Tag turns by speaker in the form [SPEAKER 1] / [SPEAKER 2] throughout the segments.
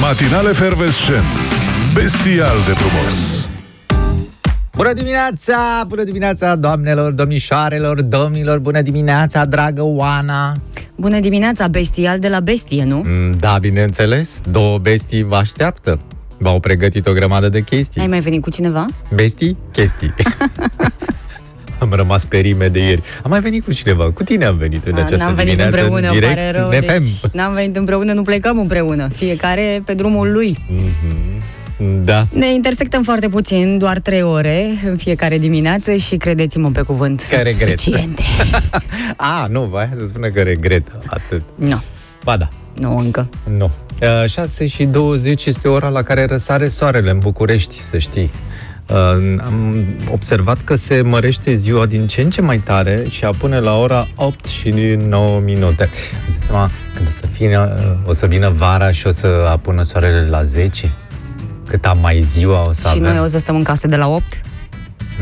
[SPEAKER 1] Matinale Fervescen Bestial de frumos
[SPEAKER 2] Bună dimineața! Bună dimineața, doamnelor, domnișoarelor, domnilor! Bună dimineața, dragă Oana!
[SPEAKER 3] Bună dimineața, bestial de la bestie, nu?
[SPEAKER 2] Mm, Da, bineînțeles, două bestii vă așteaptă. V-au pregătit o grămadă de chestii.
[SPEAKER 3] Ai mai venit cu cineva?
[SPEAKER 2] Bestii? Chestii. am rămas pe rime de ieri. Am mai venit cu cineva. Cu tine am venit în
[SPEAKER 3] A,
[SPEAKER 2] această
[SPEAKER 3] n-am venit
[SPEAKER 2] dimineață.
[SPEAKER 3] împreună,
[SPEAKER 2] în
[SPEAKER 3] îmi
[SPEAKER 2] direct,
[SPEAKER 3] pare rău.
[SPEAKER 2] în FM.
[SPEAKER 3] Deci, n-am venit împreună, nu plecăm împreună. Fiecare pe drumul lui.
[SPEAKER 2] Da.
[SPEAKER 3] Ne intersectăm foarte puțin, doar trei ore în fiecare dimineață și credeți-mă pe cuvânt,
[SPEAKER 2] Că
[SPEAKER 3] sunt
[SPEAKER 2] regret.
[SPEAKER 3] suficiente.
[SPEAKER 2] A, nu, vai să spună că regretă. Atât.
[SPEAKER 3] Nu,
[SPEAKER 2] Ba da.
[SPEAKER 3] nu încă.
[SPEAKER 2] Nu. Uh, 6 și 20 este ora la care răsare soarele în București, să știi. Uh, am observat că se mărește ziua din ce în ce mai tare și apune la ora 8 și 9 minute. Îți dai seama când o să, fie, uh, o să vină vara și o să apună soarele la 10? Cât am mai ziua o să
[SPEAKER 3] și
[SPEAKER 2] avem?
[SPEAKER 3] noi o să stăm în casă de la 8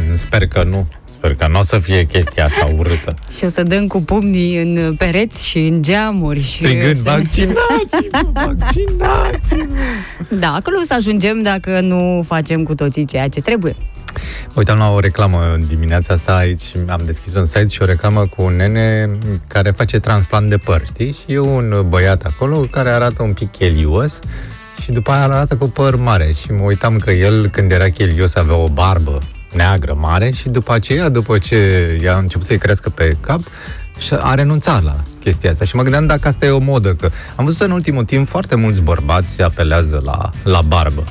[SPEAKER 2] Mm, Sper că nu. Sper că nu o să fie chestia asta urâtă.
[SPEAKER 3] și o să dăm cu pumnii în pereți și în geamuri. Și
[SPEAKER 2] Strigând,
[SPEAKER 3] să...
[SPEAKER 2] vaccinați-vă, vaccinați-vă!
[SPEAKER 3] Da, acolo o să ajungem dacă nu facem cu toții ceea ce trebuie.
[SPEAKER 2] Uitam la o reclamă dimineața asta aici, am deschis un site și o reclamă cu un nene care face transplant de păr, știi? Și e un băiat acolo care arată un pic chelios și după aia arată cu păr mare și mă uitam că el când era chelios avea o barbă neagră mare și după aceea, după ce i-a început să-i crească pe cap, și a renunțat la chestia asta și mă gândeam dacă asta e o modă, că am văzut în ultimul timp foarte mulți bărbați se apelează la, la barbă.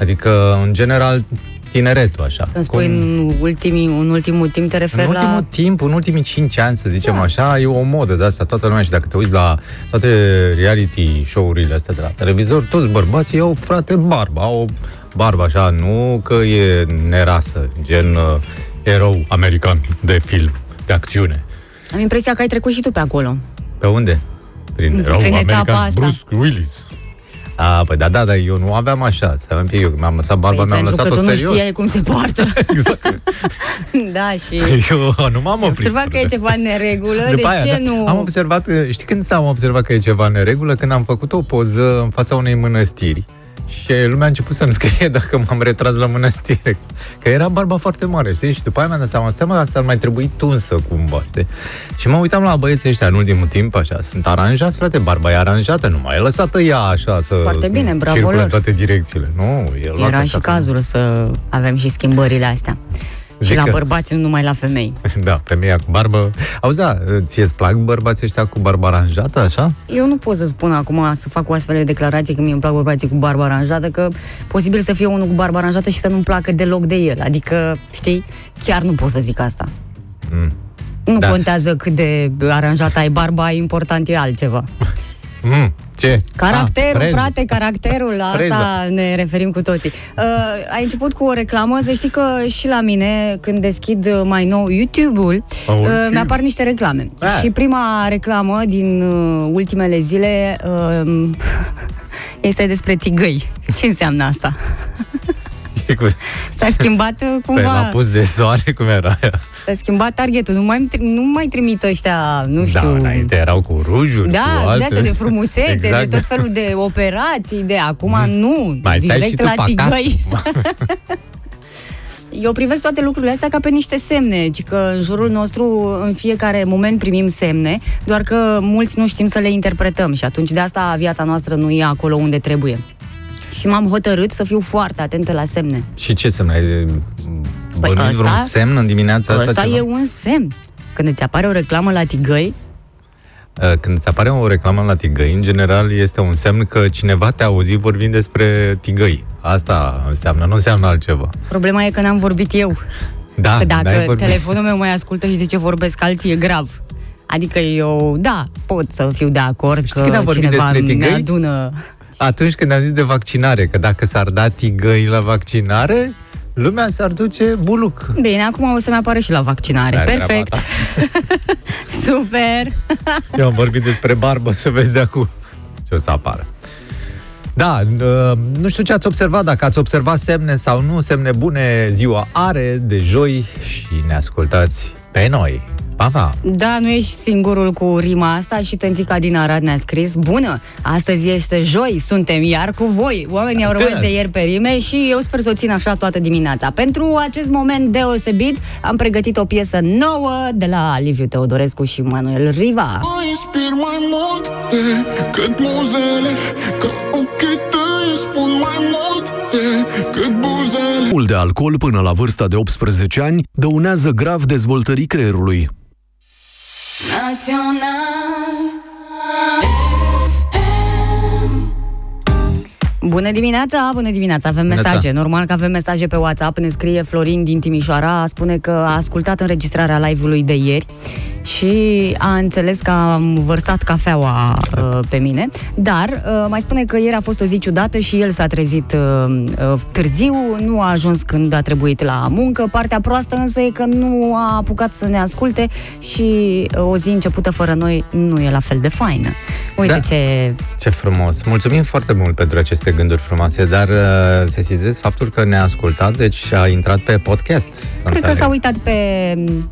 [SPEAKER 2] Adică, în general, tineretul, așa.
[SPEAKER 3] Când spui
[SPEAKER 2] Cum-
[SPEAKER 3] în, ultimii, în ultimul timp te referi
[SPEAKER 2] în ultimul
[SPEAKER 3] la...
[SPEAKER 2] timp, în ultimii 5 ani, să zicem
[SPEAKER 3] Da.
[SPEAKER 2] așa, e o modă de asta, toată lumea și dacă te uiți la toate reality show-urile astea de la televizor, toți bărbații au, frate, barbă, au barbă așa, nu că e nerasă, gen uh, erou american de film, de acțiune.
[SPEAKER 3] Am impresia că ai trecut și tu pe acolo.
[SPEAKER 2] Pe unde? Prin erou
[SPEAKER 3] Prin etapa
[SPEAKER 2] american
[SPEAKER 3] asta.
[SPEAKER 2] Bruce Willis. A, păi da, da, da, eu nu aveam așa, să un pic, eu mi-am lăsat barba, mi-am
[SPEAKER 3] Păi pentru
[SPEAKER 2] lăsat-o
[SPEAKER 3] că tu nu
[SPEAKER 2] serios.
[SPEAKER 3] știai cum se poartă.
[SPEAKER 2] Exact.
[SPEAKER 3] da, și...
[SPEAKER 2] Eu nu m-am
[SPEAKER 3] Am
[SPEAKER 2] oprit.
[SPEAKER 3] observat că e ceva în neregulă, de
[SPEAKER 2] După aia,
[SPEAKER 3] ce
[SPEAKER 2] da,
[SPEAKER 3] nu...
[SPEAKER 2] Am observat, știi când am observat că e ceva în neregulă? Când am făcut o poză în fața unei mănăstiri și lumea a început să-mi scrie dacă m-am retras la mănăstire. Că era barba foarte mare, știi? Și după aia mi-am dat seama, seama asta ar mai trebui tunsă cumva, știi? Și mă uitam la băieții ăștia în ultimul timp, așa, sunt aranjați, frate, barba e aranjată, nu mai e lăsată ea așa să
[SPEAKER 3] Foarte bine, bravo
[SPEAKER 2] circule
[SPEAKER 3] lor.
[SPEAKER 2] în toate direcțiile. Nu, e luată
[SPEAKER 3] Era
[SPEAKER 2] așa
[SPEAKER 3] și
[SPEAKER 2] cum-
[SPEAKER 3] cazul să avem și schimbările astea. Și
[SPEAKER 2] Zic
[SPEAKER 3] la
[SPEAKER 2] că-
[SPEAKER 3] bărbați, nu numai la femei.
[SPEAKER 2] Da, femeia cu barbă. Auzi, da, ție-ți plac bărbații ăștia cu barba aranjată, așa?
[SPEAKER 3] Eu nu pot să spun acum să fac o astfel de declarație că mie îmi plac bărbații cu barba aranjată, că posibil să fie unul cu barba aranjată și să nu-mi placă deloc de el. Adică, știi, chiar nu pot să zic asta.
[SPEAKER 2] Mm.
[SPEAKER 3] Nu
[SPEAKER 2] Da.
[SPEAKER 3] contează cât de aranjată ai barba, important e altceva.
[SPEAKER 2] Mm, ce?
[SPEAKER 3] Caracterul,
[SPEAKER 2] Ah, freză.
[SPEAKER 3] frate, caracterul, la
[SPEAKER 2] Freză.
[SPEAKER 3] asta ne referim cu toții. Uh, ai început cu o reclamă, să știi că și la mine, când deschid uh, mai nou YouTube-ul,
[SPEAKER 2] Oh,
[SPEAKER 3] uh,
[SPEAKER 2] YouTube.
[SPEAKER 3] mi-apar niște reclame.
[SPEAKER 2] Ah.
[SPEAKER 3] Și prima reclamă din uh, ultimele zile uh, este despre tigăi. Ce înseamnă asta?
[SPEAKER 2] E cu-
[SPEAKER 3] S-a schimbat uh,
[SPEAKER 2] Păi
[SPEAKER 3] cumva,
[SPEAKER 2] l-a pus de soare, cum era aia?
[SPEAKER 3] s-a schimbat targetul. Nu mai, nu mai trimit ăștia, nu
[SPEAKER 2] Da,
[SPEAKER 3] știu...
[SPEAKER 2] înainte erau cu rujuri, cu
[SPEAKER 3] Da,
[SPEAKER 2] alte...
[SPEAKER 3] de astea de frumusețe,
[SPEAKER 2] Exact.
[SPEAKER 3] de tot felul de operații, de acum nu,
[SPEAKER 2] Mai stai și
[SPEAKER 3] direct
[SPEAKER 2] tu
[SPEAKER 3] la
[SPEAKER 2] pe acasă.
[SPEAKER 3] tigăi. Eu privesc toate lucrurile astea ca pe niște semne, ci că în jurul nostru în fiecare moment primim semne, doar că mulți nu știm să le interpretăm și atunci de asta viața noastră nu e acolo unde trebuie. Și m-am hotărât să fiu foarte atentă la semne.
[SPEAKER 2] Și ce semn ai?
[SPEAKER 3] Păi
[SPEAKER 2] Bănuiți vreun
[SPEAKER 3] ăsta-
[SPEAKER 2] semn în dimineața asta?
[SPEAKER 3] Ăsta
[SPEAKER 2] ceva?
[SPEAKER 3] e un semn. Când îți apare o reclamă la tigăi,
[SPEAKER 2] Uh, Când îți apare o reclamă la tigăi, în general este un semn că cineva te-a auzit vorbind despre tigăi. Asta înseamnă, nu înseamnă altceva.
[SPEAKER 3] problema e că n-am vorbit eu.
[SPEAKER 2] Da,
[SPEAKER 3] Că
[SPEAKER 2] n-ai
[SPEAKER 3] dacă
[SPEAKER 2] vorbit.
[SPEAKER 3] telefonul meu mai ascultă și de ce vorbesc alții, e grav. Adică eu, da, pot să fiu de acord
[SPEAKER 2] Știi când am
[SPEAKER 3] că
[SPEAKER 2] vorbit
[SPEAKER 3] cineva
[SPEAKER 2] despre tigăi?
[SPEAKER 3] mi-adună...
[SPEAKER 2] Atunci când am zis de vaccinare, că dacă s-ar da tigăi la vaccinare, lumea s-ar duce buluc.
[SPEAKER 3] Bine, acum o să-mi apară și la vaccinare.
[SPEAKER 2] N-ai
[SPEAKER 3] Perfect.
[SPEAKER 2] treaba
[SPEAKER 3] Super.
[SPEAKER 2] Eu am vorbit despre barbă, să vezi de acum ce o să apară. Da, uh, nu știu ce ați observat, dacă ați observat semne sau nu, semne bune, ziua are de joi și ne ascultați pe noi, Ba da.
[SPEAKER 3] Da, nu ești singurul cu rima asta și Tântica din Arad ne-a scris Bună, astăzi este joi, suntem iar cu voi Oamenii au rămas
[SPEAKER 2] Da.
[SPEAKER 3] de ieri pe rime și eu sper să o țin așa toată dimineața Pentru acest moment deosebit am pregătit o piesă nouă de la Liviu Teodorescu și Manuel Riva
[SPEAKER 4] Mă inspir mai mult decât muzele Că ochii tăi spun mai mult decât buzele
[SPEAKER 1] Mult de alcool până la vârsta de 18 ani dăunează grav dezvoltării creierului.
[SPEAKER 3] Bună dimineața, bună dimineața, avem
[SPEAKER 2] Bună
[SPEAKER 3] mesaje.
[SPEAKER 2] dimineața.
[SPEAKER 3] Normal că avem mesaje pe WhatsApp. Ne scrie Florin din Timișoara, spune că a ascultat înregistrarea live-ului de ieri și a înțeles că am vărsat cafeaua uh, pe mine, dar uh, mai spune că ieri a fost o zi ciudată și el s-a trezit uh, uh, târziu, nu a ajuns când a trebuit la muncă. Partea proastă însă e că nu a apucat să ne asculte și uh, o zi începută fără noi nu e la fel de faină. Uite
[SPEAKER 2] Da.
[SPEAKER 3] ce
[SPEAKER 2] Ce frumos! Mulțumim foarte mult pentru aceste gânduri frumoase, dar uh, sesizez faptul că ne-a ascultat, deci a intrat pe podcast. Să
[SPEAKER 3] Cred că
[SPEAKER 2] înțeleg.
[SPEAKER 3] s-a uitat pe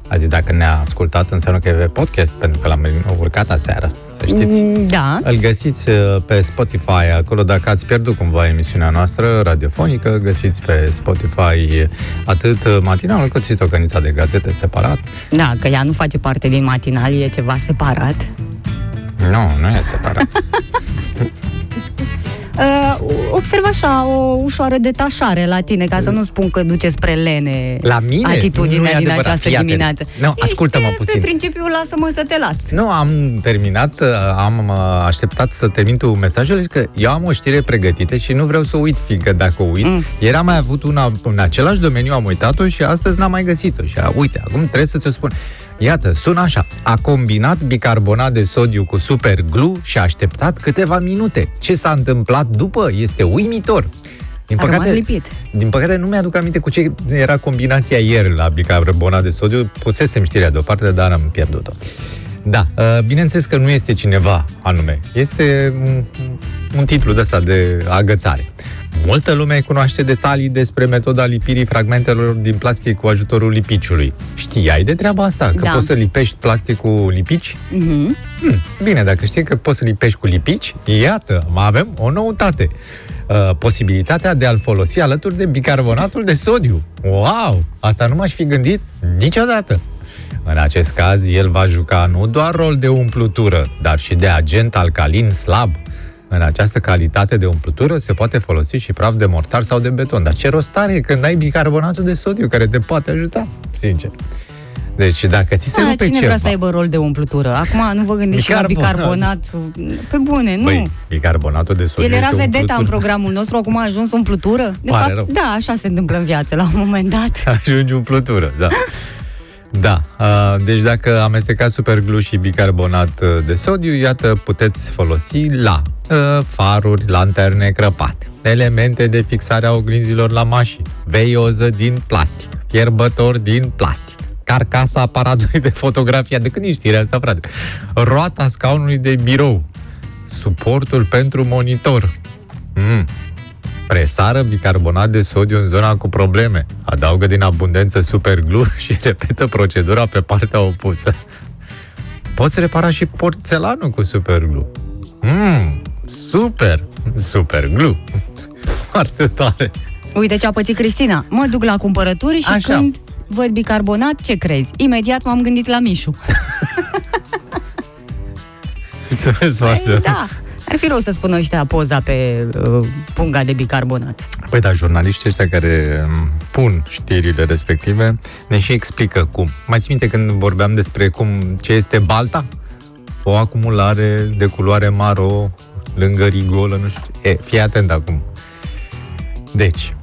[SPEAKER 2] A zis, dacă ne-a ascultat, înseamnă că e pe podcast, pentru că l-am urcat aseară, să știți.
[SPEAKER 3] Mm, Da.
[SPEAKER 2] Îl găsiți uh, pe Spotify, acolo dacă ați pierdut cumva emisiunea noastră radiofonică, găsiți pe Spotify atât uh, matinalul cât și tocănița de gazete separat.
[SPEAKER 3] Da, că ea nu face parte din matinal, e ceva separat.
[SPEAKER 2] Nu, nu e separat.
[SPEAKER 3] Uh, observ așa o ușoară detașare la tine, ca să nu spun că duce spre lene
[SPEAKER 2] La mine? Nu e
[SPEAKER 3] atitudinea din
[SPEAKER 2] adevărat,
[SPEAKER 3] această
[SPEAKER 2] fii atent.
[SPEAKER 3] dimineață.
[SPEAKER 2] Nu, ascultă-mă
[SPEAKER 3] Ești,
[SPEAKER 2] puțin.
[SPEAKER 3] Pe principiu, lasă-mă să te las.
[SPEAKER 2] Nu, am terminat, uh, am uh, așteptat să termin tu mesajele și că eu am o știre pregătită și nu vreau să o uit, fiindcă dacă o uit, mm. ieri am mai avut una în același domeniu, am uitat-o și astăzi n-am mai găsit-o. Și a, uite, acum trebuie să ți-o spun. Iată, sună așa. A combinat bicarbonat de sodiu cu super glue și a așteptat câteva minute. Ce s-a întâmplat după este uimitor. Din
[SPEAKER 3] A rămas lipit.
[SPEAKER 2] din păcate nu mi-aduc aminte cu ce era combinația ieri la bicarbonat de sodiu. Pusesem știrea deoparte, dar am pierdut-o. Da, uh, bineînțeles că nu este cineva anume. Este un, un titlu de ăsta de agățare. Multă lume cunoaște detalii despre metoda lipirii fragmentelor din plastic cu ajutorul lipiciului. Știai de treaba asta? Că
[SPEAKER 3] Da.
[SPEAKER 2] poți să lipești plastic cu lipici?
[SPEAKER 3] Mhm.
[SPEAKER 2] Hmm, bine, dacă știi că poți să lipești cu lipici, iată, mai avem o noutate. Uh, posibilitatea de a-l folosi alături de bicarbonatul de sodiu. Wow! Asta nu m-aș fi gândit niciodată. În acest caz, el va juca nu doar rol de umplutură, dar și de agent alcalin slab. În această calitate de umplutură se poate folosi și praf de mortar sau de beton. Dar ce rost are când ai bicarbonatul de sodiu care te poate ajuta, sincer. Deci dacă ți se
[SPEAKER 3] Da,
[SPEAKER 2] rupe
[SPEAKER 3] cine
[SPEAKER 2] ceva...
[SPEAKER 3] vrea să aibă rol de umplutură? Acum nu vă gândiți și la
[SPEAKER 2] Bicarbonat.
[SPEAKER 3] bicarbonat. Pe bune, nu.
[SPEAKER 2] Băi, bicarbonatul de sodiu
[SPEAKER 3] El era
[SPEAKER 2] este
[SPEAKER 3] vedeta în
[SPEAKER 2] umplutură.
[SPEAKER 3] programul nostru, acum a ajuns umplutură. De
[SPEAKER 2] Pare
[SPEAKER 3] fapt,
[SPEAKER 2] rău.
[SPEAKER 3] da, așa se întâmplă în viață la un moment dat.
[SPEAKER 2] Ajungi umplutură, da. Da, uh, deci dacă amestecați superglu și bicarbonat uh, de sodiu, iată, puteți folosi la uh, faruri, lanterne crăpate, elemente de fixare a oglinzilor la mașini, veioză din plastic, fierbător din plastic, carcasa aparatului de fotografie, de când e știrea asta, frate? Roata scaunului de birou, suportul pentru monitor, mm, Presară bicarbonat de sodiu în zona cu probleme. Adaugă din abundență superglu și repetă procedura pe partea opusă. Poți repara și porțelanul cu superglu. Mmm, super, superglu. Foarte tare.
[SPEAKER 3] Uite ce a pățit Cristina. Mă duc la cumpărături și
[SPEAKER 2] Așa.
[SPEAKER 3] când văd bicarbonat, ce crezi? Imediat m-am gândit la Mișu.
[SPEAKER 2] Mulțumesc foarte
[SPEAKER 3] Păi,
[SPEAKER 2] mult.
[SPEAKER 3] da, ar fi rău să spună ăștia poza pe uh, punga de bicarbonat.
[SPEAKER 2] Păi da, jurnaliștii ăștia care m, pun știrile respective ne și explică cum. Mai ții minte când vorbeam despre cum ce este balta? O acumulare de culoare maro lângă rigolă, nu știu. ce. E, fii atent acum. Deci,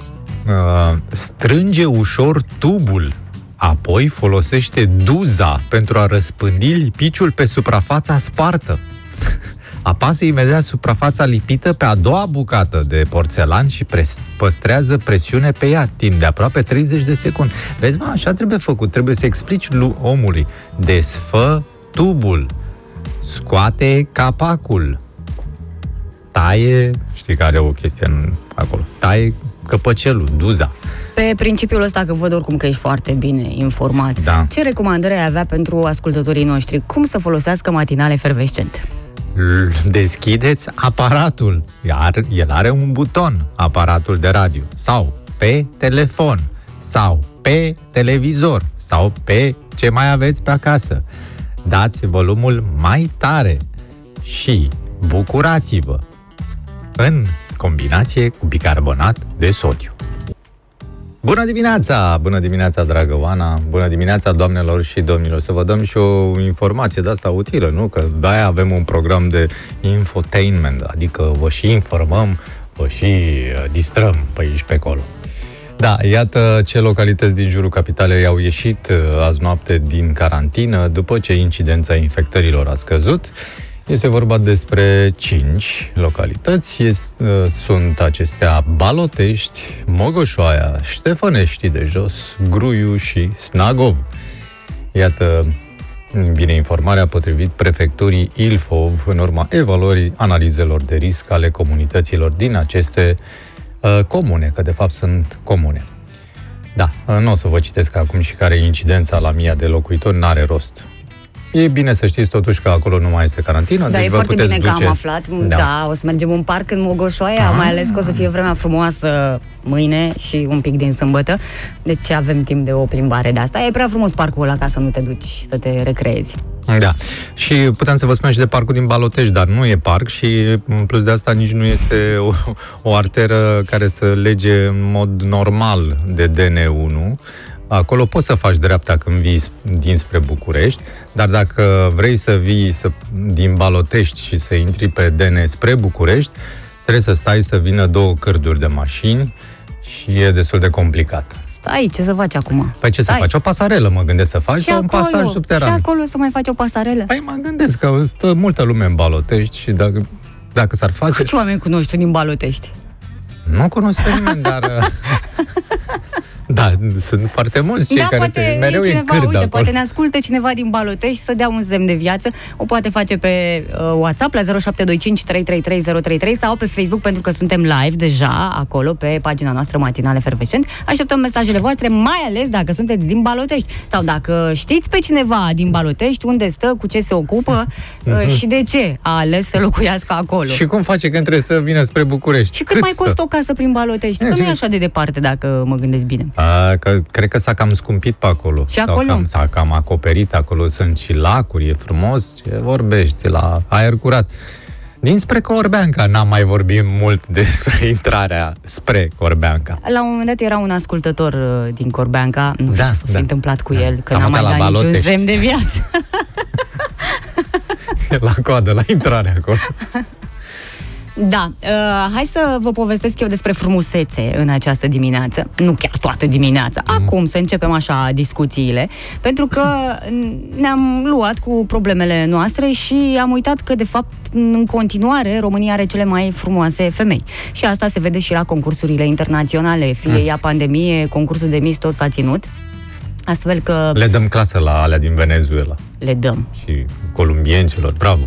[SPEAKER 2] uh, strânge ușor tubul, apoi folosește duza pentru a răspândi lipiciul pe suprafața spartă. Apasă imediat suprafața lipită pe a doua bucată de porțelan și pres- păstrează presiune pe ea timp de aproape 30 de secunde. Vezi, mă, așa trebuie făcut. Trebuie să explici lu- omului. Desfă tubul. Scoate capacul. Taie, știi că are o chestie în, acolo, taie căpăcelul, duza.
[SPEAKER 3] Pe principiul ăsta că văd oricum că ești foarte bine informat,
[SPEAKER 2] Da.
[SPEAKER 3] ce recomandări ai avea pentru ascultătorii noștri? Cum să folosească matinale efervescent?
[SPEAKER 2] L- Deschideți aparatul. Iar el are un buton, aparatul de radio. Sau pe telefon. Sau pe televizor. Sau pe ce mai aveți pe acasă. Dați volumul mai tare și bucurați-vă în combinație cu bicarbonat de sodiu. Bună dimineața! Bună dimineața, dragă Oana! Bună dimineața, doamnelor și domnilor! Să vă dăm și o informație de asta utilă, nu? Că de-aia avem un program de infotainment, adică vă și informăm, vă și uh, distrăm pe aici pe acolo. Da, iată ce localități din jurul capitalei au ieșit uh, azi noapte din carantină după ce incidența infectărilor a scăzut. Este vorba despre 5 localități. Este, uh, sunt acestea Balotești, Mogoșoaia, Ștefănești de jos, Gruiu și Snagov. Iată bine informarea potrivit prefecturii Ilfov în urma evaluării analizelor de risc ale comunităților din aceste uh, comune, că de fapt sunt comune. Da, uh, nu o să vă citesc acum și care e incidența la mia de locuitori, n-are rost. E bine să știți totuși că acolo nu mai este carantină,
[SPEAKER 3] Da,
[SPEAKER 2] deci
[SPEAKER 3] e
[SPEAKER 2] vă
[SPEAKER 3] foarte
[SPEAKER 2] puteți
[SPEAKER 3] bine că
[SPEAKER 2] duce...
[SPEAKER 3] am aflat. Da. da, o să mergem în parc în Mogoșoaia,
[SPEAKER 2] Ah.
[SPEAKER 3] mai ales că o să fie vremea frumoasă mâine și un pic din sâmbătă. Deci avem timp de o plimbare de asta. E prea frumos parcul ăla ca să nu te duci să te recreezi.
[SPEAKER 2] Da. Și puteam să vă spun și de parcul din Balotești, dar nu e parc și în plus de asta nici nu este o, o arteră care să lege în mod normal de DN1. Acolo poți să faci dreapta când vii sp- dinspre București, dar dacă vrei să vii să, din Balotești și să intri pe DN spre București, trebuie să stai să vină două cârduri de mașini și e destul de complicat.
[SPEAKER 3] Stai, ce să faci acum?
[SPEAKER 2] Păi ce să
[SPEAKER 3] Stai.
[SPEAKER 2] faci? O pasarelă mă gândesc să faci
[SPEAKER 3] Și
[SPEAKER 2] sau un
[SPEAKER 3] acolo,
[SPEAKER 2] pasaj subteran?
[SPEAKER 3] și acolo să mai faci o pasarelă.
[SPEAKER 2] Păi mă gândesc că stă multă lume în Balotești și dacă, dacă s-ar face...
[SPEAKER 3] Câți oameni cunoști tu din Balotești?
[SPEAKER 2] Nu cunosc pe nimeni, dar... uh, da, sunt foarte mulți cei
[SPEAKER 3] da,
[SPEAKER 2] care
[SPEAKER 3] poate
[SPEAKER 2] te, mereu
[SPEAKER 3] e
[SPEAKER 2] e
[SPEAKER 3] cineva,
[SPEAKER 2] cârd
[SPEAKER 3] uite,
[SPEAKER 2] acolo.
[SPEAKER 3] poate ne ascultă cineva din Balotești să dea un semn de viață. O poate face pe uh, WhatsApp la 0725 333 033 sau pe Facebook pentru că suntem live deja acolo pe pagina noastră matinale fervescent. Așteptăm mesajele voastre, mai ales dacă sunteți din Balotești sau dacă știți pe cineva din Balotești unde stă, cu ce se ocupă uh, și de ce a ales să locuiască acolo.
[SPEAKER 2] Și cum face când trebuie să vină spre București?
[SPEAKER 3] Și cât, mai
[SPEAKER 2] stă?
[SPEAKER 3] costă o casă prin Balotești?
[SPEAKER 2] E,
[SPEAKER 3] Că nu e
[SPEAKER 2] și-
[SPEAKER 3] așa de departe dacă mă gândesc bine.
[SPEAKER 2] A, că, cred că s-a cam scumpit pe acolo.
[SPEAKER 3] Și
[SPEAKER 2] Sau
[SPEAKER 3] acolo?
[SPEAKER 2] Cam, s-a cam acoperit acolo. Sunt și lacuri, e frumos. Ce vorbești la aer curat. Dinspre Corbeanca n-am mai vorbit mult despre intrarea spre Corbeanca.
[SPEAKER 3] La un moment dat era un ascultător uh, din Corbeanca, nu știu
[SPEAKER 2] Da,
[SPEAKER 3] ce s-a fi
[SPEAKER 2] da.
[SPEAKER 3] întâmplat cu
[SPEAKER 2] Da.
[SPEAKER 3] el, că
[SPEAKER 2] S-a
[SPEAKER 3] n-a mai
[SPEAKER 2] mutat
[SPEAKER 3] dat
[SPEAKER 2] la
[SPEAKER 3] niciun
[SPEAKER 2] Balotești.
[SPEAKER 3] semn de viață.
[SPEAKER 2] la coadă, la intrare acolo.
[SPEAKER 3] Da, uh, hai să vă povestesc eu despre frumusețe în această dimineață. Nu chiar toată dimineața.
[SPEAKER 2] Mm.
[SPEAKER 3] Acum să începem așa discuțiile, pentru că ne-am luat cu problemele noastre și am uitat că, de fapt, în continuare, România are cele mai frumoase femei. Și asta se vede și la concursurile internaționale, fie
[SPEAKER 2] Mm.
[SPEAKER 3] ea pandemie, concursul de Miss tot s-a ținut. Astfel că
[SPEAKER 2] Le dăm clasă la alea din Venezuela
[SPEAKER 3] le dăm.
[SPEAKER 2] și columbiencelor. Bravo!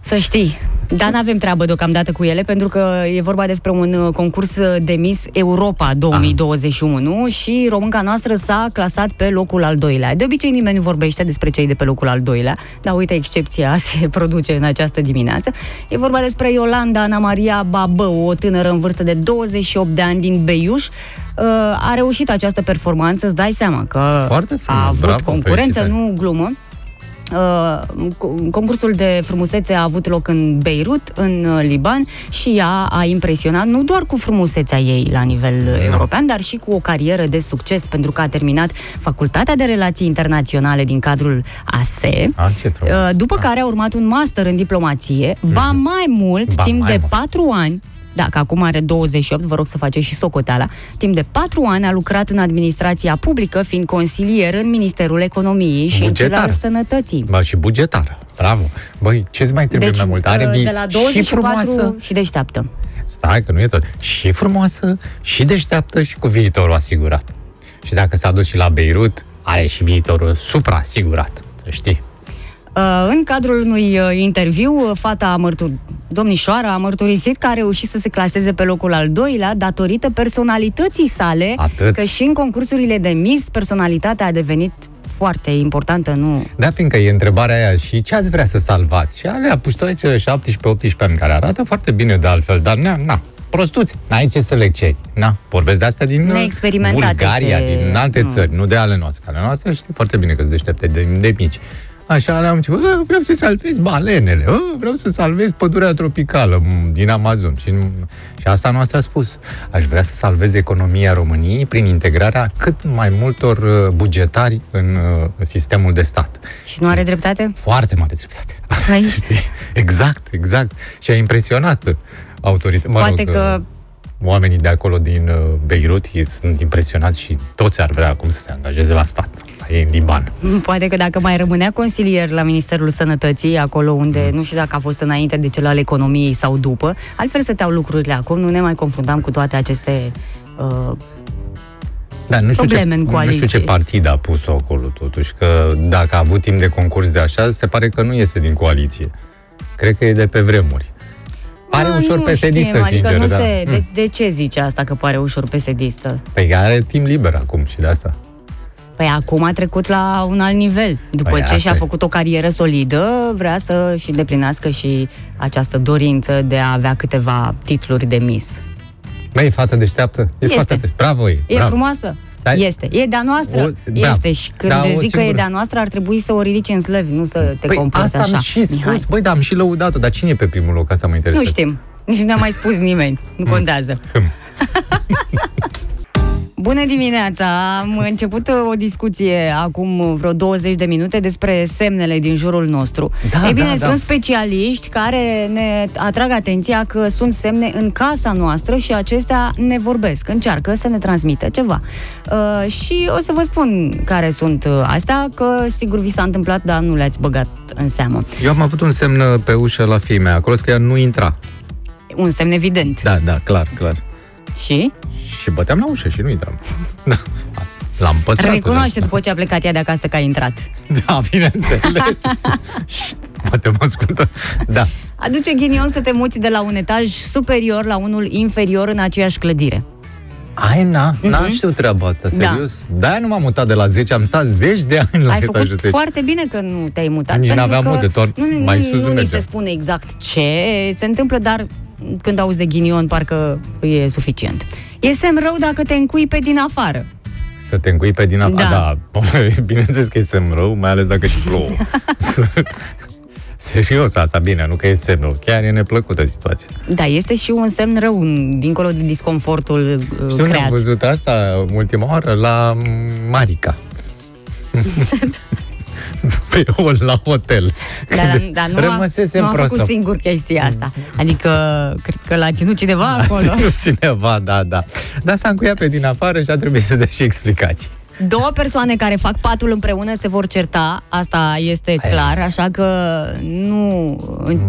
[SPEAKER 3] Să știi, dar n-avem treabă deocamdată cu ele, pentru că e vorba despre un uh, concurs de Miss Europa 2021 și românca noastră s-a clasat pe locul al doilea. De obicei nimeni nu vorbește despre cei de pe locul al doilea, dar uite, excepția se produce în această dimineață. E vorba despre Iolanda Ana Maria Babă, o tânără în vârstă de 28 de ani din Beiuș. Uh, A reușit această performanță, îți dai seama că
[SPEAKER 2] Foarte frumos,
[SPEAKER 3] a avut
[SPEAKER 2] bravo,
[SPEAKER 3] concurență,
[SPEAKER 2] felicitări.
[SPEAKER 3] nu glumă. Uh, co- concursul de frumusețe a avut loc în Beirut, în uh, Liban și ea a impresionat nu doar cu frumusețea ei la nivel uh, european, dar și cu o carieră de succes pentru că a terminat Facultatea de Relații Internaționale din cadrul ASE.
[SPEAKER 2] A, ce frumos!
[SPEAKER 3] Uh, După care a urmat un master în diplomație, ba mai mult,
[SPEAKER 2] Mhm. Ba
[SPEAKER 3] timp
[SPEAKER 2] mai
[SPEAKER 3] de
[SPEAKER 2] mult.
[SPEAKER 3] patru ani, dacă acum are 28, vă rog să faceți și socoteala, timp de patru ani a lucrat în administrația publică, fiind consilier în Ministerul Economiei și în cel
[SPEAKER 2] Bugetar.
[SPEAKER 3] al Sănătății.
[SPEAKER 2] Ba, și bugetară. Bravo! Băi, ce-ți mai trebuie mai mult? Are
[SPEAKER 3] uh,
[SPEAKER 2] vi-
[SPEAKER 3] de la
[SPEAKER 2] și
[SPEAKER 3] 24
[SPEAKER 2] frumoasă,
[SPEAKER 3] și deșteaptă.
[SPEAKER 2] Stai că nu e tot. Și frumoasă, și deșteaptă și cu viitorul asigurat. Și dacă s-a dus și la Beirut, are și viitorul supra-asigurat, să știi.
[SPEAKER 3] Uh, Uh, în cadrul unui uh, interviu, uh, fata mărtur... domnișoara a mărturisit că a reușit să se claseze pe locul al doilea datorită personalității sale,
[SPEAKER 2] Atât.
[SPEAKER 3] că și în concursurile de Miss personalitatea a devenit foarte importantă, nu?
[SPEAKER 2] Da, fiindcă e întrebarea aia și ce ați vrea să salvați? Și alea puștoice 17-18 ani care arată foarte bine de altfel, dar na, na prostuți, n-ai ce să le ceri. Na, vorbesc de asta din uh,
[SPEAKER 3] Neexperimentate
[SPEAKER 2] Bulgaria,
[SPEAKER 3] se-
[SPEAKER 2] din alte
[SPEAKER 3] nu.
[SPEAKER 2] țări, nu de ale noastre. Ale noastre știi foarte bine că sunt deștepte de, de mici. Așa le-am început, "Ă, vreau să salvez balenele, "Ă, vreau să salvez pădurea tropicală m, din Amazon. Și, și asta noastră a spus. Aș vrea să salvez economia României prin integrarea cât mai multor uh, bugetari în uh, sistemul de stat.
[SPEAKER 3] Și nu are dreptate?
[SPEAKER 2] Foarte mare dreptate.
[SPEAKER 3] Hai.
[SPEAKER 2] Știi? Exact, exact. Și a impresionat autoritatea. Mă
[SPEAKER 3] Poate
[SPEAKER 2] rog,
[SPEAKER 3] că-
[SPEAKER 2] uh, Oamenii de acolo din uh, Beirut ei sunt impresionați și toți ar vrea acum să se angajeze la stat. La ei în Liban.
[SPEAKER 3] Poate că dacă mai rămânea consilier la Ministerul Sănătății, acolo unde
[SPEAKER 2] Mm.
[SPEAKER 3] nu știu dacă a fost înainte de cel al economiei sau după, altfel stăteau lucrurile acum, nu ne mai confruntam cu toate aceste uh,
[SPEAKER 2] Da, nu știu,
[SPEAKER 3] Probleme
[SPEAKER 2] ce,
[SPEAKER 3] în
[SPEAKER 2] nu
[SPEAKER 3] coaliție.
[SPEAKER 2] știu ce partid a pus-o acolo, totuși, că dacă a avut timp de concurs de așa, se pare că nu este din coaliție. Cred că e de pe vremuri. Pare
[SPEAKER 3] Ah,
[SPEAKER 2] ușor
[SPEAKER 3] nu
[SPEAKER 2] pesedistă,
[SPEAKER 3] știm, adică
[SPEAKER 2] sincer,
[SPEAKER 3] nu
[SPEAKER 2] da.
[SPEAKER 3] se,
[SPEAKER 2] Mm.
[SPEAKER 3] de, de ce zice asta că pare ușor pesedistă?
[SPEAKER 2] Păi are timp liber acum și de asta.
[SPEAKER 3] Păi acum a trecut la un alt nivel. După
[SPEAKER 2] Păi
[SPEAKER 3] ce
[SPEAKER 2] asta
[SPEAKER 3] și-a
[SPEAKER 2] e.
[SPEAKER 3] făcut o carieră solidă, vrea să și deplinească și această dorință de a avea câteva titluri de Miss.
[SPEAKER 2] Băi, e fată deșteaptă? E
[SPEAKER 3] Este.
[SPEAKER 2] fată deșteaptă. Bravo ei.
[SPEAKER 3] E
[SPEAKER 2] bravo.
[SPEAKER 3] frumoasă?
[SPEAKER 2] Da.
[SPEAKER 3] Este. E de-a noastră?
[SPEAKER 2] O- da.
[SPEAKER 3] Este. Și când
[SPEAKER 2] Da, o
[SPEAKER 3] zic că e
[SPEAKER 2] singură-
[SPEAKER 3] de-a noastră, ar trebui să o ridici în slăvi, nu să te
[SPEAKER 2] Păi
[SPEAKER 3] comporți
[SPEAKER 2] asta
[SPEAKER 3] așa.
[SPEAKER 2] am și spus,
[SPEAKER 3] Mihai.
[SPEAKER 2] băi, dar am și lăudat-o, dar cine e pe primul loc? Asta mă
[SPEAKER 3] Nu
[SPEAKER 2] interesează.
[SPEAKER 3] știm. Nici nu ne-a mai spus nimeni. Nu contează. Bună dimineața! Am început uh, o discuție acum vreo 20 de minute despre semnele din jurul nostru.
[SPEAKER 2] Da,
[SPEAKER 3] Ei bine,
[SPEAKER 2] da, da.
[SPEAKER 3] sunt specialiști care ne atrag atenția că sunt semne în casa noastră și acestea ne vorbesc, încearcă să ne transmită ceva. Uh, și o să vă spun care sunt uh, astea, că sigur vi s-a întâmplat, dar nu le-ați băgat în seamă.
[SPEAKER 2] Eu am avut un semn uh, pe ușă la fiii mei, acolo că ea nu intra.
[SPEAKER 3] Un semn evident.
[SPEAKER 2] Da, da, clar, clar.
[SPEAKER 3] Și?
[SPEAKER 2] Și băteam la ușă și nu intram. Da. L-am păstrat.
[SPEAKER 3] Recunoaște
[SPEAKER 2] da.
[SPEAKER 3] după ce a plecat ea de acasă că a intrat.
[SPEAKER 2] Da, bineînțeles. Și Poate mă ascultă. Da.
[SPEAKER 3] Aduce ghinion să te muți de la un etaj superior la unul inferior în aceeași clădire.
[SPEAKER 2] Ai, na, n-am știut treaba asta,
[SPEAKER 3] Mhm. Da.
[SPEAKER 2] serios. Da. De-aia nu m-am mutat de la 10, am stat zeci de ani la
[SPEAKER 3] Ai
[SPEAKER 2] etajul
[SPEAKER 3] făcut
[SPEAKER 2] 10.
[SPEAKER 3] foarte bine că nu te-ai mutat.
[SPEAKER 2] Nici
[SPEAKER 3] pentru
[SPEAKER 2] n-aveam
[SPEAKER 3] că
[SPEAKER 2] unde, doar
[SPEAKER 3] nu, nu,
[SPEAKER 2] mai
[SPEAKER 3] nu,
[SPEAKER 2] sus nu
[SPEAKER 3] nu ni
[SPEAKER 2] mergeam.
[SPEAKER 3] se spune exact ce se întâmplă, dar când auzi de ghinion, parcă e suficient. E semn rău dacă te încui pe din afară.
[SPEAKER 2] Să te încui pe din apa.
[SPEAKER 3] Da.
[SPEAKER 2] Da. Bineînțeles că e semn rău, mai ales dacă și plouă. Serios asta, bine, nu că e semn rău. Chiar e neplăcută situația.
[SPEAKER 3] Da, este și un semn rău, în- dincolo de disconfortul uh,
[SPEAKER 2] Știu unde am
[SPEAKER 3] creat.
[SPEAKER 2] văzut asta ultima oară? La mm, Marica. pe hol, la hotel.
[SPEAKER 3] Dar, dar, dar nu, a,
[SPEAKER 2] Rămăsesem
[SPEAKER 3] nu a făcut
[SPEAKER 2] prostă.
[SPEAKER 3] singur chestia asta. Adică, cred că l-a ținut cineva acolo.
[SPEAKER 2] Ținut cineva, da, da. Dar s-a încuiat pe din afară și a trebuit să dea și explicații.
[SPEAKER 3] Două persoane care fac patul împreună se vor certa, asta este
[SPEAKER 2] Aia.
[SPEAKER 3] clar, așa că nu,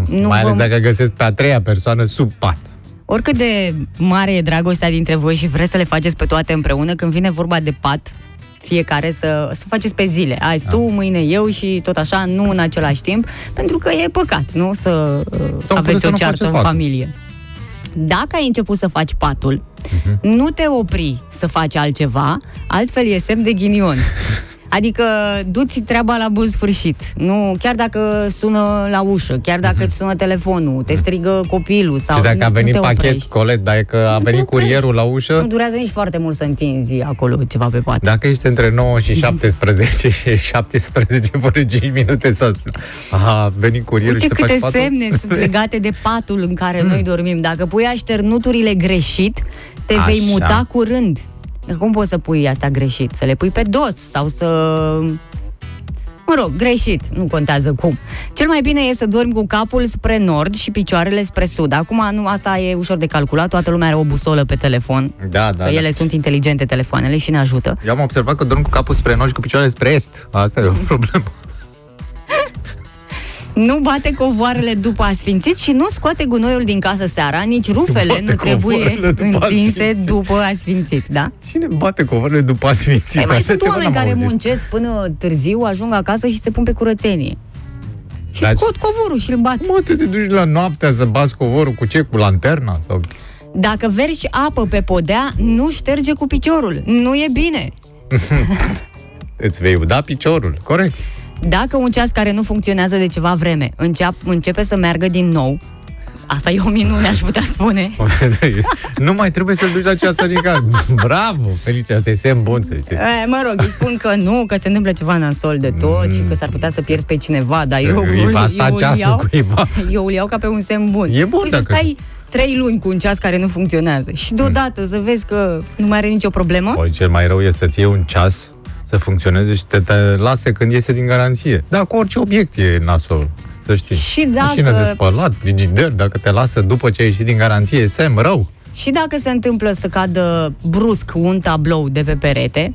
[SPEAKER 3] nu
[SPEAKER 2] Mai ales
[SPEAKER 3] vă,
[SPEAKER 2] dacă găsesc pe a treia persoană sub pat.
[SPEAKER 3] oricât de mare e dragostea dintre voi și vreți să le faceți pe toate împreună, când vine vorba de pat, fiecare să, să faceți pe zile. Azi tu, mâine eu și tot așa, nu în același timp, pentru că e păcat, nu? Să uh,
[SPEAKER 2] Sau
[SPEAKER 3] aveți
[SPEAKER 2] să
[SPEAKER 3] o
[SPEAKER 2] nu
[SPEAKER 3] ceartă
[SPEAKER 2] faceți
[SPEAKER 3] în
[SPEAKER 2] patul.
[SPEAKER 3] familie. Dacă ai început să faci patul, nu te opri să faci altceva, altfel e semn de ghinion. Adică du-ți treaba la bun sfârșit. Nu, chiar dacă sună la ușă, chiar dacă îți sună telefonul, te strigă copilul sau
[SPEAKER 2] și dacă
[SPEAKER 3] nu,
[SPEAKER 2] a venit
[SPEAKER 3] nu te
[SPEAKER 2] pachet
[SPEAKER 3] oprești.
[SPEAKER 2] colet, dar e că a
[SPEAKER 3] Nu te
[SPEAKER 2] venit
[SPEAKER 3] oprești.
[SPEAKER 2] curierul la
[SPEAKER 3] Nu
[SPEAKER 2] ușă,
[SPEAKER 3] durează nici foarte mult să întinzi acolo ceva pe pat.
[SPEAKER 2] dacă ești între 9 și 17 și 17 fără 5 minute să a venit curierul
[SPEAKER 3] Uite
[SPEAKER 2] și te faci
[SPEAKER 3] câte
[SPEAKER 2] patul?
[SPEAKER 3] semne sunt legate de patul în care
[SPEAKER 2] Hmm.
[SPEAKER 3] noi dormim. Dacă pui așternuturile greșit, te
[SPEAKER 2] Așa.
[SPEAKER 3] vei muta curând. Dar Cum poți să pui asta greșit? Să le pui pe dos sau să... Mă rog, greșit, nu contează cum. Cel mai bine e să dormi cu capul spre nord și picioarele spre sud. Acum, nu, asta e ușor de calculat, toată lumea are o busolă pe telefon.
[SPEAKER 2] Da, da,
[SPEAKER 3] că
[SPEAKER 2] da.
[SPEAKER 3] ele sunt inteligente, telefoanele, și ne ajută.
[SPEAKER 2] Eu am observat că dorm cu capul spre nord și cu picioarele spre est. Asta e o problemă.
[SPEAKER 3] Nu bate covoarele după asfințit și nu scoate gunoiul din casă seara, nici rufele
[SPEAKER 2] Bate
[SPEAKER 3] nu trebuie
[SPEAKER 2] covoarele după
[SPEAKER 3] întinse
[SPEAKER 2] asfințit.
[SPEAKER 3] după asfințit, da?
[SPEAKER 2] Cine bate covoarele după asfințit?
[SPEAKER 3] Păi mai
[SPEAKER 2] Așa
[SPEAKER 3] sunt
[SPEAKER 2] ceva
[SPEAKER 3] oameni
[SPEAKER 2] n-am
[SPEAKER 3] care
[SPEAKER 2] auzit.
[SPEAKER 3] muncesc până târziu, ajung acasă și se pun pe curățenie. Și
[SPEAKER 2] Dar-
[SPEAKER 3] scot covorul și îl bat.
[SPEAKER 2] Mă, tu te duci la noaptea să bați covorul cu ce? Cu lanterna? Sau...
[SPEAKER 3] Dacă vergi apă pe podea, nu șterge cu piciorul. Nu e bine.
[SPEAKER 2] Îți vei uda piciorul, corect.
[SPEAKER 3] Dacă un ceas care nu funcționează de ceva vreme înceap, începe să meargă din nou, asta e o minune, aș putea spune.
[SPEAKER 2] nu mai trebuie să duci la ceasărica. Bravo, Felicia, să-i semn bun, să știi.
[SPEAKER 3] E, mă rog, îi spun că nu, că se întâmplă ceva nasol de tot și că s-ar putea să pierzi pe cineva, dar eu,
[SPEAKER 2] Îi va sta
[SPEAKER 3] eu, îl
[SPEAKER 2] ceasul
[SPEAKER 3] iau,
[SPEAKER 2] cuiva.
[SPEAKER 3] eu îl iau ca pe un semn bun.
[SPEAKER 2] E bun
[SPEAKER 3] păi să
[SPEAKER 2] dacă-
[SPEAKER 3] stai trei luni cu un ceas care nu funcționează și deodată să vezi că nu mai are nicio problemă.
[SPEAKER 2] Păi cel mai rău e să-ți iei un ceas să funcționeze și te, te lase când iese din garanție. Da, cu orice obiect e nasol, să știi.
[SPEAKER 3] Și dacă-
[SPEAKER 2] Mașină de spălat, frigider, dacă te lasă după ce ai ieșit din garanție, e semn rău.
[SPEAKER 3] Și dacă se întâmplă să cadă brusc un tablou de pe perete,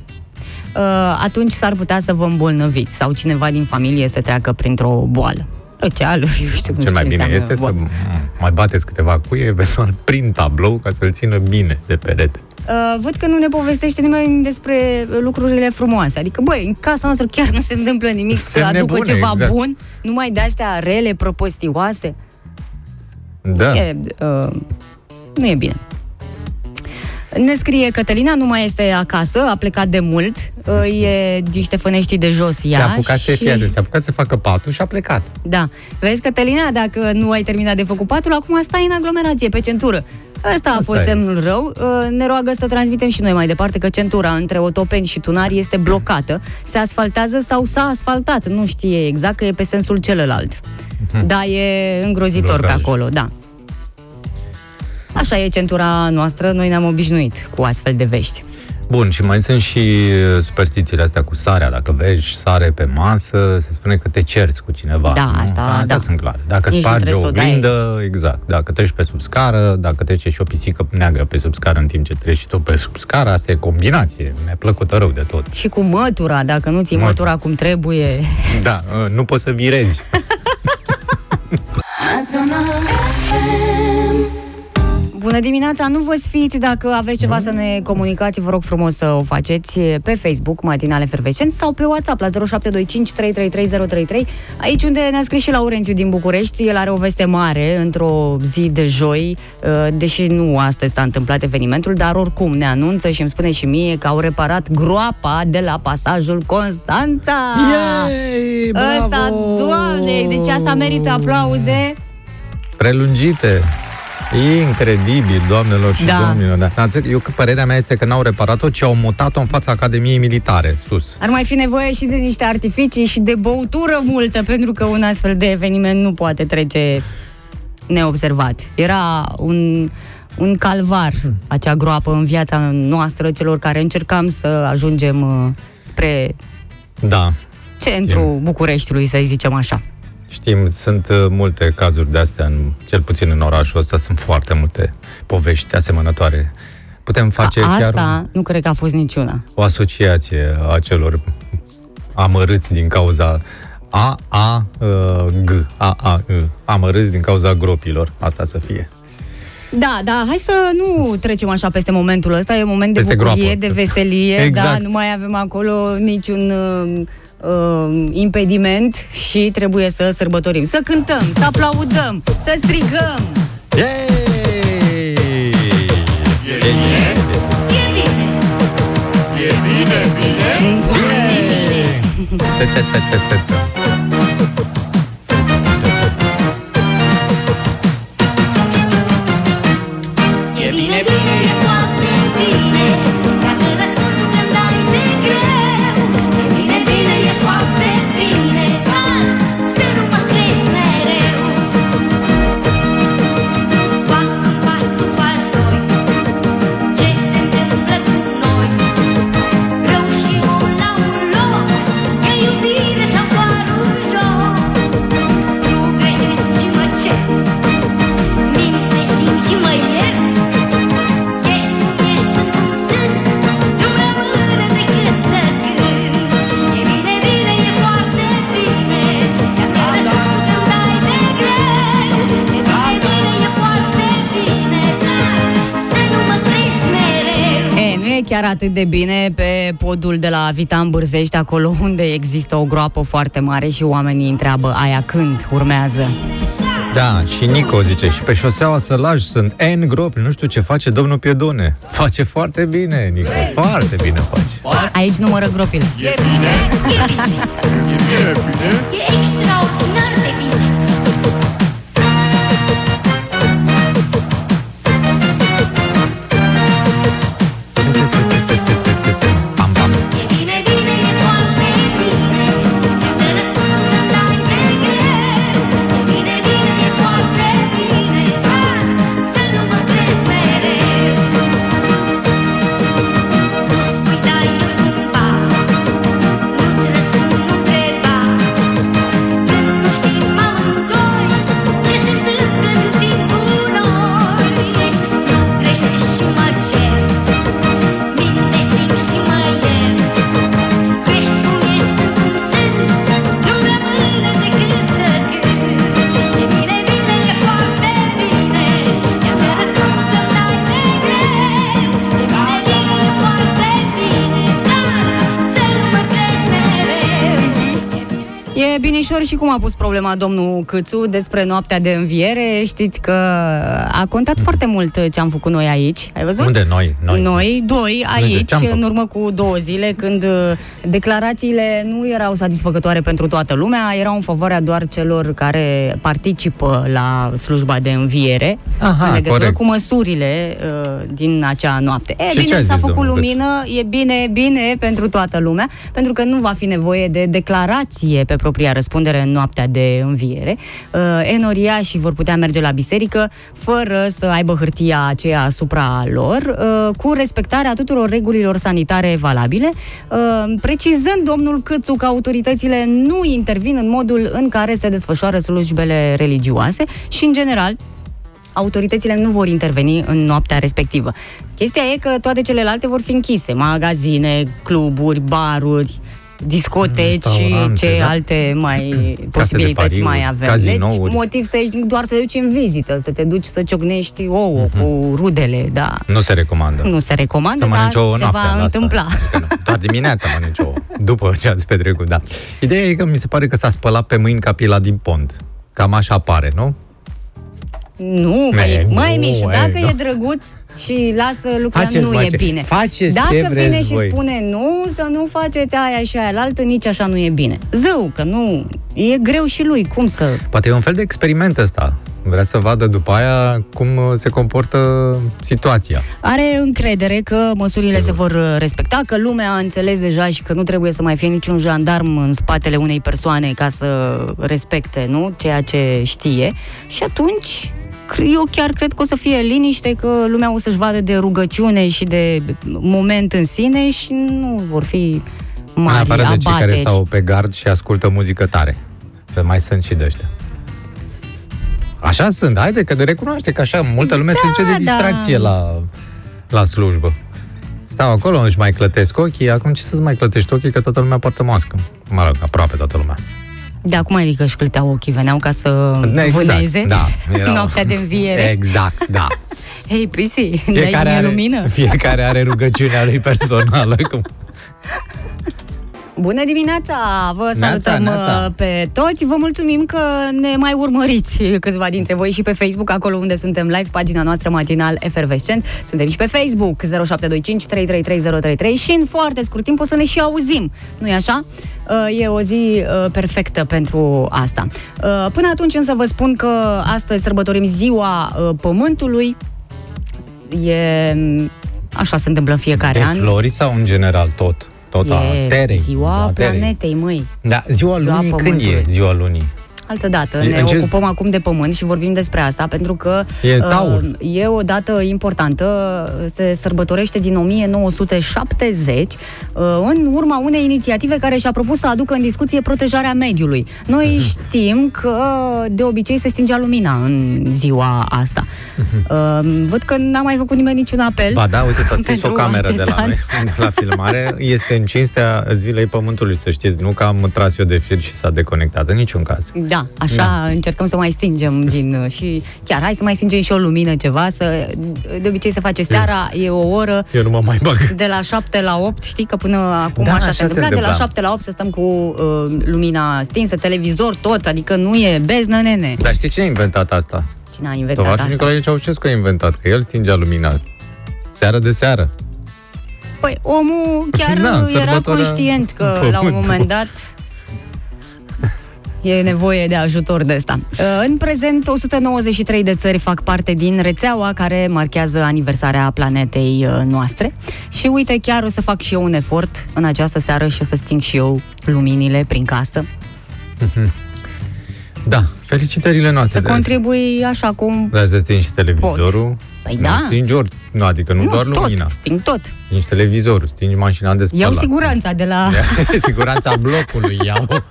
[SPEAKER 3] uh, atunci s-ar putea să vă îmbolnăviți sau cineva din familie să treacă printr-o boală. Răceală, eu știu nu
[SPEAKER 2] Cel
[SPEAKER 3] știu
[SPEAKER 2] mai
[SPEAKER 3] ce
[SPEAKER 2] bine
[SPEAKER 3] înseamnă
[SPEAKER 2] este să
[SPEAKER 3] boală.
[SPEAKER 2] m- mai bateți câteva cuie, eventual prin tablou, ca să-l țină bine de perete.
[SPEAKER 3] Uh, văd că nu ne povestește nimeni despre lucrurile frumoase. Adică, băi, în casa noastră chiar nu se întâmplă nimic să
[SPEAKER 2] Semne
[SPEAKER 3] aducă
[SPEAKER 2] bune,
[SPEAKER 3] ceva
[SPEAKER 2] exact.
[SPEAKER 3] bun, numai de-astea rele, propostioase.
[SPEAKER 2] Da.
[SPEAKER 3] E, uh, nu e bine. Ne scrie Cătălina, nu mai este acasă, a plecat de mult, uh, e din Ștefănești de jos ea.
[SPEAKER 2] Se apucat să
[SPEAKER 3] și...
[SPEAKER 2] fie atent, se apucat să facă patul și a plecat.
[SPEAKER 3] Da. Vezi, Cătălina, dacă nu ai terminat de făcut patul, acum stai în aglomerație, pe centură. Ăsta a
[SPEAKER 2] Asta
[SPEAKER 3] fost
[SPEAKER 2] e.
[SPEAKER 3] semnul rău. Uh, Ne roagă să transmitem și noi mai departe că centura între Otopeni și Tunari este blocată. Se asfaltează sau s-a asfaltat, nu știe exact că e pe sensul celălalt. Da, e îngrozitor
[SPEAKER 2] Blocaj.
[SPEAKER 3] pe acolo, da. Așa e centura noastră, noi ne-am obișnuit cu astfel de vești.
[SPEAKER 2] Bun, și mai sunt și uh, superstițiile astea cu sarea. Dacă vezi sare pe masă, se spune că te cerți cu cineva.
[SPEAKER 3] Da,
[SPEAKER 2] nu?
[SPEAKER 3] asta,
[SPEAKER 2] Astea
[SPEAKER 3] da.
[SPEAKER 2] sunt clare. Dacă
[SPEAKER 3] Nici nu
[SPEAKER 2] spargi
[SPEAKER 3] trebuie
[SPEAKER 2] o
[SPEAKER 3] să o dai.
[SPEAKER 2] oglindă, exact. Dacă treci pe sub scară, dacă trece și o pisică neagră pe sub scară în timp ce treci și tu pe sub scară, asta e combinație. Neplăcută rău de tot.
[SPEAKER 3] Și cu mătura, dacă nu ții
[SPEAKER 2] Mătura.
[SPEAKER 3] mătura cum trebuie,
[SPEAKER 2] Da, uh, nu poți să virezi.
[SPEAKER 3] Bună dimineața, nu vă sfiți dacă aveți ceva să ne comunicați, vă rog frumos să o faceți pe Facebook, Matinale Fervescent, sau pe WhatsApp la 0725 333033, aici unde ne-a scris și Laurențiu din București, el are o veste mare într-o zi de joi, uh, deși nu astăzi s-a întâmplat evenimentul, dar oricum ne anunță și îmi spune și mie că au reparat groapa de la pasajul Constanța!
[SPEAKER 2] Yay,
[SPEAKER 3] Ăsta, doamne, deci asta merită aplauze.
[SPEAKER 2] Prelungite. Incredibil, doamnelor și
[SPEAKER 3] Da.
[SPEAKER 2] domnilor. Da. Ați- Eu, că părerea mea este că n-au reparat-o, ci au mutat-o în fața Academiei Militare, sus.
[SPEAKER 3] Ar mai fi nevoie și de niște artificii și de băutură multă, pentru că un astfel de eveniment nu poate trece neobservat. Era un, un calvar, acea groapă în viața noastră, celor care încercam să ajungem uh, spre
[SPEAKER 2] Da,
[SPEAKER 3] centrul Bucureștiului, să zicem așa.
[SPEAKER 2] Știm, sunt uh, multe cazuri de astea, în, cel puțin în orașul ăsta, sunt foarte multe povești asemănătoare. Putem face
[SPEAKER 3] A,
[SPEAKER 2] chiar
[SPEAKER 3] asta nu cred că a fost niciuna.
[SPEAKER 2] o asociație a celor amărâți din cauza A, A, uh, G, A, A, G, amărâți din cauza gropilor, asta să fie.
[SPEAKER 3] Da, da, hai să nu trecem așa peste momentul ăsta, e un moment de
[SPEAKER 2] Peste
[SPEAKER 3] bucurie,
[SPEAKER 2] groapă.
[SPEAKER 3] de veselie,
[SPEAKER 2] Exact.
[SPEAKER 3] da, nu mai avem acolo niciun uh, uh, impediment și trebuie să sărbătorim, să cântăm, să aplaudăm, să strigăm.
[SPEAKER 2] Yay! E bine!
[SPEAKER 4] E bine, bine
[SPEAKER 2] Te, te, te,
[SPEAKER 3] chiar atât de bine pe podul de la Vitan Bârzești, acolo unde există o groapă foarte mare și oamenii întreabă aia când urmează.
[SPEAKER 2] Da, și Nico zice, și pe șoseaua Sălaj sunt N gropi, nu știu ce face domnul Piedone. Face foarte bine, Nico, foarte bine face.
[SPEAKER 3] Aici numără gropile.
[SPEAKER 5] E extraordinar
[SPEAKER 3] E binișor și cum a pus problema domnul Câțu despre noaptea de înviere. Știți că a contat foarte mult ce am făcut noi aici. Ai văzut?
[SPEAKER 2] Unde noi? Noi.
[SPEAKER 3] Noi, doi, aici,
[SPEAKER 2] ce-am făcut?
[SPEAKER 3] în urmă cu două zile, când uh, declarațiile nu erau satisfăcătoare pentru toată lumea, erau în favoarea doar celor care participă la slujba de înviere,
[SPEAKER 2] Aha,
[SPEAKER 3] în legătură
[SPEAKER 2] corect.
[SPEAKER 3] cu măsurile uh, din acea noapte. E
[SPEAKER 2] Și ce
[SPEAKER 3] bine,
[SPEAKER 2] a
[SPEAKER 3] s-a
[SPEAKER 2] zis
[SPEAKER 3] făcut
[SPEAKER 2] domnul Câțu?
[SPEAKER 3] lumină, e bine, bine pentru toată lumea, pentru că nu va fi nevoie de declarație pe propria răspundere în noaptea de înviere. Uh, enoriașii vor putea merge la biserică fără să aibă hârtia aceea asupra lor, uh, cu respectarea tuturor regulilor sanitare valabile, uh, precizând domnul Câțu că autoritățile nu intervin în modul în care se desfășoară slujbele religioase și, în general, autoritățile nu vor interveni în noaptea respectivă. Chestia e că toate celelalte vor fi închise. Magazine, cluburi, baruri, discoteci și
[SPEAKER 2] Restaurante,
[SPEAKER 3] ce
[SPEAKER 2] da?
[SPEAKER 3] alte mai posibilități
[SPEAKER 2] pariuri,
[SPEAKER 3] mai avem.
[SPEAKER 2] cazinouri.
[SPEAKER 3] Deci motiv să ieși doar să te duci în vizită, să te duci să ciocnești ouă
[SPEAKER 2] Mhm.
[SPEAKER 3] cu rudele, da.
[SPEAKER 2] Nu se recomandă.
[SPEAKER 3] Nu se recomandă,
[SPEAKER 2] Să mănânci
[SPEAKER 3] dar
[SPEAKER 2] ouă
[SPEAKER 3] se
[SPEAKER 2] noaptea,
[SPEAKER 3] va
[SPEAKER 2] la asta.
[SPEAKER 3] întâmpla.
[SPEAKER 2] Adică nu, Doar dimineața mănânci ouă. După ce ați petrecut, da. Ideea e că mi se pare că s-a spălat pe mâini capila din pont. Cam așa pare, nu?
[SPEAKER 3] Nu,
[SPEAKER 2] Me,
[SPEAKER 3] mai,
[SPEAKER 2] nu,
[SPEAKER 3] mai Mișu,
[SPEAKER 2] e,
[SPEAKER 3] dacă
[SPEAKER 2] nu.
[SPEAKER 3] e drăguț și lasă lucrurile,
[SPEAKER 2] Faceți,
[SPEAKER 3] nu
[SPEAKER 2] face-
[SPEAKER 3] e bine.
[SPEAKER 2] faceți
[SPEAKER 3] dacă
[SPEAKER 2] ce vreți
[SPEAKER 3] vine și
[SPEAKER 2] voi.
[SPEAKER 3] spune nu, să nu faceți aia și aia la altă, nici așa nu e bine. Zău, că nu, e greu și lui, cum să...
[SPEAKER 2] Poate e un fel de experiment ăsta. Vrea să vadă după aia cum uh, se comportă situația.
[SPEAKER 3] Are încredere că măsurile se vor uh, respecta, că lumea a înțeles deja și că nu trebuie să mai fie niciun jandarm în spatele unei persoane ca să respecte, nu, ceea ce știe. Și atunci eu chiar cred că o să fie liniște, că lumea o să-și vadă de rugăciune și de moment în sine și nu vor fi
[SPEAKER 2] În
[SPEAKER 3] mari
[SPEAKER 2] afară de cei care
[SPEAKER 3] abateri.
[SPEAKER 2] stau pe gard și ascultă muzică tare. Că mai sunt și de ăștia. Așa sunt, haide că de recunoaște că așa multă lume se duce de
[SPEAKER 3] da.
[SPEAKER 2] distracție la, la slujbă. Stau acolo, își mai clătesc ochii, acum ce să-ți mai clătești ochii, că toată lumea poartă mască. Mă rog, aproape toată lumea.
[SPEAKER 3] De acum adică își câlteau ochii, veneau ca să vâneze
[SPEAKER 2] da. erau-
[SPEAKER 3] noaptea de înviere.
[SPEAKER 2] Exact, da.
[SPEAKER 3] Hei, Pisi, dai și
[SPEAKER 2] Fiecare
[SPEAKER 3] mie
[SPEAKER 2] are,
[SPEAKER 3] lumină?
[SPEAKER 2] fiecare are rugăciunea lui personală. Cum...
[SPEAKER 3] Bună dimineața! Vă
[SPEAKER 2] Neața,
[SPEAKER 3] salutăm
[SPEAKER 2] neața.
[SPEAKER 3] uh, pe toți. Vă mulțumim că ne mai urmăriți câțiva dintre voi și pe Facebook, acolo unde suntem live, pagina noastră matinal efervescent. Suntem și pe Facebook 0725 333033 și în foarte scurt timp o să ne și auzim. nu e așa? Uh, E o zi uh, perfectă pentru asta. Uh, Până atunci însă vă spun că astăzi sărbătorim ziua uh, Pământului. E... Așa se întâmplă în fiecare
[SPEAKER 2] De
[SPEAKER 3] an.
[SPEAKER 2] flori sau în general tot? Tot a
[SPEAKER 3] E
[SPEAKER 2] terei.
[SPEAKER 3] ziua
[SPEAKER 2] terei.
[SPEAKER 3] planetei, măi.
[SPEAKER 2] Da, ziua
[SPEAKER 3] Ziua
[SPEAKER 2] lunii, când
[SPEAKER 3] Pământului.
[SPEAKER 2] e ziua lunii?
[SPEAKER 3] Altă dată,
[SPEAKER 2] E-
[SPEAKER 3] ne
[SPEAKER 2] în ce-
[SPEAKER 3] ocupăm acum de pământ și vorbim despre asta pentru că
[SPEAKER 2] E taur.
[SPEAKER 3] uh, e o dată importantă, se sărbătorește din 1970 uh, în urma unei inițiative care și-a propus să aducă în discuție protejarea mediului. Noi știm că de obicei se stingea lumina în ziua asta. Uh, Văd că n-a mai făcut nimeni niciun apel.
[SPEAKER 2] Ba da, uite, s-a stins o
[SPEAKER 3] pentru
[SPEAKER 2] cameră de
[SPEAKER 3] acest
[SPEAKER 2] la
[SPEAKER 3] an.
[SPEAKER 2] noi, de la filmare. Este în cinstea zilei Pământului, să știți. Nu că am tras eu de fir și s-a deconectat, în niciun caz.
[SPEAKER 3] Da, da, așa da. încercăm să mai stingem din și chiar hai să mai stingem și o lumină ceva, să de obicei se face seara, e o oră
[SPEAKER 2] Eu nu mă mai bag.
[SPEAKER 3] de la 7 la 8, știi că până acum
[SPEAKER 2] Da,
[SPEAKER 3] așa,
[SPEAKER 2] așa
[SPEAKER 3] se
[SPEAKER 2] se
[SPEAKER 3] întâmpla, de la
[SPEAKER 2] întâmpla.
[SPEAKER 3] 7 la 8 să stăm cu uh, lumina stinsă, televizor tot, adică nu e beznă nene.
[SPEAKER 2] Dar știi cine a inventat asta?
[SPEAKER 3] Cine a inventat
[SPEAKER 2] Tovașul
[SPEAKER 3] asta?
[SPEAKER 2] Nicolae Ceaușescu a inventat, că el stingea lumina seară de seară.
[SPEAKER 3] Păi omul chiar
[SPEAKER 2] Da,
[SPEAKER 3] era
[SPEAKER 2] sărbătoarea
[SPEAKER 3] conștient că la un
[SPEAKER 2] Pământului.
[SPEAKER 3] moment dat e nevoie de ajutor de ăsta. Uh, În prezent, 193 de țări fac parte din rețeaua care marchează aniversarea planetei uh, noastre. Și uite, chiar o să fac și eu un efort în această seară și o să sting și eu luminile prin casă.
[SPEAKER 2] Da, felicitările noastre.
[SPEAKER 3] Să
[SPEAKER 2] de azi.
[SPEAKER 3] contribui așa cum...
[SPEAKER 2] Da, să țin și televizorul.
[SPEAKER 3] Păi
[SPEAKER 2] nu,
[SPEAKER 3] da.
[SPEAKER 2] Stingi ori, nu, adică nu, doar
[SPEAKER 3] tot,
[SPEAKER 2] lumina.
[SPEAKER 3] sting tot.
[SPEAKER 2] Stingi televizorul, stingi mașina de spălat.
[SPEAKER 3] Iau siguranța de la...
[SPEAKER 2] Siguranța blocului iau.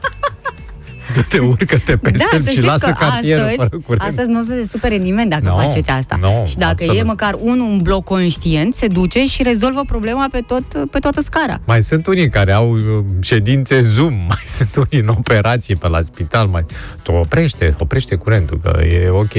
[SPEAKER 2] Du-te, urcă-te pe
[SPEAKER 3] Da,
[SPEAKER 2] stâlp
[SPEAKER 3] să
[SPEAKER 2] și
[SPEAKER 3] știți
[SPEAKER 2] lasă
[SPEAKER 3] că
[SPEAKER 2] cartierul
[SPEAKER 3] astăzi,
[SPEAKER 2] fără curent.
[SPEAKER 3] astăzi nu o să se supere nimeni dacă
[SPEAKER 2] No,
[SPEAKER 3] faceți asta.
[SPEAKER 2] no,
[SPEAKER 3] și dacă
[SPEAKER 2] absolut.
[SPEAKER 3] e măcar unul un bloc conștient, se duce și rezolvă problema pe, tot, pe toată scara.
[SPEAKER 2] Mai sunt unii care au uh, ședințe Zoom, mai sunt unii în operații pe la spital, mai... Tu oprește, oprește curentul, că e ok.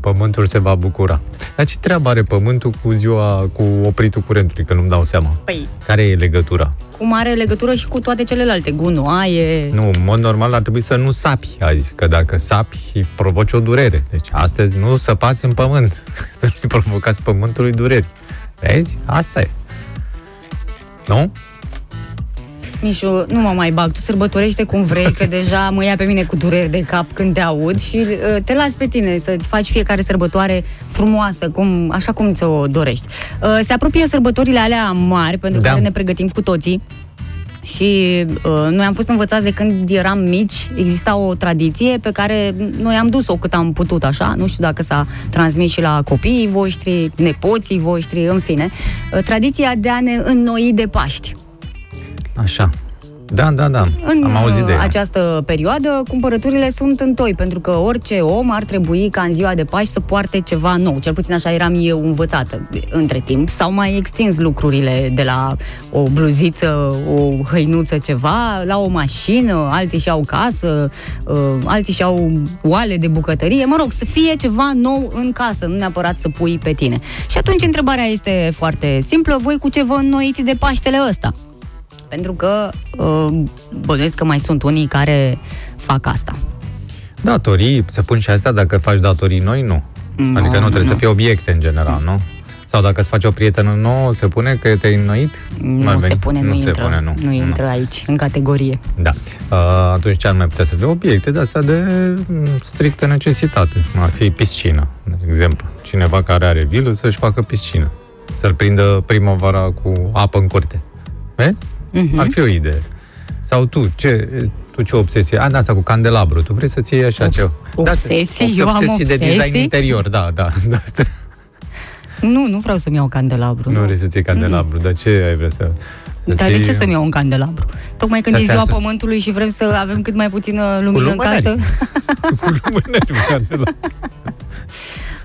[SPEAKER 2] Pământul se va bucura. Dar ce treabă are pământul cu ziua, cu opritul curentului, că nu-mi dau seama?
[SPEAKER 3] Păi,
[SPEAKER 2] Care e legătura?
[SPEAKER 3] Cum are legătură și cu toate celelalte, gunoaie...
[SPEAKER 2] Nu, în mod normal ar trebui să nu sapi azi, că dacă sapi, provoci o durere. Deci astăzi nu săpați în pământ, să nu provocați pământului dureri. Vezi? Asta e. Nu?
[SPEAKER 3] Mișu, nu mă mai bag, tu sărbătorește cum vrei, că deja mă ia pe mine cu dureri de cap când te aud și uh, te las pe tine să-ți faci fiecare sărbătoare frumoasă, cum, așa cum ți-o dorești. Uh, se apropie sărbătorile alea mari, pentru
[SPEAKER 2] Da.
[SPEAKER 3] care ne pregătim cu toții. Și uh, noi am fost învățați de când eram mici, exista o tradiție pe care noi am dus-o cât am putut, așa, nu știu dacă s-a transmis și la copiii voștri, nepoții voștri, în fine, uh, tradiția de a ne înnoi de Paști.
[SPEAKER 2] Așa. Da, da, da.
[SPEAKER 3] În
[SPEAKER 2] Am auzit de
[SPEAKER 3] uh,
[SPEAKER 2] ea.
[SPEAKER 3] această perioadă, cumpărăturile sunt întoi, pentru că orice om ar trebui ca în ziua de Paști să poarte ceva nou. Cel puțin așa eram eu învățată. Între timp s-au mai extins lucrurile de la o bluziță, o hăinuță, ceva, la o mașină, alții și-au casă, uh, alții și-au oale de bucătărie. Mă rog, să fie ceva nou în casă, nu neapărat să pui pe tine. Și atunci întrebarea este foarte simplă. Voi cu ce vă înnoiți de Paștele ăsta? Pentru că uh, bănuiesc că mai sunt unii care fac asta.
[SPEAKER 2] Datorii, se pun și astea dacă faci datorii noi, nu.
[SPEAKER 3] Nu,
[SPEAKER 2] adică nu trebuie
[SPEAKER 3] nu.
[SPEAKER 2] să fie obiecte în general, nu? Sau dacă îți faci o prietenă nouă, se pune că te-ai înnoit?
[SPEAKER 3] Nu
[SPEAKER 2] Ar
[SPEAKER 3] se
[SPEAKER 2] veni?
[SPEAKER 3] pune, nu,
[SPEAKER 2] nu
[SPEAKER 3] intră.
[SPEAKER 2] se pune, nu.
[SPEAKER 3] nu intră aici, în categorie.
[SPEAKER 2] Da. Uh, atunci ce ar mai putea să fie? Obiecte de astea de mm, strictă necesitate. Cum Ar fi piscină, de exemplu. Cineva care are vilă să-și facă piscină. Să-l prindă primăvara cu apă în curte. Vezi?
[SPEAKER 3] Mhm.
[SPEAKER 2] Ar fi o idee. Sau tu, ce, tu ce obsesie? A, da, asta cu candelabru. Tu vrei să-ți iei așa ceva.
[SPEAKER 3] obsesii? Eu am
[SPEAKER 2] obsesii de design
[SPEAKER 3] obsesii?
[SPEAKER 2] interior, da, da. da asta.
[SPEAKER 3] Nu, nu vreau să-mi iau un candelabru.
[SPEAKER 2] Nu vrei să-ți iei candelabru, dar ce ai vrea să... să
[SPEAKER 3] Dar de ce să-mi iau un candelabru? Tocmai când
[SPEAKER 2] Să
[SPEAKER 3] e
[SPEAKER 2] se
[SPEAKER 3] ziua
[SPEAKER 2] ajută.
[SPEAKER 3] pământului și vrem să avem cât mai puțină lumină în
[SPEAKER 2] lumânări.
[SPEAKER 3] casă. Uh, 02140422424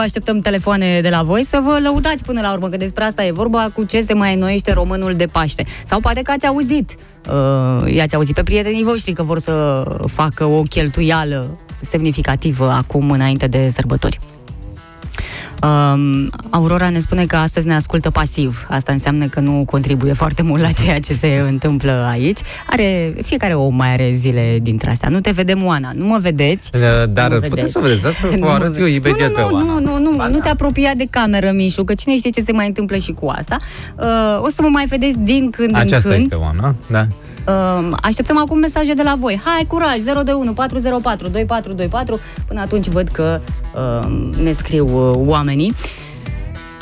[SPEAKER 3] Așteptăm telefoane de la voi să vă lăudați până la urmă, că despre asta e vorba, cu ce se mai înnoiește românul de Paște. Sau poate că ați auzit, uh, i-ați auzit pe prietenii voștri că vor să facă o cheltuială semnificativă acum înainte de sărbători. Um, Aurora ne spune că astăzi ne ascultă pasiv. Asta înseamnă că nu contribuie foarte mult la ceea ce se întâmplă aici. Are, fiecare om mai are zile dintre astea. Nu te vedem, Oana. Nu mă vedeți.
[SPEAKER 2] Dar
[SPEAKER 3] Nu mă
[SPEAKER 2] puteți să
[SPEAKER 3] vedeți.
[SPEAKER 2] vedeți, asta
[SPEAKER 3] Nu
[SPEAKER 2] vă
[SPEAKER 3] mă
[SPEAKER 2] arăt eu
[SPEAKER 3] vedeți.
[SPEAKER 2] imediat pe
[SPEAKER 3] nu, nu,
[SPEAKER 2] Oana.
[SPEAKER 3] nu, nu, nu,
[SPEAKER 2] Ba
[SPEAKER 3] nu
[SPEAKER 2] da.
[SPEAKER 3] te apropia de cameră, Mișu, că cine știe ce se mai întâmplă și cu asta. Uh, o să mă mai vedeți din când
[SPEAKER 2] Aceasta
[SPEAKER 3] în când.
[SPEAKER 2] este Oana, da.
[SPEAKER 3] Uh, așteptăm acum mesaje de la voi. Hai, curaj, 021 404 2424. Până atunci văd că uh, ne scriu uh, oamenii.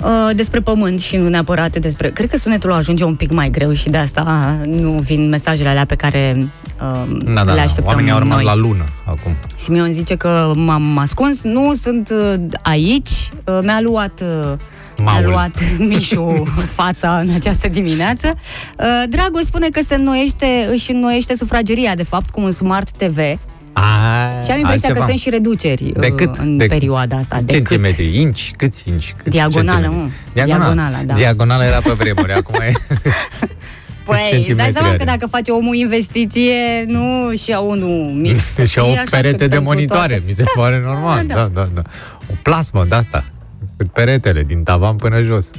[SPEAKER 3] Uh, despre pământ și nu neapărat despre... Cred că sunetul ajunge un pic mai greu și de asta nu vin mesajele alea pe care uh,
[SPEAKER 2] Da, da,
[SPEAKER 3] le
[SPEAKER 2] da.
[SPEAKER 3] așteptăm
[SPEAKER 2] Oamenii au rămas
[SPEAKER 3] noi.
[SPEAKER 2] la lună acum.
[SPEAKER 3] Simion zice că m-am ascuns. Nu sunt uh, aici. Uh, mi-a luat... Uh, mi-a
[SPEAKER 2] Maul.
[SPEAKER 3] luat Mișu fața în această dimineață. Uh, Dragoș spune că se înnoiește, își înnoiește sufrageria, de fapt, cu un Smart TV.
[SPEAKER 2] A,
[SPEAKER 3] Și am impresia
[SPEAKER 2] altceva.
[SPEAKER 3] că sunt și reduceri
[SPEAKER 2] De
[SPEAKER 3] uh,
[SPEAKER 2] cât?
[SPEAKER 3] în
[SPEAKER 2] de
[SPEAKER 3] perioada asta.
[SPEAKER 2] câți
[SPEAKER 3] De cât?
[SPEAKER 2] centimetri? Inci? Câți inci? Câți
[SPEAKER 3] Diagonală,
[SPEAKER 2] centimetri?
[SPEAKER 3] mă. Diagonala, da.
[SPEAKER 2] Diagonala era pe vremuri, acum e...
[SPEAKER 3] Păi, îți dai
[SPEAKER 2] centimetri
[SPEAKER 3] seama
[SPEAKER 2] are?
[SPEAKER 3] că dacă face omul investiție, nu și ia unul mic. să
[SPEAKER 2] și au
[SPEAKER 3] fie
[SPEAKER 2] o
[SPEAKER 3] așa
[SPEAKER 2] perete
[SPEAKER 3] cât
[SPEAKER 2] de
[SPEAKER 3] pentru
[SPEAKER 2] monitoare,
[SPEAKER 3] toate.
[SPEAKER 2] mi se pare normal.
[SPEAKER 3] da.
[SPEAKER 2] Da, da, da. O plasmă de asta, cât peretele, din tavan până jos.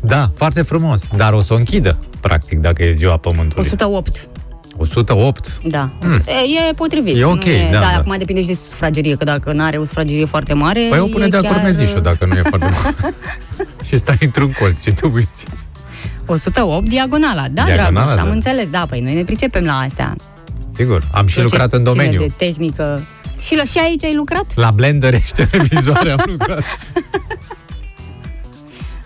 [SPEAKER 2] Da, foarte frumos, dar o să o închidă, practic, dacă e ziua Pământului.
[SPEAKER 3] 108,
[SPEAKER 2] 108.
[SPEAKER 3] da. E, e potrivit.
[SPEAKER 2] Hmm. E ok,
[SPEAKER 3] nu e,
[SPEAKER 2] da,
[SPEAKER 3] da,
[SPEAKER 2] da.
[SPEAKER 3] acum depinde și de sufragerie, că dacă nu are o sufragerie foarte mare,
[SPEAKER 2] Păi o pune
[SPEAKER 3] e
[SPEAKER 2] de acord
[SPEAKER 3] chiar,
[SPEAKER 2] mezișul, dacă nu e foarte mare. și stai într-un colț și te uiți.
[SPEAKER 3] 108 diagonala, da,
[SPEAKER 2] Diagonala,
[SPEAKER 3] Dragoș, am
[SPEAKER 2] da.
[SPEAKER 3] înțeles, da, păi noi ne pricepem la astea.
[SPEAKER 2] Sigur, am și
[SPEAKER 3] Tot ce
[SPEAKER 2] lucrat în
[SPEAKER 3] ține
[SPEAKER 2] domeniu.
[SPEAKER 3] de tehnică. Și, la, și aici ai lucrat?
[SPEAKER 2] La blender și televizoare am lucrat.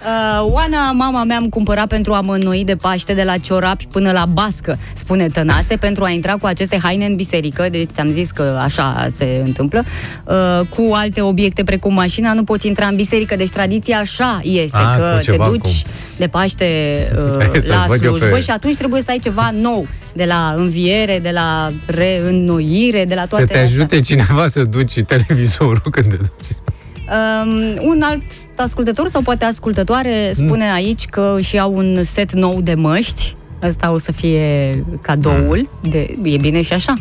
[SPEAKER 3] Uh, Oana, mama mea, îmi cumpăra pentru amănoi de Paște de la ciorapi până la bască, spune Tănase, pentru a intra cu aceste haine în biserică, deci ți-am zis că așa se întâmplă, uh, cu alte obiecte precum mașina, nu poți intra în biserică, deci tradiția așa este,
[SPEAKER 2] Ah,
[SPEAKER 3] că
[SPEAKER 2] cu
[SPEAKER 3] te
[SPEAKER 2] ceva,
[SPEAKER 3] duci
[SPEAKER 2] cum?
[SPEAKER 3] de Paște
[SPEAKER 2] Hai
[SPEAKER 3] uh,
[SPEAKER 2] să
[SPEAKER 3] la
[SPEAKER 2] văd eu
[SPEAKER 3] slujbă
[SPEAKER 2] pe-
[SPEAKER 3] și atunci trebuie să ai ceva nou, de la înviere, de la reînnoire, de la toate
[SPEAKER 2] Să te
[SPEAKER 3] astea.
[SPEAKER 2] ajute cineva să duci televizorul când te duci.
[SPEAKER 3] Um, un alt ascultător sau poate ascultătoare spune
[SPEAKER 2] Mm.
[SPEAKER 3] aici că și au un set nou de măști. Asta o să fie cadoul.
[SPEAKER 2] Mm.
[SPEAKER 3] De, e bine și așa.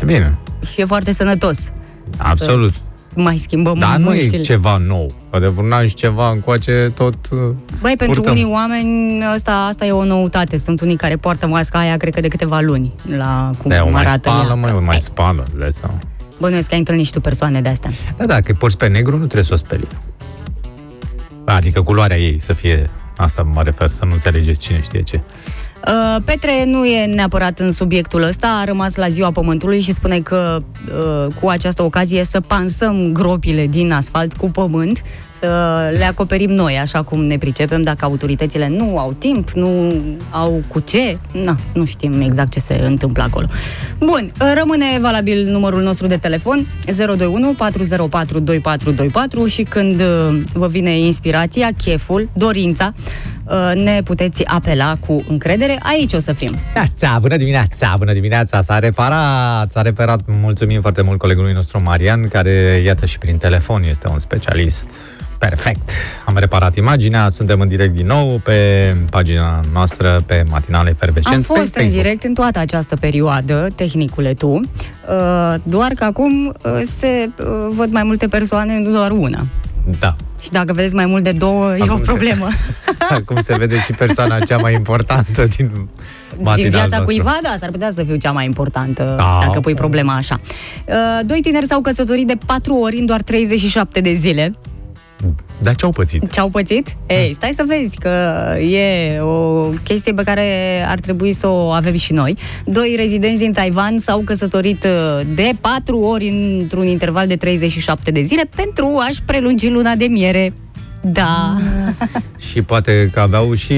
[SPEAKER 2] E bine,
[SPEAKER 3] Și e foarte sănătos.
[SPEAKER 2] absolut.
[SPEAKER 3] Mai schimbăm
[SPEAKER 2] Dar nu
[SPEAKER 3] măștile.
[SPEAKER 2] e ceva nou. Că de vreun an și ceva încoace tot... uh,
[SPEAKER 3] Băi, pentru
[SPEAKER 2] purtăm.
[SPEAKER 3] unii oameni asta, asta e o noutate. Sunt unii care poartă masca aia, cred că de câteva luni, la cum,
[SPEAKER 2] Da, o
[SPEAKER 3] cum
[SPEAKER 2] mai
[SPEAKER 3] arată
[SPEAKER 2] spală,
[SPEAKER 3] ea.
[SPEAKER 2] mai, o mai spală, îți dai seama.
[SPEAKER 3] Bănuiesc că ai întâlnit și tu persoane de astea.
[SPEAKER 2] Da, da, că porți pe negru, nu trebuie să o speli. Adică culoarea ei să fie... Asta mă refer, să nu înțelegeți cine știe ce.
[SPEAKER 3] Uh, Petre nu e neapărat în subiectul ăsta, a rămas la ziua Pământului și spune că uh, cu această ocazie să pansăm gropile din asfalt cu pământ, să le acoperim noi, așa cum ne pricepem, dacă autoritățile nu au timp, nu au cu ce, na, nu știm exact ce se întâmplă acolo. Bun, uh, rămâne valabil numărul nostru de telefon 021 404 2424 și când uh, vă vine inspirația, cheful, dorința, uh, ne puteți apela cu încredere. Aici o să fim.
[SPEAKER 2] Dimineața, bună dimineața, bună dimineața, s-a reparat, s-a reparat, mulțumim foarte mult colegului nostru Marian, care, iată, și prin telefon este un specialist perfect. Am reparat imaginea, suntem în direct din nou pe pagina noastră, pe matinale efervescent.
[SPEAKER 3] Am
[SPEAKER 2] pe
[SPEAKER 3] fost în
[SPEAKER 2] Facebook.
[SPEAKER 3] direct în toată această perioadă, tehnicule tu, uh, doar că acum uh, se uh, văd mai multe persoane, nu doar una.
[SPEAKER 2] Da.
[SPEAKER 3] Și dacă vedeți mai mult de două, e o
[SPEAKER 2] Acum se-
[SPEAKER 3] problemă.
[SPEAKER 2] Acum se vede și persoana cea mai importantă din matinal
[SPEAKER 3] Din viața
[SPEAKER 2] nostru.
[SPEAKER 3] cuiva, da, s-ar putea să fiu cea mai importantă
[SPEAKER 2] Da.
[SPEAKER 3] dacă pui problema așa. Uh, Doi tineri s-au căsătorit de patru ori în doar 37 de zile.
[SPEAKER 2] Dar ce au pățit?
[SPEAKER 3] Ce au pățit? Ei, stai să vezi că e o chestie pe care ar trebui să o avem și noi. Doi rezidenți din Taiwan s-au căsătorit uh, de patru ori într-un interval de 37 de zile pentru a-și prelungi luna de miere. Da.
[SPEAKER 2] Și poate că aveau și,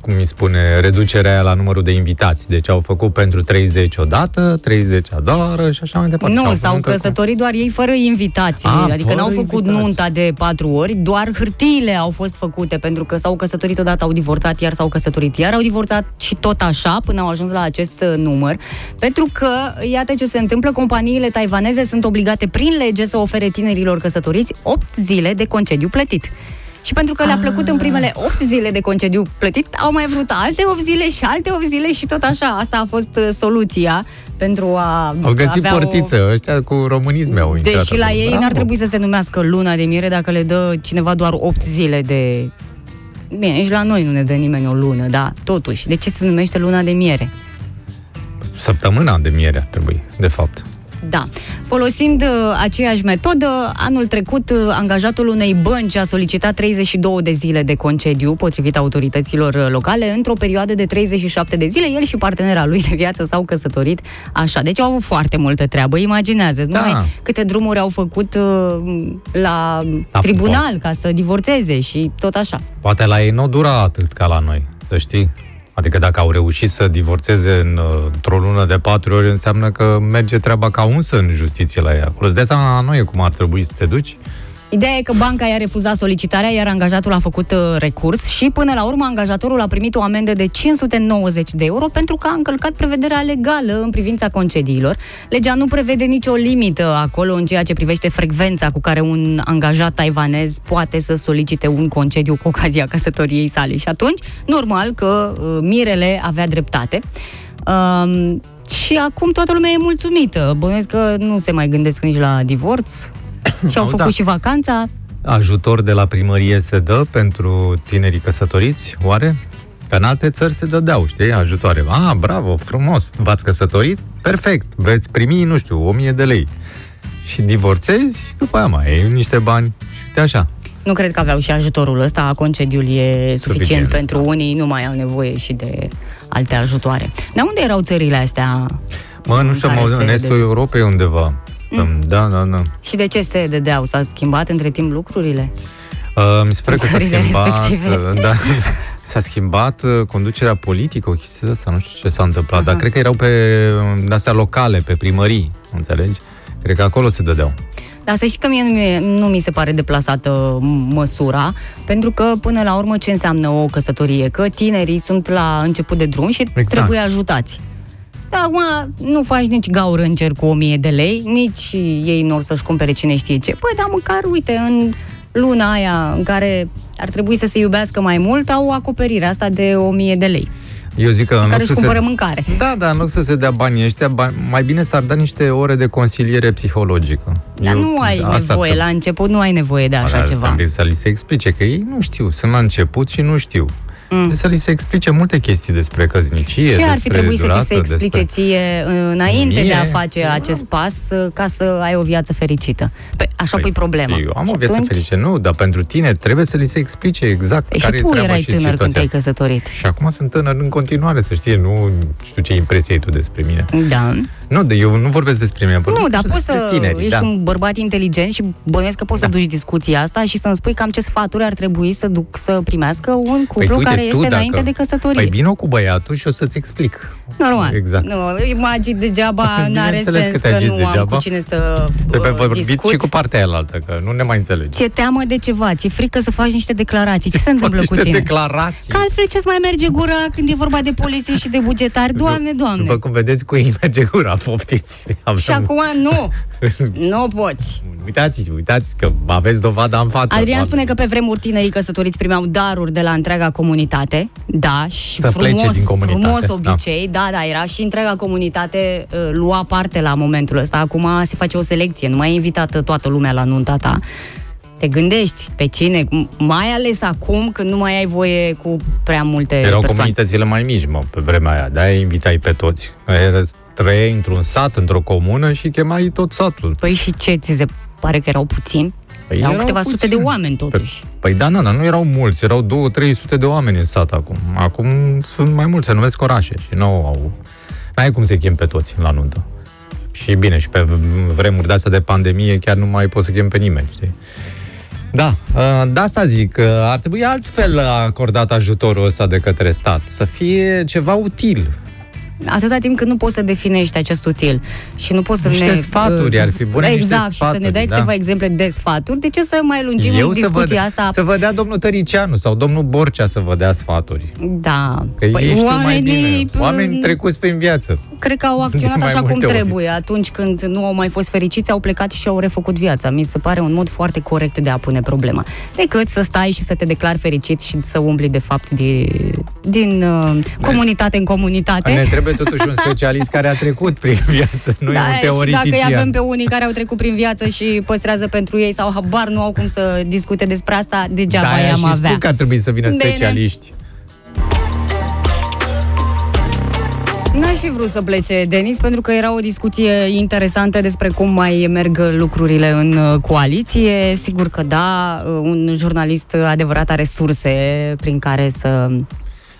[SPEAKER 2] cum mi spune, reducerea aia la numărul de invitați. Deci au făcut pentru 30 odată, 30 a doua oară și așa mai departe. Și
[SPEAKER 3] Nu,
[SPEAKER 2] au
[SPEAKER 3] s-au
[SPEAKER 2] făcut încă
[SPEAKER 3] căsătorit doar ei fără invitații.
[SPEAKER 2] Ah,
[SPEAKER 3] adică
[SPEAKER 2] fără
[SPEAKER 3] n-au făcut
[SPEAKER 2] invitați.
[SPEAKER 3] nunta de patru ori, doar hârtiile au fost făcute, pentru că s-au căsătorit odată, au divorțat, iar s-au căsătorit, iar au divorțat și tot așa până au ajuns la acest uh, număr. Pentru că, iată ce se întâmplă, companiile taiwaneze sunt obligate prin lege să ofere tinerilor căsătoriți 8 zile de concediu plătit. Și pentru că le-a plăcut în primele 8 zile de concediu plătit, au mai vrut alte 8 zile și alte 8 zile și tot așa. Asta a fost uh, soluția pentru a
[SPEAKER 2] Au găsit
[SPEAKER 3] avea o...
[SPEAKER 2] portiță, ăștia cu românisme au intrat
[SPEAKER 3] Deși la
[SPEAKER 2] acolo.
[SPEAKER 3] ei
[SPEAKER 2] Bravo.
[SPEAKER 3] n-ar trebui să se numească luna de miere dacă le dă cineva doar 8 zile de... Bine, nici la noi nu ne dă nimeni o lună, dar totuși, de ce se numește luna de miere?
[SPEAKER 2] Săptămâna de miere ar trebui, de fapt.
[SPEAKER 3] Da. Folosind uh, aceeași metodă, anul trecut uh, angajatul unei bănci a solicitat 32 de zile de concediu, potrivit autorităților uh, locale, într-o perioadă de 37 de zile. El și partenera lui de viață s-au căsătorit așa. Deci au avut foarte multă treabă. Imaginează,
[SPEAKER 2] Da.
[SPEAKER 3] numai câte drumuri au făcut uh, la
[SPEAKER 2] Da,
[SPEAKER 3] tribunal ca să divorțeze și tot așa.
[SPEAKER 2] Poate la ei nu dura atât ca la noi, să știi. Adică dacă au reușit să divorțeze în, uh, într-o lună de patru ori, înseamnă că merge treaba ca unsă în justiție la ei acolo. Îți dai seama la noi cum ar trebui să te duci?
[SPEAKER 3] Ideea e că banca i-a refuzat solicitarea, iar angajatul a făcut uh, recurs și până la urmă angajatorul a primit o amendă de 590 de euro pentru că a încălcat prevederea legală în privința concediilor. Legea nu prevede nicio limită acolo în ceea ce privește frecvența cu care un angajat taiwanez poate să solicite un concediu cu ocazia căsătoriei sale. Și atunci, normal că uh, Mirele avea dreptate. Um, și acum toată lumea e mulțumită. Bănuiesc că nu se mai gândesc nici la divorț. Și-au
[SPEAKER 2] Au,
[SPEAKER 3] făcut
[SPEAKER 2] da.
[SPEAKER 3] și vacanța.
[SPEAKER 2] Ajutor de la primărie se dă pentru tinerii căsătoriți, oare? Că în alte țări se dădeau, știi, ajutoare. Ah, bravo, frumos, v-ați căsătorit? Perfect, veți primi, nu știu, 1000 de lei. Și divorțezi și după aia mai ai niște bani și uite așa.
[SPEAKER 3] Nu cred că aveau și ajutorul ăsta, concediul e suficient,
[SPEAKER 2] Suficient,
[SPEAKER 3] pentru
[SPEAKER 2] da.
[SPEAKER 3] unii, nu mai au nevoie și de alte ajutoare. Dar unde erau țările astea?
[SPEAKER 2] Mă, nu știu,
[SPEAKER 3] care
[SPEAKER 2] mă,
[SPEAKER 3] se
[SPEAKER 2] în estul
[SPEAKER 3] dădeau?
[SPEAKER 2] Europei undeva. Mm. Da, da, da.
[SPEAKER 3] Și de ce se dădeau? S-au schimbat între timp lucrurile?
[SPEAKER 2] Uh, mi se pare că s-a
[SPEAKER 3] Țările
[SPEAKER 2] schimbat,
[SPEAKER 3] respective.
[SPEAKER 2] uh, da, s-a schimbat uh, conducerea politică, o chestie de asta, nu știu ce s-a întâmplat, dar
[SPEAKER 3] Aha.
[SPEAKER 2] cred că erau pe uh, astea locale, pe primării, înțelegi? Cred că acolo se dădeau.
[SPEAKER 3] Dar să știi că mie nu, mi- nu mi se pare deplasată m- măsura, pentru că până la urmă ce înseamnă o căsătorie? Că tinerii sunt la început de drum și
[SPEAKER 2] Exact.
[SPEAKER 3] trebuie ajutați. Dar acum nu faci nici gaură în cer cu 1000 de lei, nici ei nu or să-și cumpere cine știe ce. Păi, dar măcar, uite, în luna aia în care ar trebui să se iubească mai mult, au acoperirea asta de 1000 de lei,
[SPEAKER 2] Eu zic că în
[SPEAKER 3] care
[SPEAKER 2] loc
[SPEAKER 3] își
[SPEAKER 2] să
[SPEAKER 3] cumpără
[SPEAKER 2] se...
[SPEAKER 3] mâncare.
[SPEAKER 2] Da, da, în loc să se dea banii ăștia, ba- mai bine s-ar da niște ore de consiliere psihologică.
[SPEAKER 3] Dar
[SPEAKER 2] Eu-
[SPEAKER 3] nu ai
[SPEAKER 2] asta
[SPEAKER 3] nevoie,
[SPEAKER 2] ar-
[SPEAKER 3] la început nu ai nevoie de așa
[SPEAKER 2] Dar
[SPEAKER 3] ceva.
[SPEAKER 2] Trebuie să li se explice, că ei nu știu, sunt la început și nu știu. Mm. Trebuie să li se explice multe chestii despre căsnicie,
[SPEAKER 3] Ce ar fi
[SPEAKER 2] despre
[SPEAKER 3] trebuit să ți
[SPEAKER 2] durată,
[SPEAKER 3] se explice
[SPEAKER 2] despre...
[SPEAKER 3] ție înainte
[SPEAKER 2] Mie?
[SPEAKER 3] de a face acest pas uh, ca să ai o viață fericită? Păi așa pui problema.
[SPEAKER 2] Eu am
[SPEAKER 3] Și
[SPEAKER 2] o viață
[SPEAKER 3] atunci-
[SPEAKER 2] fericită, nu, dar pentru tine trebuie să li se explice exact
[SPEAKER 3] Păi și
[SPEAKER 2] care e
[SPEAKER 3] tu
[SPEAKER 2] treaba
[SPEAKER 3] erai
[SPEAKER 2] și
[SPEAKER 3] tânăr când
[SPEAKER 2] situația.
[SPEAKER 3] te-ai căsătorit.
[SPEAKER 2] Și acum sunt tânăr în continuare, să știi, nu știu ce impresie ai tu despre mine.
[SPEAKER 3] Da.
[SPEAKER 2] Nu, de eu nu vorbesc despre mine, vorbesc
[SPEAKER 3] Nu, dar
[SPEAKER 2] așa
[SPEAKER 3] poți
[SPEAKER 2] despre
[SPEAKER 3] să
[SPEAKER 2] tineri,
[SPEAKER 3] ești
[SPEAKER 2] da.
[SPEAKER 3] un bărbat inteligent și bănuiesc că poți să
[SPEAKER 2] Da.
[SPEAKER 3] duci discuția asta și să-mi spui cam ce sfaturi ar trebui să duc să primească un cuplu
[SPEAKER 2] Păi, uite,
[SPEAKER 3] care
[SPEAKER 2] tu
[SPEAKER 3] este
[SPEAKER 2] dacă-
[SPEAKER 3] înainte de căsătorie.
[SPEAKER 2] Păi vino cu băiatul și o să-ți explic.
[SPEAKER 3] Normal.
[SPEAKER 2] Exact.
[SPEAKER 3] Nu, imagini degeaba n-are
[SPEAKER 2] Bineînțeles
[SPEAKER 3] sens
[SPEAKER 2] că
[SPEAKER 3] că,
[SPEAKER 2] te agiți
[SPEAKER 3] nu am
[SPEAKER 2] degeaba.
[SPEAKER 3] cu cine să
[SPEAKER 2] Trebuie
[SPEAKER 3] uh,
[SPEAKER 2] vorbit
[SPEAKER 3] discut.
[SPEAKER 2] și cu partea aia altă, că nu ne mai înțelegi.
[SPEAKER 3] Ți-e teamă de ceva, ți-e frică să faci niște declarații. Ce se întâmplă cu
[SPEAKER 2] Niște
[SPEAKER 3] tine?
[SPEAKER 2] declarații.
[SPEAKER 3] Că altfel ce-ți mai merge gura când e vorba de poliție și de bugetari? Doamne, doamne!
[SPEAKER 2] După cum vedeți, cu ei merge gura, poftiți. Avem-
[SPEAKER 3] Și acum nu, nu poți.
[SPEAKER 2] Uitați, uitați că aveți dovada în față.
[SPEAKER 3] Adrian
[SPEAKER 2] doamne.
[SPEAKER 3] spune că pe vremuri tinerii căsătoriți primeau daruri de la întreaga comunitate. Da, și
[SPEAKER 2] Să plece
[SPEAKER 3] frumos,
[SPEAKER 2] din comunitate,
[SPEAKER 3] frumos
[SPEAKER 2] da.
[SPEAKER 3] obicei. Da. da, era și întreaga comunitate uh, lua parte la momentul ăsta. Acum se face o selecție, nu mai e invitată toată lumea la nunta ta. Te gândești pe cine, m- mai ales acum când nu mai ai voie cu prea multe
[SPEAKER 2] Erau
[SPEAKER 3] persoane.
[SPEAKER 2] comunitățile mai mici, mă, pe vremea aia. De-aia invitai pe toți. Era, trăiai într-un sat, într-o comună și chemai tot satul.
[SPEAKER 3] Păi și ce, ți se pare că erau puțini?
[SPEAKER 2] Păi
[SPEAKER 3] erau
[SPEAKER 2] erau
[SPEAKER 3] câteva sute
[SPEAKER 2] puțini.
[SPEAKER 3] de oameni totuși.
[SPEAKER 2] Păi da, da, dar nu erau mulți, erau 2-300 de oameni în sat acum. Acum sunt mai mulți, se numesc orașe și nu au... N-ai cum să chem pe toți la nuntă. Și bine, și pe vremuri de-astea de pandemie chiar nu mai poți să chem pe nimeni, știi? Da, ă, de asta zic că ar trebui altfel acordat ajutorul ăsta de către stat, să fie ceva util.
[SPEAKER 3] Atâta timp cât nu poți să definești acest util și nu poți să
[SPEAKER 2] Niște
[SPEAKER 3] ne...
[SPEAKER 2] sfaturi ar fi bune, niște
[SPEAKER 3] Exact, și să ne
[SPEAKER 2] sfaturi,
[SPEAKER 3] dai
[SPEAKER 2] da.
[SPEAKER 3] câteva exemple de sfaturi. De ce să mai lungim
[SPEAKER 2] Eu să
[SPEAKER 3] discuția
[SPEAKER 2] vă,
[SPEAKER 3] asta?
[SPEAKER 2] să vă dea domnul Tăricianu sau domnul Borcea să vă dea sfaturi.
[SPEAKER 3] Da.
[SPEAKER 2] Că ei știu mai bine.
[SPEAKER 3] p-
[SPEAKER 2] Oameni trecuți prin viață.
[SPEAKER 3] cred că au acționat
[SPEAKER 2] De mai
[SPEAKER 3] așa cum
[SPEAKER 2] multe ori.
[SPEAKER 3] trebuie. Atunci când nu au mai fost fericiți, au plecat și au refăcut viața. Mi se pare un mod foarte corect de a pune problema. Decât să stai și să te declari fericit și să umbli de fapt din, din uh, comunitate în comunitate.
[SPEAKER 2] Ne trebuie totuși un specialist care a trecut prin viață, nu e un
[SPEAKER 3] Da, și dacă
[SPEAKER 2] teoretician.
[SPEAKER 3] îi avem pe unii care au trecut prin viață și păstrează pentru ei sau habar nu au cum să discute despre asta, degeaba
[SPEAKER 2] Da,
[SPEAKER 3] i-am
[SPEAKER 2] și
[SPEAKER 3] avea.
[SPEAKER 2] spun că ar trebui să vină
[SPEAKER 3] Bine.
[SPEAKER 2] specialiști.
[SPEAKER 3] N-aș fi vrut să plece, Denis, pentru că era o discuție interesantă despre cum mai merg lucrurile în uh, coaliție. Sigur că da, uh, un jurnalist adevărat are surse prin care să...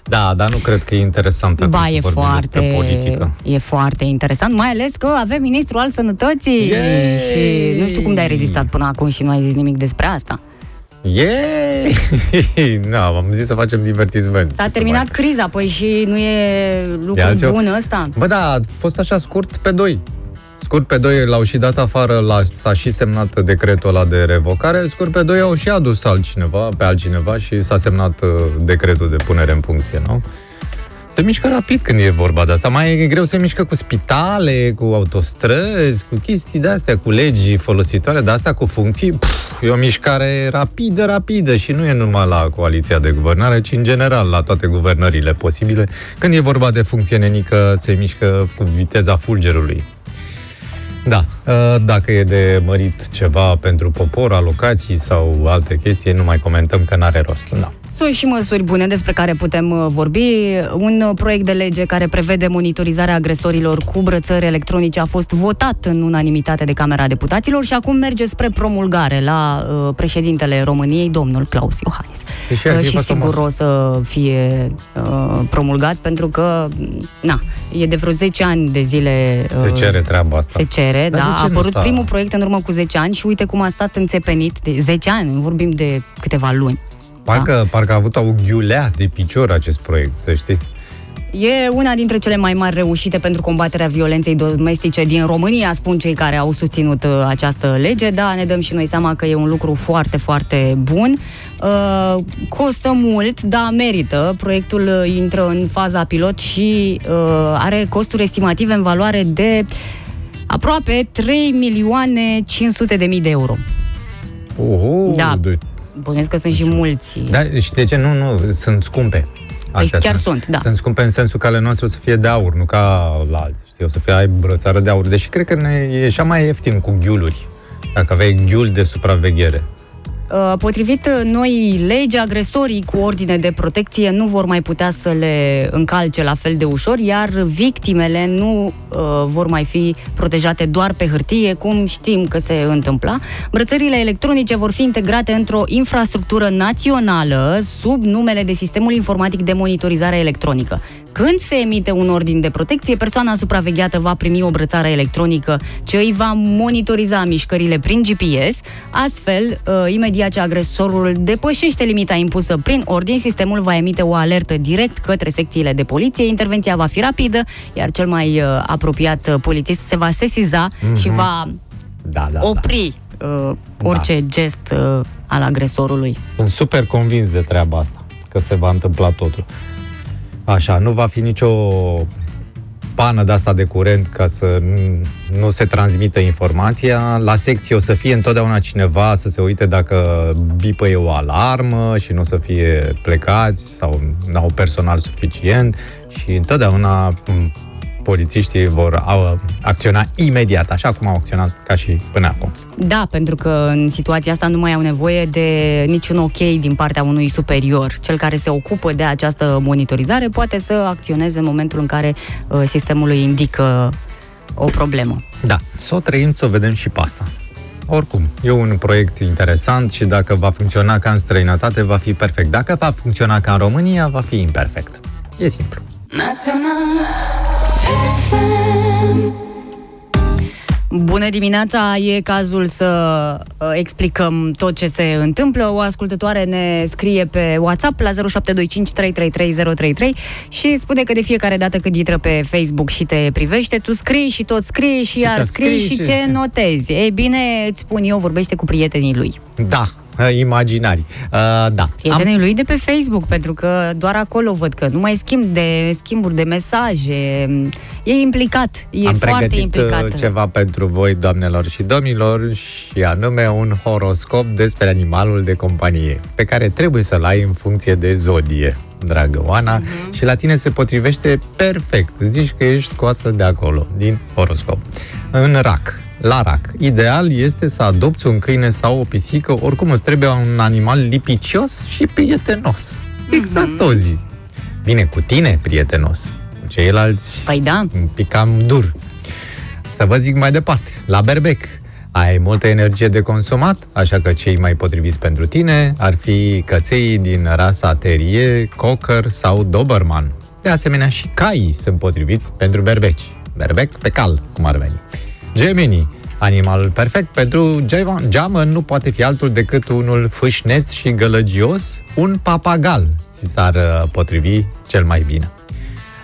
[SPEAKER 2] Da, dar nu cred că e interesant acum
[SPEAKER 3] Ba,
[SPEAKER 2] să
[SPEAKER 3] e
[SPEAKER 2] vorbim despre
[SPEAKER 3] foarte,
[SPEAKER 2] politică.
[SPEAKER 3] e foarte interesant, mai ales că avem ministrul al sănătății
[SPEAKER 2] Yay!
[SPEAKER 3] și nu știu cum de-ai rezistat până acum și nu ai zis nimic despre asta.
[SPEAKER 2] Yay! Nu, am zis să facem divertisment.
[SPEAKER 3] S-a
[SPEAKER 2] Să
[SPEAKER 3] terminat
[SPEAKER 2] mai-
[SPEAKER 3] criza, păi și nu e lucru
[SPEAKER 2] altceva.
[SPEAKER 3] bun ăsta?
[SPEAKER 2] Bă, da, a fost așa scurt pe doi. Scurt pe doi l-au și dat afară, la, s-a și semnat decretul ăla de revocare, scurt pe doi au și adus altcineva, pe altcineva și s-a semnat uh, decretul de punere în funcție, nu? Se mișcă rapid când e vorba de asta. Mai e greu se mișcă cu spitale, cu autostrăzi, cu chestii de astea, cu legi folositoare, de astea cu funcții. Pf, e o mișcare rapidă, rapidă și nu e numai la coaliția de guvernare, ci în general la toate guvernările posibile. Când e vorba de funcție nenică, se mișcă cu viteza fulgerului. Da, ă, dacă e de mărit ceva pentru popor, alocații sau alte chestii, nu mai comentăm că n-are rost. Da.
[SPEAKER 3] Sunt și măsuri bune despre care putem uh, vorbi. Un uh, proiect de lege care prevede monitorizarea agresorilor cu brățări electronice a fost votat în unanimitate de Camera Deputaților și acum merge spre promulgare la uh, președintele României, domnul Claus Iohannis.
[SPEAKER 2] Deși ar
[SPEAKER 3] Uh,
[SPEAKER 2] fi
[SPEAKER 3] și
[SPEAKER 2] fost o
[SPEAKER 3] sigur
[SPEAKER 2] măsură.
[SPEAKER 3] o să fie uh, promulgat pentru că, na, e de vreo 10 ani de zile
[SPEAKER 2] Se
[SPEAKER 3] uh,
[SPEAKER 2] cere treaba asta.
[SPEAKER 3] se cere,
[SPEAKER 2] Dar
[SPEAKER 3] da.
[SPEAKER 2] de ce
[SPEAKER 3] A
[SPEAKER 2] nu
[SPEAKER 3] apărut
[SPEAKER 2] s-a-
[SPEAKER 3] primul proiect în urmă cu 10 ani și uite cum a stat înțepenit de 10 ani, nu vorbim de câteva luni.
[SPEAKER 2] Parcă, parcă a avut o ghiulea de picior acest proiect, să știi.
[SPEAKER 3] E una dintre cele mai mari reușite pentru combaterea violenței domestice din România, spun cei care au susținut uh, această lege. Da, ne dăm și noi seama că e un lucru foarte, foarte bun. Uh, costă mult, da, merită. Proiectul uh, intră în faza pilot și uh, are costuri estimative în valoare de aproape 3 milioane 500 de mii de euro.
[SPEAKER 2] Oho,
[SPEAKER 3] Da.
[SPEAKER 2] De...
[SPEAKER 3] Bănuiesc că sunt și mulți.
[SPEAKER 2] Da, și de ce? Nu, nu, sunt scumpe.
[SPEAKER 3] Păi chiar sunt, da.
[SPEAKER 2] Sunt scumpe în sensul că ale noastre o să fie de aur, nu ca la alții. Știi, o să fie ai brățară de aur. Deși cred că ne e și mai ieftin cu ghiuluri. Dacă aveai ghiul de supraveghere.
[SPEAKER 3] Uh, Potrivit uh, noii legi, agresorii cu ordine de protecție nu vor mai putea să le încalce la fel de ușor, iar victimele nu uh, vor mai fi protejate doar pe hârtie, cum știm că se întâmpla. Brățările electronice vor fi integrate într-o infrastructură națională sub numele de Sistemul Informatic de Monitorizare Electronică. Când se emite un ordin de protecție, persoana supravegheată va primi o brățară electronică ce îi va monitoriza mișcările prin GPS. Astfel, uh, imediat ce agresorul depășește limita impusă prin ordin, sistemul va emite o alertă direct către secțiile de poliție. Intervenția va fi rapidă, iar cel mai uh, apropiat uh, polițist se va sesiza și va
[SPEAKER 2] Da, da,
[SPEAKER 3] opri uh, orice
[SPEAKER 2] Da.
[SPEAKER 3] gest uh, al agresorului.
[SPEAKER 2] Sunt super convins de treaba asta, că se va întâmpla totul. Așa, nu va fi nicio pană de asta de curent ca să nu- nu se transmită informația. La secție o să fie întotdeauna cineva să se uite dacă bipă e o alarmă și nu o să fie plecați sau nu au personal suficient și întotdeauna m, polițiștii vor au, acționa imediat, așa cum au acționat ca și până acum.
[SPEAKER 3] Da, pentru că în situația asta nu mai au nevoie de niciun ok din partea unui superior. Cel care se ocupă de această monitorizare poate să acționeze în momentul în care uh, sistemul îi indică o problemă.
[SPEAKER 2] Da, să o trăim, să o vedem și pe asta. Oricum, e un proiect interesant și dacă va funcționa ca în străinătate, va fi perfect. Dacă va funcționa ca în România, va fi imperfect. E simplu.
[SPEAKER 3] Bună dimineața! E cazul să uh, explicăm tot ce se întâmplă. O ascultătoare ne scrie pe WhatsApp la 0725333033 și spune că de fiecare dată când intră pe Facebook și te privește, tu scrii și tot scrii și iar
[SPEAKER 2] tot
[SPEAKER 3] scrii
[SPEAKER 2] scrii
[SPEAKER 3] și
[SPEAKER 2] și-
[SPEAKER 3] ce
[SPEAKER 2] și-
[SPEAKER 3] notezi. Ei bine, îți spun eu, vorbește cu prietenii lui.
[SPEAKER 2] Da, imaginari. Uh, da.
[SPEAKER 3] Prietenii lui de pe Facebook, pentru că doar acolo văd că nu mai schimb de schimburi de mesaje. E implicat, e
[SPEAKER 2] Am
[SPEAKER 3] foarte
[SPEAKER 2] pregătit
[SPEAKER 3] implicat.
[SPEAKER 2] uh, ceva pentru voi, doamnelor și domnilor, și anume un horoscop despre animalul de companie, pe care trebuie să-l ai în funcție de zodie, dragă Oana,
[SPEAKER 3] Mhm.
[SPEAKER 2] și la tine se potrivește perfect. Zici că ești scoasă de acolo, din horoscop. În rac, la rac, ideal este să adopți un câine sau o pisică, oricum îți trebuie un animal lipicios și prietenos. Exact o zi. Bine, cu tine prietenos. Cu ceilalți
[SPEAKER 3] Păi da,
[SPEAKER 2] un pic cam dur. Să vă zic mai departe, la berbec. Ai multă energie de consumat, așa că cei mai potriviți pentru tine ar fi căței din rasa terie, cocker sau doberman. De asemenea, și caii sunt potriviți pentru berbeci. Berbec pe cal, cum ar veni. Gemenii. Animalul perfect pentru gema- geamă nu poate fi altul decât unul fâșneț și gălăgios, un papagal ți s-ar uh, potrivi cel mai bine.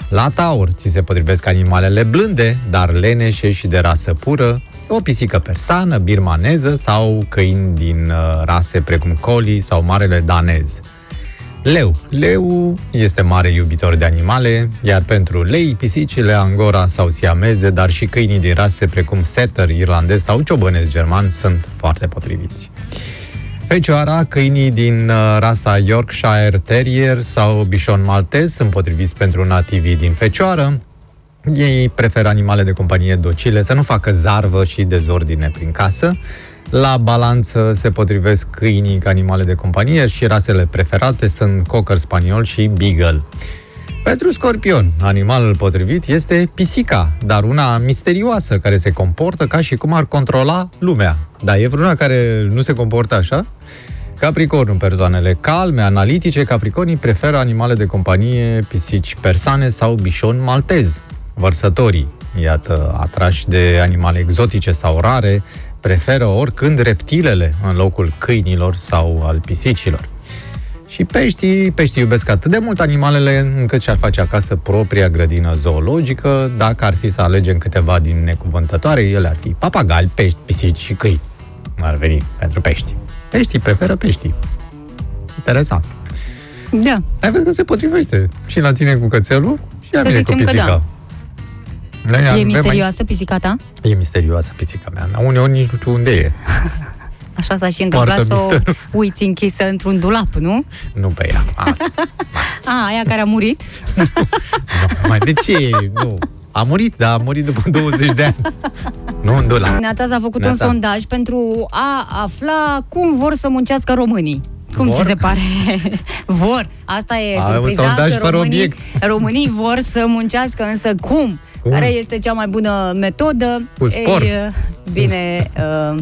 [SPEAKER 2] La taur ți se potrivesc animalele blânde, dar leneșe și de rasă pură, o pisică persană, birmaneză sau câini din uh, rase precum collie sau marele danez. Leu. Leu este mare iubitor de animale, iar pentru lei, pisicile angora sau siameze, dar și câinii din rase precum setter irlandez sau ciobănesc german sunt foarte potriviți. Fecioara, câinii din uh, rasa Yorkshire Terrier sau Bichon Maltez sunt potriviți pentru nativii din Fecioară. Ei preferă animale de companie docile, să nu facă zarvă și dezordine prin casă. La balanță se potrivesc câinii ca animale de companie și rasele preferate sunt cocker spaniol și beagle. Pentru scorpion, animalul potrivit este pisica, dar una misterioasă, care se comportă ca și cum ar controla lumea. Da, e vreuna care nu se comportă așa? Capricornul, persoanele calme, analitice, capricornii preferă animale de companie, pisici persane sau bișon maltez. Vărsătorii, iată, atrași de animale exotice sau rare, preferă oricând reptilele în locul câinilor sau al pisicilor. Și peștii, peștii iubesc atât de mult animalele încât și-ar face acasă propria grădină zoologică. Dacă ar fi să alegem câteva din necuvântătoare, ele ar fi papagali, pești, pisici și câini. Ar veni pentru pești. Peștii preferă peștii. Interesant.
[SPEAKER 3] Da.
[SPEAKER 2] Ai văzut că se potrivește și la tine cu cățelul și la
[SPEAKER 3] Să
[SPEAKER 2] mine cu
[SPEAKER 3] zicem că
[SPEAKER 2] pisica.
[SPEAKER 3] da.
[SPEAKER 2] Noi
[SPEAKER 3] E
[SPEAKER 2] avem
[SPEAKER 3] misterioasă pisica ta?
[SPEAKER 2] Mai... E misterioasă pisica mea. dar Uneori nici nu știu unde e.
[SPEAKER 3] Așa s-a și întâmplat
[SPEAKER 2] Poartă
[SPEAKER 3] să o
[SPEAKER 2] misterul.
[SPEAKER 3] uiți închisă într-un dulap, nu?
[SPEAKER 2] Nu pe ea. A,
[SPEAKER 3] A, aia care a murit?
[SPEAKER 2] nu. Mai de ce? Nu. A murit, dar a murit după 20 de ani. Nu în dulap.
[SPEAKER 3] Neața s-a făcut
[SPEAKER 2] Neața.
[SPEAKER 3] un sondaj pentru a afla cum vor să muncească românii. Cum
[SPEAKER 2] Vor?
[SPEAKER 3] ți se pare? vor. Asta e
[SPEAKER 2] A, un
[SPEAKER 3] surpriza
[SPEAKER 2] sondaj
[SPEAKER 3] că
[SPEAKER 2] fără
[SPEAKER 3] românii,
[SPEAKER 2] obiect.
[SPEAKER 3] românii vor să muncească, însă cum?
[SPEAKER 2] Cum?
[SPEAKER 3] Care este cea mai bună metodă?
[SPEAKER 2] Cu spor.
[SPEAKER 3] Ei, bine, uh,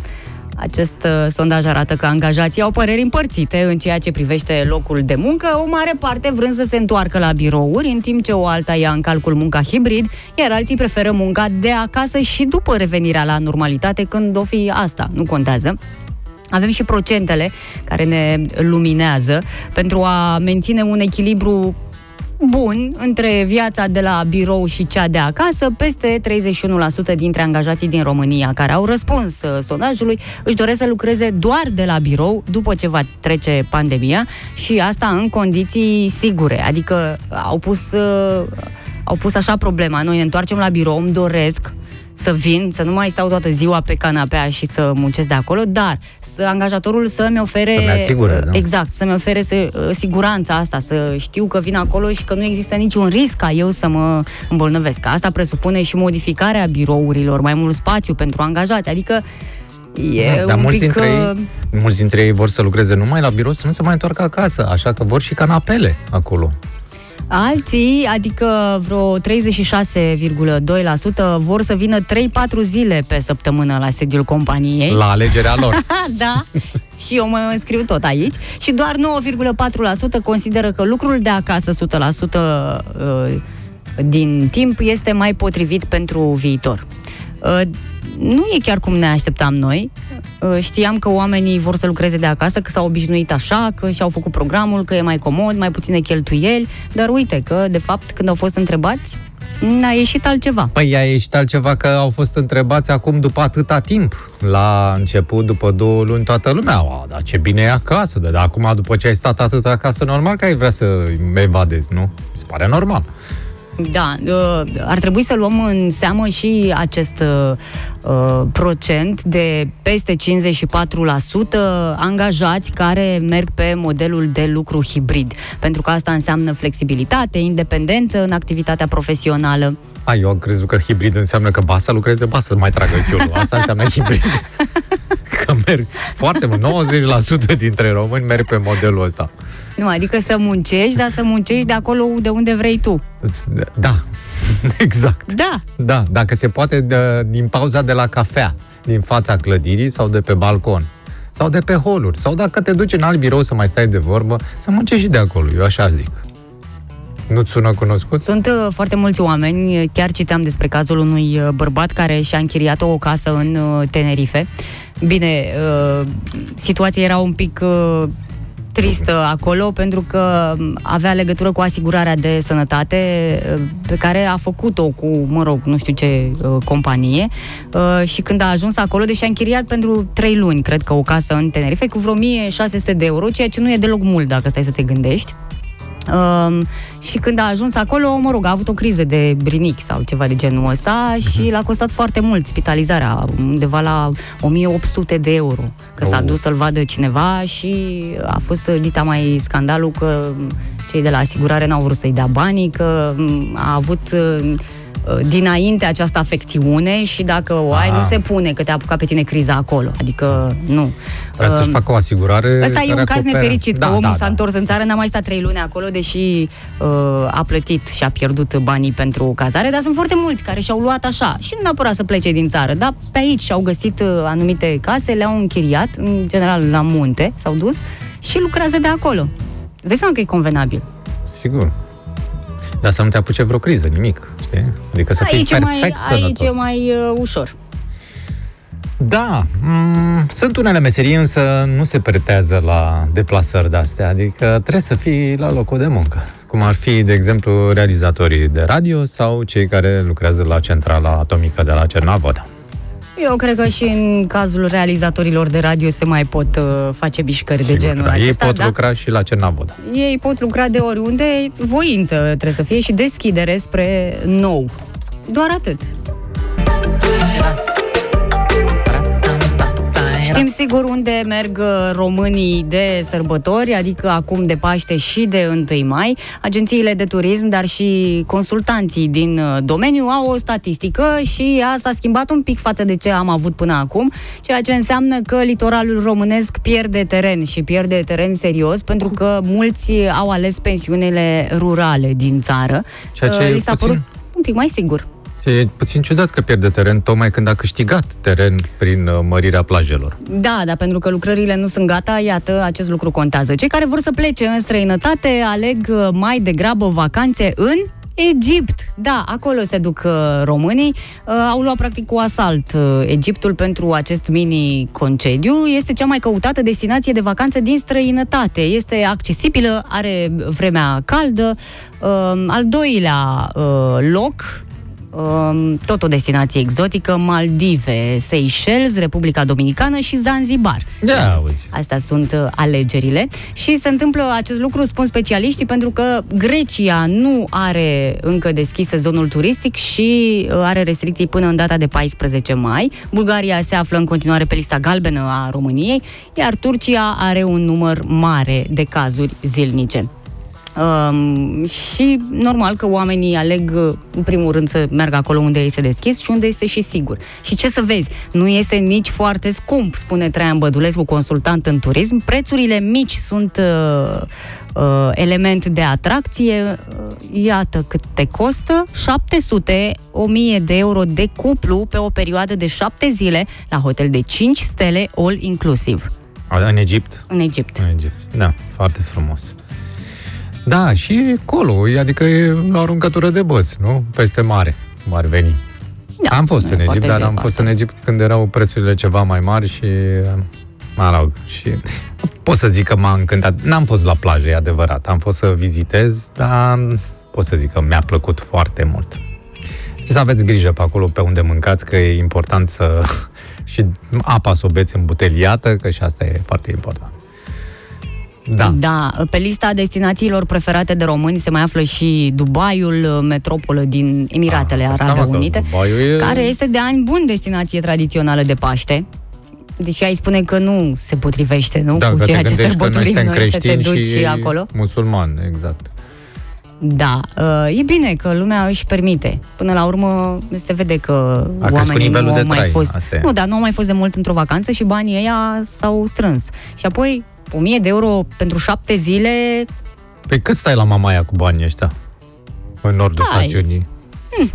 [SPEAKER 3] acest uh, sondaj arată că angajații au păreri împărțite în ceea ce privește locul de muncă, o mare parte vrând să se întoarcă la birouri, în timp ce o alta ia în calcul munca hibrid, iar alții preferă munca de acasă și după revenirea la normalitate, când o fi asta, nu contează. Avem și procentele care ne luminează pentru a menține un echilibru bun între viața de la birou și cea de acasă. Peste 31% dintre angajații din România care au răspuns uh, sondajului își doresc să lucreze doar de la birou după ce va trece pandemia și asta în condiții sigure. Adică au pus, uh, au pus așa problema. Noi ne întoarcem la birou, îmi doresc să vin, să nu mai stau toată ziua pe canapea și să muncesc de acolo, dar să angajatorul să-mi ofere...
[SPEAKER 2] Să-mi asigure, da.
[SPEAKER 3] Exact, să-mi ofere să, uh, siguranța asta, să știu că vin acolo și că nu există niciun risc ca eu să mă îmbolnăvesc. Asta presupune și modificarea birourilor, mai mult spațiu pentru angajați, adică e
[SPEAKER 2] Da, dar
[SPEAKER 3] un
[SPEAKER 2] mulți
[SPEAKER 3] pic...
[SPEAKER 2] dintre,
[SPEAKER 3] uh,
[SPEAKER 2] ei, mulți dintre ei vor să lucreze numai la birou, să nu se mai întoarcă acasă, așa că vor și canapele acolo.
[SPEAKER 3] Alții, adică vreo 36,2% vor să vină 3-4 zile pe săptămână la sediul companiei.
[SPEAKER 2] La alegerea lor.
[SPEAKER 3] da, și eu mă înscriu tot aici. Și doar 9,4% consideră că lucrul de acasă 100% uh, din timp este mai potrivit pentru viitor. Uh, Nu e chiar cum ne așteptam noi. Uh, Știam că oamenii vor să lucreze de acasă, că s-au obișnuit așa, că și-au făcut programul, că e mai comod, mai puține cheltuieli, dar uite că, de fapt, când au fost întrebați, a ieșit altceva.
[SPEAKER 2] Păi a ieșit altceva că au fost întrebați acum după atâta timp. La început, după două luni, toată lumea, a, dar ce bine e acasă, dar acum, după ce ai stat atât acasă, normal că ai vrea să evadezi, nu? Mi se pare normal.
[SPEAKER 3] Da, uh, ar trebui să luăm în seamă și acest uh, uh, procent de peste 54% angajați care merg pe modelul de lucru hibrid, pentru că asta înseamnă flexibilitate, independență în activitatea profesională.
[SPEAKER 2] A, eu am crezut că hibrid înseamnă că ba să lucreze, ba să mai tragă chiulul. Asta înseamnă hibrid. că merg foarte mult, 90% dintre români merg pe modelul ăsta.
[SPEAKER 3] Nu, adică să muncești, dar să muncești de acolo de unde vrei tu.
[SPEAKER 2] Da, exact.
[SPEAKER 3] Da,
[SPEAKER 2] Da, dacă se poate de, din pauza de la cafea, din fața clădirii sau de pe balcon. Sau de pe holuri. Sau dacă te duci în alt birou să mai stai de vorbă, să muncești și de acolo, eu așa zic. Nu-ți sună cunoscut?
[SPEAKER 3] Sunt uh, foarte mulți oameni, chiar citeam despre cazul unui uh, bărbat care și-a închiriat o casă în uh, Tenerife. Bine, uh, situația era un pic uh, tristă acolo pentru că m, avea legătură cu asigurarea de sănătate uh, pe care a făcut-o cu, mă rog, nu știu ce uh, companie uh, și când a ajuns acolo, deși a închiriat pentru 3 luni, cred că o casă în Tenerife, cu vreo 1600 de euro, ceea ce nu e deloc mult dacă stai să te gândești. Um, și când a ajuns acolo, mă rog, a avut o criză de brinichi sau ceva de genul ăsta și l-a costat foarte mult spitalizarea, undeva la 1800 de euro. Că s-a
[SPEAKER 2] Oh.
[SPEAKER 3] dus să-l vadă cineva și a fost dita mai scandalul că cei de la asigurare n-au vrut să-i dea banii, că m, a avut uh, dinainte această afecțiune și dacă o ai,
[SPEAKER 2] Ah.
[SPEAKER 3] nu se pune că te-a apucat pe tine criza acolo. Adică, nu.
[SPEAKER 2] Vrea să-și
[SPEAKER 3] Um,
[SPEAKER 2] facă o asigurare
[SPEAKER 3] Ăsta e
[SPEAKER 2] care
[SPEAKER 3] un caz
[SPEAKER 2] acoperă-
[SPEAKER 3] nefericit,
[SPEAKER 2] da,
[SPEAKER 3] că omul
[SPEAKER 2] da,
[SPEAKER 3] s-a
[SPEAKER 2] da.
[SPEAKER 3] întors în țară, n-a mai stat trei luni acolo, deși uh, a plătit și a pierdut banii pentru cazare, dar sunt foarte mulți care și-au luat așa, și nu neapărat să plece din țară, dar pe aici și-au găsit uh, anumite case, le-au închiriat, în general la munte, s-au dus și lucrează de acolo. Îți dai seama că e convenabil.
[SPEAKER 2] Sigur. Dar să nu te apuce vreo criză, nimic. Știi? Adică să fii
[SPEAKER 3] Aici e mai,
[SPEAKER 2] perfect
[SPEAKER 3] aici
[SPEAKER 2] sănătos.
[SPEAKER 3] e mai uh, ușor.
[SPEAKER 2] Da, mm, sunt unele meserii, însă nu se pretează la deplasări de-astea, adică trebuie să fii la locul de muncă. Cum ar fi, de exemplu, realizatorii de radio sau cei care lucrează la centrala atomică de la Cernavoda.
[SPEAKER 3] Eu cred că și în cazul realizatorilor de radio se mai pot uh, face mișcări de
[SPEAKER 2] Sigur
[SPEAKER 3] genul
[SPEAKER 2] că da. Ei
[SPEAKER 3] acesta.
[SPEAKER 2] pot
[SPEAKER 3] da?
[SPEAKER 2] lucra și la Cernavoda.
[SPEAKER 3] Ei pot lucra de oriunde, voință trebuie să fie și deschidere spre nou. Doar atât. Știm sigur unde merg uh, românii de sărbători, adică acum de Paște și de 1 mai. Agențiile de turism, dar și consultanții din uh, domeniu au o statistică și ea s-a schimbat un pic față de ce am avut până acum, ceea ce înseamnă că litoralul românesc pierde teren și pierde teren serios pentru că mulți au ales pensiunile rurale din țară.
[SPEAKER 2] Ceea ce
[SPEAKER 3] Uh,
[SPEAKER 2] e
[SPEAKER 3] Li s-a
[SPEAKER 2] puțin-
[SPEAKER 3] părut un pic mai sigur.
[SPEAKER 2] E puțin ciudat că pierde teren tocmai când a câștigat teren prin uh, mărirea plajelor.
[SPEAKER 3] Da, dar pentru că lucrările nu sunt gata, iată, acest lucru contează. Cei care vor să plece în străinătate aleg uh, mai degrabă vacanțe în Egipt. Da, acolo se duc uh, românii. Uh, au luat practic cu asalt uh, Egiptul pentru acest mini-concediu. Este cea mai căutată destinație de vacanță din străinătate. Este accesibilă, are vremea caldă. Uh, al doilea uh, loc Um, tot o destinație exotică, Maldive, Seychelles, Republica Dominicană și Zanzibar.
[SPEAKER 2] Ia, auzi.
[SPEAKER 3] Astea sunt uh, alegerile și se întâmplă acest lucru, spun specialiștii, pentru că Grecia nu are încă deschis sezonul turistic și uh, are restricții până în data de 14 mai. Bulgaria se află în continuare pe lista galbenă a României, iar Turcia are un număr mare de cazuri zilnice. Um, și normal că oamenii aleg uh, în primul rând să meargă acolo unde este deschis și unde este și sigur. Și ce să vezi, nu este nici foarte scump, spune Traian Bădulescu, consultant în turism. Prețurile mici sunt uh, uh, element de atracție. Uh, iată cât te costă, 700 1000 de euro de cuplu pe o perioadă de 7 zile la hotel de 5 stele all inclusiv
[SPEAKER 2] A, În Egipt?
[SPEAKER 3] în Egipt.
[SPEAKER 2] În Egipt. Da, foarte frumos. Da, și acolo, adică e la o aruncătură de băți, nu? Peste mare, cum ar veni.
[SPEAKER 3] Da,
[SPEAKER 2] am fost
[SPEAKER 3] nu
[SPEAKER 2] în
[SPEAKER 3] e
[SPEAKER 2] Egipt,
[SPEAKER 3] foarte
[SPEAKER 2] dar am
[SPEAKER 3] departe.
[SPEAKER 2] fost în Egipt când erau prețurile ceva mai mari și mă rog, și pot să zic că m-a încântat. N-am fost la plajă, e adevărat. Am fost să vizitez, dar pot să zic că mi-a plăcut foarte mult. Și să aveți grijă pe acolo pe unde mâncați, că e important să... și apa să o beți îmbuteliată, că și asta e foarte important. Da.
[SPEAKER 3] Da, pe lista destinațiilor preferate de români se mai află și Dubaiul, metropolă din Emiratele
[SPEAKER 2] Ah,
[SPEAKER 3] Arabe
[SPEAKER 2] seama că
[SPEAKER 3] Unite,
[SPEAKER 2] Dubaiul e-
[SPEAKER 3] care este de ani bun destinație tradițională de Paște. Deci ai spune că nu se potrivește, nu?
[SPEAKER 2] Da,
[SPEAKER 3] cu
[SPEAKER 2] că te
[SPEAKER 3] ceea ce
[SPEAKER 2] gândești că noi
[SPEAKER 3] sărbătorim
[SPEAKER 2] suntem
[SPEAKER 3] noi, să te
[SPEAKER 2] creștini
[SPEAKER 3] duci
[SPEAKER 2] și
[SPEAKER 3] acolo.
[SPEAKER 2] musulmani, exact.
[SPEAKER 3] Da, uh, e bine că lumea își permite. Până la urmă se vede că
[SPEAKER 2] A crescut
[SPEAKER 3] oamenii
[SPEAKER 2] nivelul
[SPEAKER 3] nu
[SPEAKER 2] de
[SPEAKER 3] au mai
[SPEAKER 2] trai,
[SPEAKER 3] fost.
[SPEAKER 2] asta e.
[SPEAKER 3] Nu, dar nu au mai fost de mult într-o vacanță și banii ăia s-au strâns. Și apoi 1000 de euro pentru șapte zile
[SPEAKER 2] Păi cât stai la Mamaia cu banii ăștia? În nordul
[SPEAKER 3] Stai.
[SPEAKER 2] stațiunii.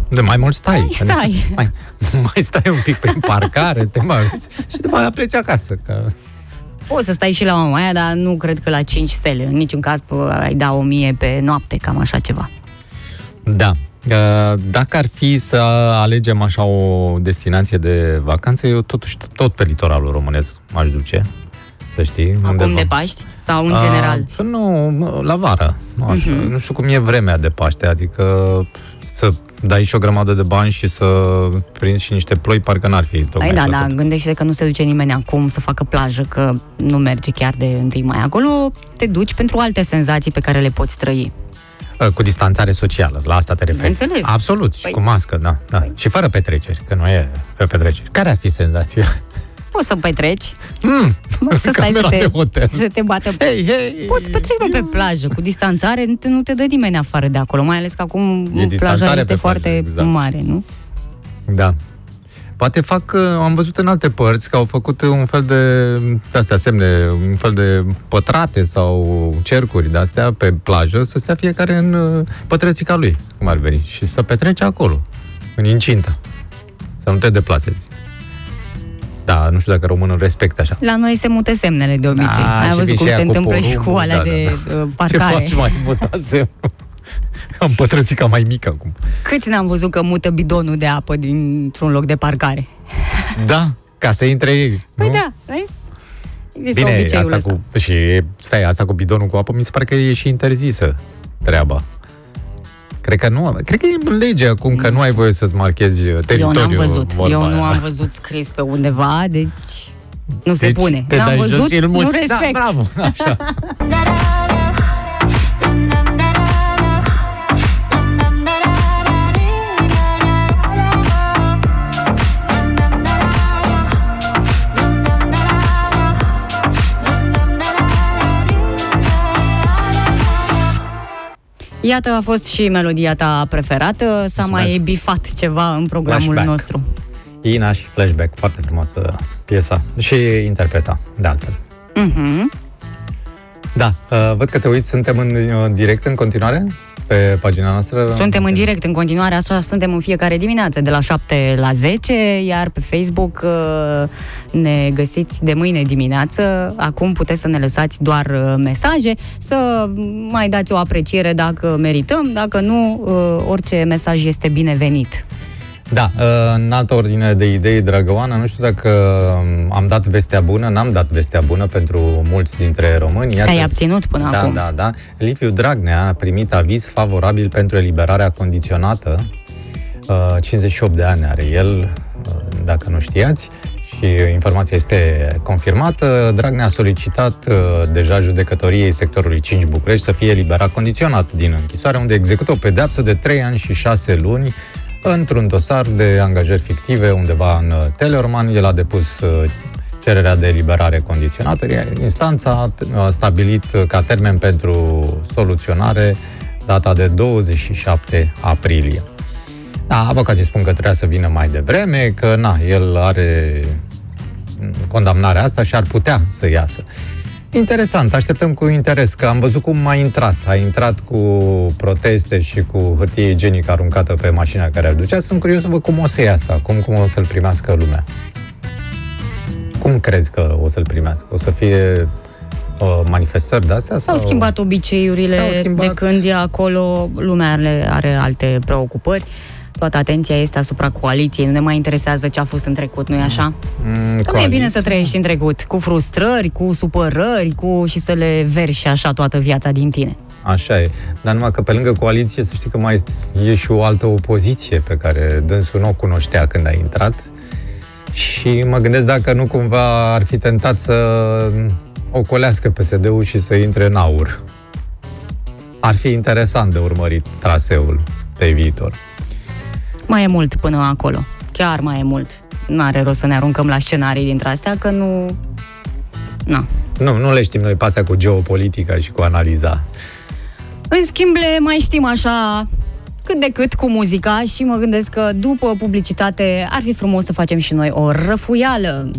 [SPEAKER 2] De mai mult stai.
[SPEAKER 3] Mai stai.
[SPEAKER 2] Adică Mai, mai stai un pic pe parcare, te mai uiți și după aia pleci acasă. Că...
[SPEAKER 3] Poți să stai și la Mamaia, dar nu cred că la 5 stele. În niciun caz pă, ai da 1000 pe noapte, cam așa ceva.
[SPEAKER 2] Da. Uh, Dacă ar fi să alegem așa o destinație de vacanță, eu totuși tot pe litoralul românesc m-aș duce. Să știi.
[SPEAKER 3] Acum
[SPEAKER 2] undeva.
[SPEAKER 3] de Paști sau în general?
[SPEAKER 2] A, nu, mă, la vară. Nu, așa.
[SPEAKER 3] Mhm.
[SPEAKER 2] Nu știu cum e vremea de Paște, adică să dai și o grămadă de bani și să prinzi și niște ploi, parcă n-ar fi tocmai
[SPEAKER 3] Păi da,
[SPEAKER 2] plăcut.
[SPEAKER 3] da, gândește că nu se duce nimeni acum să facă plajă, că nu merge chiar de întâi mai acolo, te duci pentru alte senzații pe care le poți trăi.
[SPEAKER 2] Uh, Cu distanțare socială, la asta te referi.
[SPEAKER 3] Înțeles.
[SPEAKER 2] Absolut, și
[SPEAKER 3] Păi-
[SPEAKER 2] cu mască, da. da. Și fără petreceri, că nu e pe petreceri. Care ar fi senzația?
[SPEAKER 3] Poți să petreci,
[SPEAKER 2] Mm,
[SPEAKER 3] mă, să stai să
[SPEAKER 2] camera
[SPEAKER 3] te,
[SPEAKER 2] de hotel.
[SPEAKER 3] să te bată
[SPEAKER 2] Hei, hei!
[SPEAKER 3] Poți să petreci bă, pe plajă, cu distanțare, nu te, nu te dă nimeni afară de acolo, mai ales că acum plaja
[SPEAKER 2] distanțare
[SPEAKER 3] este
[SPEAKER 2] pe
[SPEAKER 3] foarte
[SPEAKER 2] plajă, exact.
[SPEAKER 3] mare, nu?
[SPEAKER 2] Da. Poate fac, uh, am văzut în alte părți că au făcut un fel de, de astea semne, un fel de pătrate sau cercuri de astea pe plajă, să stea fiecare în uh, pătrățica lui, cum ar veni, și să petrece acolo, în incintă. Să nu te deplasezi. Da, nu știu dacă românul respectă așa.
[SPEAKER 3] La noi se mută semnele de obicei.
[SPEAKER 2] Da,
[SPEAKER 3] Ai
[SPEAKER 2] și
[SPEAKER 3] văzut
[SPEAKER 2] vii
[SPEAKER 3] cum
[SPEAKER 2] și
[SPEAKER 3] se
[SPEAKER 2] aia cu
[SPEAKER 3] întâmplă și cu
[SPEAKER 2] porumbul,
[SPEAKER 3] alea
[SPEAKER 2] da,
[SPEAKER 3] de
[SPEAKER 2] da,
[SPEAKER 3] uh,
[SPEAKER 2] Ce
[SPEAKER 3] parcare.
[SPEAKER 2] faci mai muta semnul? Am pătrățica mai mică acum.
[SPEAKER 3] Câți n-am văzut că mută bidonul de apă dintr-un loc de parcare?
[SPEAKER 2] Da, ca să intre ei.
[SPEAKER 3] Păi
[SPEAKER 2] nu?
[SPEAKER 3] da, vezi? Există
[SPEAKER 2] Bine,
[SPEAKER 3] obiceiul
[SPEAKER 2] asta
[SPEAKER 3] ăsta.
[SPEAKER 2] cu, și stai, asta cu bidonul cu apă, mi se pare că e și interzisă treaba. Cred că nu, cred că e în lege acum că nu ai voie să-ți marchezi
[SPEAKER 3] Eu
[SPEAKER 2] teritoriul.
[SPEAKER 3] n-am văzut.
[SPEAKER 2] vorba
[SPEAKER 3] Eu nu
[SPEAKER 2] aia.
[SPEAKER 3] am văzut scris pe undeva, deci nu se
[SPEAKER 2] Deci
[SPEAKER 3] pune.
[SPEAKER 2] te
[SPEAKER 3] N-am
[SPEAKER 2] dai jos
[SPEAKER 3] văzut,
[SPEAKER 2] și îl
[SPEAKER 3] nu
[SPEAKER 2] muți.
[SPEAKER 3] respect.
[SPEAKER 2] Da, bravo, așa.
[SPEAKER 3] Iată, a fost și melodia ta preferată. S-a mai bifat ceva în programul
[SPEAKER 2] Flashback.
[SPEAKER 3] nostru.
[SPEAKER 2] Ina și Flashback, foarte frumoasă piesa. Și interpreta, de altfel.
[SPEAKER 3] Mhm.
[SPEAKER 2] Da, uh, văd că te uiți, suntem în uh, direct în continuare pe pagina noastră.
[SPEAKER 3] Suntem în direct în continuare, așa suntem în fiecare dimineață, de la 7 la 10, iar pe Facebook uh, ne găsiți de mâine dimineață. Acum puteți să ne lăsați doar uh, mesaje, să mai dați o apreciere dacă merităm, dacă nu, uh, orice mesaj este binevenit.
[SPEAKER 2] Da, uh, în altă ordine de idei, dragă Oana, nu știu dacă um, am dat vestea bună, n-am dat vestea bună pentru mulți dintre români. Iată-
[SPEAKER 3] Te-ai abținut până
[SPEAKER 2] da,
[SPEAKER 3] acum.
[SPEAKER 2] Da, da, Liviu Dragnea a primit aviz favorabil pentru eliberarea condiționată. Uh, 58 de ani are el, uh, dacă nu știați, și informația este confirmată. Dragnea a solicitat uh, deja judecătoriei sectorului 5 București să fie eliberat condiționat din închisoare, unde execută o pedeapsă de 3 ani și 6 luni într-un dosar de angajări fictive undeva în uh, Teleorman. El a depus uh, cererea de eliberare condiționată. iar Instanța a stabilit uh, ca termen pentru soluționare data de 27 aprilie. Da, avocații spun că trebuia să vină mai devreme, că na, el are mm, condamnarea asta și ar putea să iasă. Interesant, așteptăm cu interes, că am văzut cum a intrat. A intrat cu proteste și cu hârtie igienică aruncată pe mașina care îl ducea. Sunt curios să văd cum o să iasă acum, cum o să-l primească lumea. Cum crezi că o să-l primească? O să fie uh, manifestări de-astea?
[SPEAKER 3] S-au
[SPEAKER 2] sau-
[SPEAKER 3] schimbat obiceiurile
[SPEAKER 2] S-au schimbat.
[SPEAKER 3] de când e acolo, lumea are, are alte preocupări. Toată atenția este asupra coaliției, nu ne mai interesează ce a fost în trecut, nu-i așa?
[SPEAKER 2] Mm,
[SPEAKER 3] Că nu e
[SPEAKER 2] coaliție.
[SPEAKER 3] bine să trăiești în trecut, cu frustrări, cu supărări, cu și să le verși așa toată viața din tine.
[SPEAKER 2] Așa e. Dar numai că pe lângă coaliție, să știi că mai e și o altă opoziție pe care dânsul nu o cunoștea când a intrat. Și mă gândesc dacă nu cumva ar fi tentat să ocolească PSD-ul și să intre în aur. Ar fi interesant de urmărit traseul pe viitor.
[SPEAKER 3] Mai e mult până acolo, chiar mai e mult. Nu are rost să ne aruncăm la scenarii dintre astea, că nu... Na.
[SPEAKER 2] Nu, nu le știm noi pasea cu geopolitica și cu analiza.
[SPEAKER 3] În schimb, le mai știm așa cât de cât cu muzica și mă gândesc că după publicitate ar fi frumos să facem și noi o răfuială.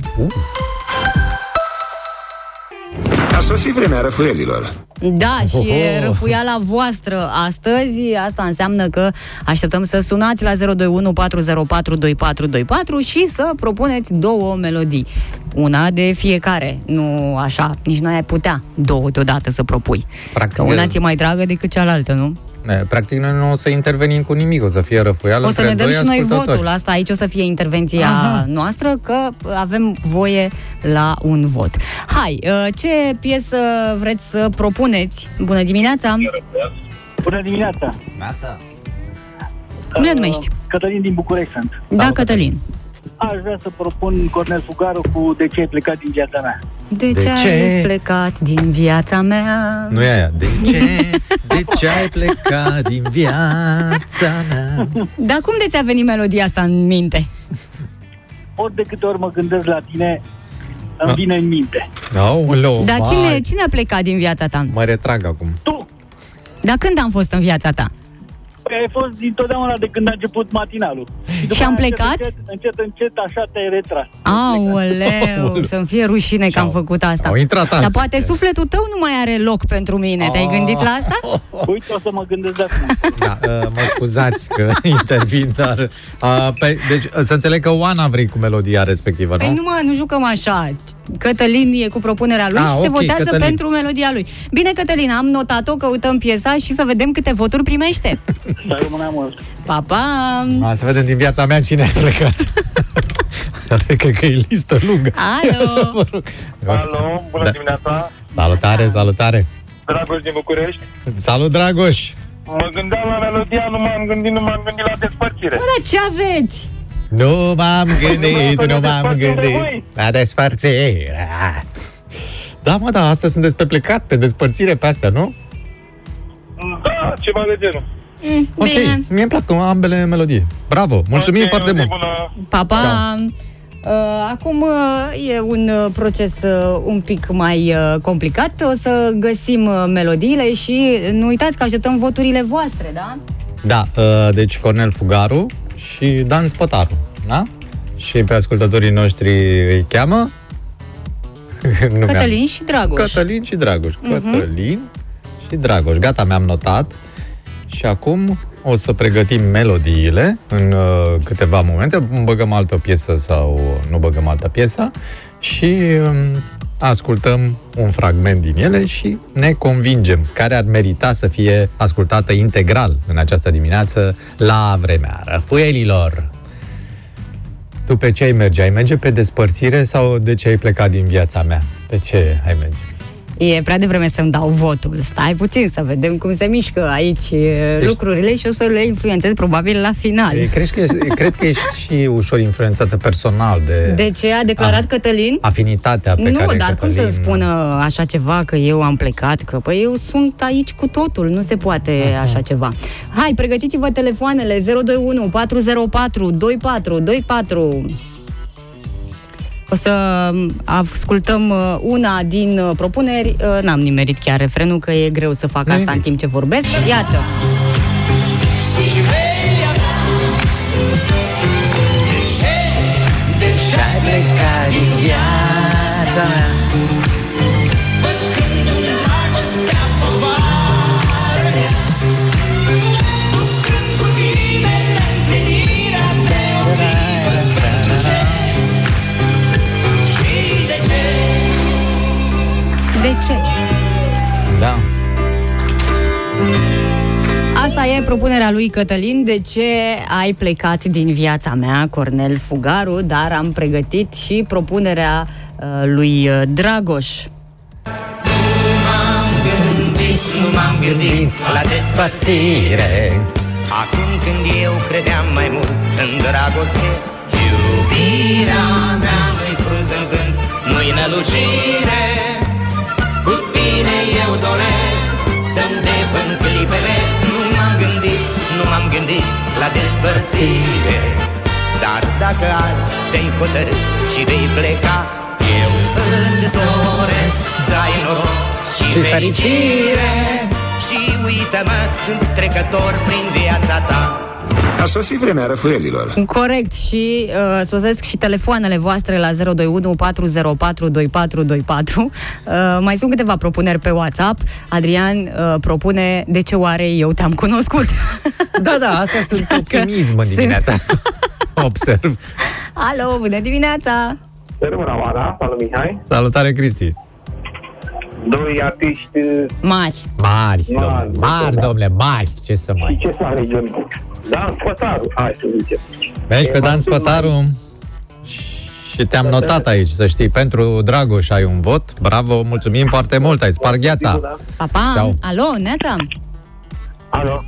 [SPEAKER 6] A sosit vremea răfuielilor.
[SPEAKER 3] Da, și e
[SPEAKER 2] Oho.
[SPEAKER 3] răfuiala voastră astăzi. Asta înseamnă că așteptăm să sunați la 021 404 2424 și să propuneți două melodii. Una de fiecare. Nu așa, nici nu ai putea două deodată să propui.
[SPEAKER 2] Practic,
[SPEAKER 3] Că una ți-e mai dragă decât cealaltă, nu?
[SPEAKER 2] E, Practic noi nu o să intervenim cu nimic, o să fie răfuială
[SPEAKER 3] O să
[SPEAKER 2] între
[SPEAKER 3] ne dăm
[SPEAKER 2] doi
[SPEAKER 3] și noi
[SPEAKER 2] ascultători.
[SPEAKER 3] votul. Asta aici o să fie intervenția
[SPEAKER 2] Aha.
[SPEAKER 3] noastră, că avem voie la un vot. Hai, uh, ce piesă vreți să propuneți? Bună dimineața!
[SPEAKER 7] Bună dimineața!
[SPEAKER 3] Cum ne numești?
[SPEAKER 7] Cătălin din București sunt.
[SPEAKER 3] Da, Cătălin.
[SPEAKER 7] Aș vrea să propun Cornel Fugaru cu De ce ai plecat din viața mea.
[SPEAKER 3] De,
[SPEAKER 2] De
[SPEAKER 3] ce,
[SPEAKER 2] ce?
[SPEAKER 3] ai plecat din viața mea?
[SPEAKER 2] Nu e aia. De ce? De ce ai plecat din viața mea?
[SPEAKER 3] Dar cum de ți-a venit melodia asta în minte?
[SPEAKER 7] Ori de câte ori mă gândesc la tine, îmi
[SPEAKER 2] Ah.
[SPEAKER 7] vine în minte.
[SPEAKER 2] Aoleu,
[SPEAKER 3] Dar
[SPEAKER 2] vai.
[SPEAKER 3] cine, cine a plecat din viața ta?
[SPEAKER 2] Mă retrag acum.
[SPEAKER 7] Tu!
[SPEAKER 3] Dar când am fost în viața ta?
[SPEAKER 7] Păi ai fost dintotdeauna de când a început matinalul. după
[SPEAKER 3] Și am
[SPEAKER 7] aia,
[SPEAKER 3] plecat?
[SPEAKER 7] Încet, încet, încet, așa te-ai retras.
[SPEAKER 3] Aoleu, să-mi fie rușine că am făcut asta.
[SPEAKER 2] Au intrat
[SPEAKER 3] Dar
[SPEAKER 2] alții.
[SPEAKER 3] poate sufletul tău nu mai are loc pentru mine. Te-ai gândit la asta?
[SPEAKER 7] Uite, o să mă gândesc de acum.
[SPEAKER 2] Da, uh, mă scuzați că intervin, dar... Uh, pe, deci, uh, să înțeleg că Oana vrei cu melodia respectivă, nu?
[SPEAKER 3] Păi nu mă, nu jucăm așa. Cătălin e cu propunerea lui
[SPEAKER 2] Ah,
[SPEAKER 3] și se
[SPEAKER 2] ok,
[SPEAKER 3] votează
[SPEAKER 2] Cătălin.
[SPEAKER 3] pentru melodia lui. Bine, Cătălin, am notat-o, căutăm piesa și să vedem câte voturi primește.
[SPEAKER 7] Să rămână mult.
[SPEAKER 3] Pa, pa!
[SPEAKER 2] A, să vedem din viața mea cine a plecat. Cred că e listă lungă.
[SPEAKER 3] Alo!
[SPEAKER 8] Alo, bună
[SPEAKER 2] Da.
[SPEAKER 8] dimineața,
[SPEAKER 2] Salutare, salutare.
[SPEAKER 8] Dragoș din București.
[SPEAKER 2] Salut, Dragoș.
[SPEAKER 8] Mă gândeam la melodia, nu m-am gândit, nu m-am gândit la despărțire.
[SPEAKER 3] Bă, dar ce aveți?
[SPEAKER 2] Nu m-am gândit, nu m-am
[SPEAKER 8] despărțire,
[SPEAKER 2] gândit
[SPEAKER 8] măi.
[SPEAKER 2] la despărțire. Da, mă, da, astea sunt despre plecat, pe despărțire pe astea, nu?
[SPEAKER 8] Da, ceva de genul.
[SPEAKER 3] Mm,
[SPEAKER 2] Ok,
[SPEAKER 3] Bine,
[SPEAKER 2] mie îmi plac ambele melodii. Bravo, mulțumim
[SPEAKER 8] Ok,
[SPEAKER 2] foarte
[SPEAKER 8] o zi
[SPEAKER 2] mult.
[SPEAKER 8] Bună.
[SPEAKER 3] pa, pa!
[SPEAKER 2] Da.
[SPEAKER 3] Uh, acum uh, e un uh, proces uh, un pic mai uh, complicat. O să găsim uh, melodiile și nu uitați că așteptăm voturile voastre, da?
[SPEAKER 2] Da, uh, deci Cornel Fugaru și Dan Spătaru, da? Și pe ascultătorii noștri îi cheamă? nu mi-am-
[SPEAKER 3] Cătălin și Dragoș.
[SPEAKER 2] Cătălin și Dragoș.
[SPEAKER 3] Mhm.
[SPEAKER 2] Cătălin și Dragoș. Gata, mi-am notat. Și acum o să pregătim melodiile în uh, câteva momente. Băgăm altă piesă sau nu băgăm altă piesă și um, ascultăm un fragment din ele și ne convingem care ar merita să fie ascultată integral în această dimineață la vremea răfuielilor. Tu pe ce ai merge? Ai merge pe despărțire sau de ce ai plecat din viața mea? Pe ce ai merge?
[SPEAKER 3] E prea devreme să-mi dau votul. Stai puțin să vedem cum se mișcă aici e, lucrurile și o să le influențez probabil la final.
[SPEAKER 2] E, Crezi că, ești- cred că ești și ușor influențată personal de,
[SPEAKER 3] De ce a declarat
[SPEAKER 2] Ah.
[SPEAKER 3] Cătălin?
[SPEAKER 2] afinitatea pe
[SPEAKER 3] Nu,
[SPEAKER 2] care
[SPEAKER 3] dar cum
[SPEAKER 2] Cătălin...
[SPEAKER 3] să spună așa ceva, că eu am plecat, că păi eu sunt aici cu totul, nu se poate așa ceva. Hai, pregătiți-vă telefoanele 021 404 2424. O să um, ascultăm uh, una din uh, propuneri. Uh, N-am nimerit chiar refrenul, că e greu să fac
[SPEAKER 2] Nu-i
[SPEAKER 3] asta în
[SPEAKER 2] nimic.
[SPEAKER 3] timp ce vorbesc. Iată. De propunerea lui Cătălin. De ce ai plecat din viața mea, Cornel Fugaru, dar am pregătit și propunerea uh, lui uh, Dragoș.
[SPEAKER 9] Nu m-am gândit la despărțire Acum când eu credeam mai mult în dragoste Iubirea mea nu-i frunză în vânt, nu-i nălucire Cu tine eu doresc să-mi depân m-am gândit la despărțire. Dar dacă azi te-ai hotărât și vei pleca Eu îți doresc să ai noroc și,
[SPEAKER 2] Și
[SPEAKER 9] fericire. Și uită-mă, sunt trecător prin viața ta
[SPEAKER 6] A sosit vremea răfuielilor.
[SPEAKER 3] Corect și uh, sosesc și telefoanele voastre la 021 404 2424. Uh, mai sunt câteva propuneri pe WhatsApp. Adrian uh, propune de ce oare eu te-am cunoscut.
[SPEAKER 2] Da, da, astea sunt optimism în
[SPEAKER 3] sunt-
[SPEAKER 2] dimineața asta. Observ.
[SPEAKER 3] Alo, bună dimineața!
[SPEAKER 8] Să rămână Oana, salut Mihai.
[SPEAKER 2] Salutare, Cristi.
[SPEAKER 8] doi artiști
[SPEAKER 3] Mari.
[SPEAKER 2] Mari, domnule,
[SPEAKER 8] Mari,
[SPEAKER 2] mari,
[SPEAKER 8] da.
[SPEAKER 2] domnule, mari, ce să mai...
[SPEAKER 8] ce să alegem? Dan Spătaru, hai să zicem.
[SPEAKER 2] Mergi pe Dan Spătaru și te-am notat aici, să știi. Pentru Dragoș ai un vot. Bravo, mulțumim foarte mult, ai spart gheața.
[SPEAKER 3] Pa, pa.
[SPEAKER 2] Ceau.
[SPEAKER 3] Alo, Neața?
[SPEAKER 8] Alo,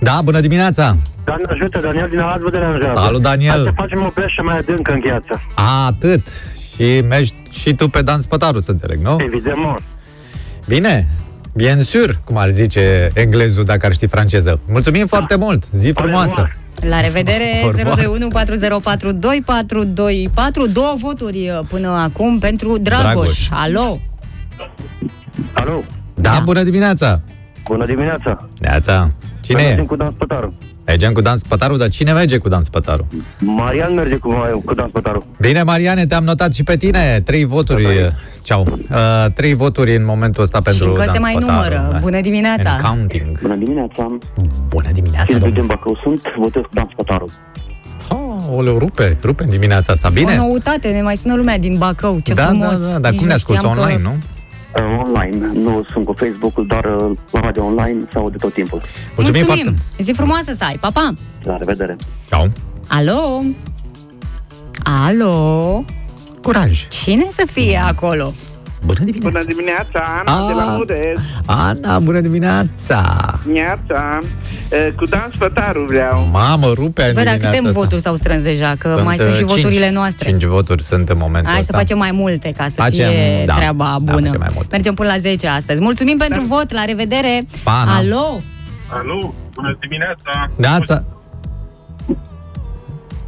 [SPEAKER 2] Da, bună dimineața!
[SPEAKER 8] Doamne ajută, Daniel din Arad vă deranjează.
[SPEAKER 2] Salut, Daniel.
[SPEAKER 8] Hai să facem o pleșă mai adâncă în gheață.
[SPEAKER 2] A, atât. Și mergi și tu pe Dan Spătaru, să înțeleg, nu?
[SPEAKER 8] Evident, mă.
[SPEAKER 2] Bine, bien sûr, cum ar zice englezul dacă ar ști franceză. Mulțumim foarte mult, zi frumoasă!
[SPEAKER 3] La revedere,
[SPEAKER 2] Urmă.
[SPEAKER 3] 021 404 2424. Două voturi uh, până acum pentru Dragoș.
[SPEAKER 2] Dragoș.
[SPEAKER 3] Alo?
[SPEAKER 8] Alo,
[SPEAKER 2] Da,
[SPEAKER 3] Da.
[SPEAKER 2] bună dimineața!
[SPEAKER 8] bună dimineața.
[SPEAKER 2] Neața! Cine
[SPEAKER 8] Mergem
[SPEAKER 2] e?
[SPEAKER 8] cu Dan Spătaru.
[SPEAKER 2] Mergem cu Dan Spătaru, dar cine merge cu Dan Spătaru?
[SPEAKER 8] Marian merge cu, cu Dan Spătaru.
[SPEAKER 2] Bine, Mariane, te-am notat și pe tine. Trei voturi. Ceau. Uh, trei voturi în momentul ăsta pentru
[SPEAKER 3] și încă
[SPEAKER 2] Dan
[SPEAKER 3] se mai
[SPEAKER 2] Spătaru.
[SPEAKER 3] numără.
[SPEAKER 2] Da.
[SPEAKER 3] Bună dimineața!
[SPEAKER 2] And counting.
[SPEAKER 10] Bună dimineața!
[SPEAKER 2] Bună dimineața,
[SPEAKER 10] Silviu
[SPEAKER 2] domnule.
[SPEAKER 10] din Bacău sunt, votez cu Dan Spătaru.
[SPEAKER 2] Oh, oleu, rupe, rupe în dimineața asta. Bine?
[SPEAKER 3] O noutate, ne mai sună lumea din Bacău. Ce
[SPEAKER 2] da,
[SPEAKER 3] frumos!
[SPEAKER 2] da, da, dar
[SPEAKER 3] Nici
[SPEAKER 2] cum ne
[SPEAKER 3] nu
[SPEAKER 2] asculti
[SPEAKER 3] știam că-
[SPEAKER 2] online, nu?
[SPEAKER 10] Uh, online, nu sunt cu Facebook-ul, dar uh, la radio online se aude tot timpul.
[SPEAKER 2] Mulțumim,
[SPEAKER 3] Mulțumim!
[SPEAKER 2] foarte
[SPEAKER 3] Zi frumoasă să ai, pa, pa!
[SPEAKER 10] La revedere!
[SPEAKER 2] Ciao.
[SPEAKER 3] Alo? Alo?
[SPEAKER 2] Curaj.
[SPEAKER 3] Cine să fie acolo?
[SPEAKER 2] Bună dimineața.
[SPEAKER 8] Bună dimineața, Ana de la
[SPEAKER 2] Ah.
[SPEAKER 8] Mureș.
[SPEAKER 2] Ana, bună dimineața.
[SPEAKER 8] Neața, Eh, cu Dan Spătaru vreau.
[SPEAKER 2] Mamă, rupe în
[SPEAKER 3] Bă, dar
[SPEAKER 2] dimineața
[SPEAKER 3] câte
[SPEAKER 2] asta.
[SPEAKER 3] voturi s-au strâns deja? Că
[SPEAKER 2] Sunt,
[SPEAKER 3] mai sunt
[SPEAKER 2] uh,
[SPEAKER 3] și
[SPEAKER 2] cinci.
[SPEAKER 3] voturile noastre.
[SPEAKER 2] Cinci voturi sunt în momentul
[SPEAKER 3] Hai să
[SPEAKER 2] ăsta.
[SPEAKER 3] facem mai multe ca să
[SPEAKER 2] Facem,
[SPEAKER 3] fie
[SPEAKER 2] da.
[SPEAKER 3] treaba
[SPEAKER 2] Da,
[SPEAKER 3] bună.
[SPEAKER 2] facem mai multe.
[SPEAKER 3] Mergem până la 10 astăzi. Mulțumim pentru vot, la revedere!
[SPEAKER 2] Pa, Ana.
[SPEAKER 3] Alo?
[SPEAKER 8] Alo, bună dimineața.
[SPEAKER 2] Neața.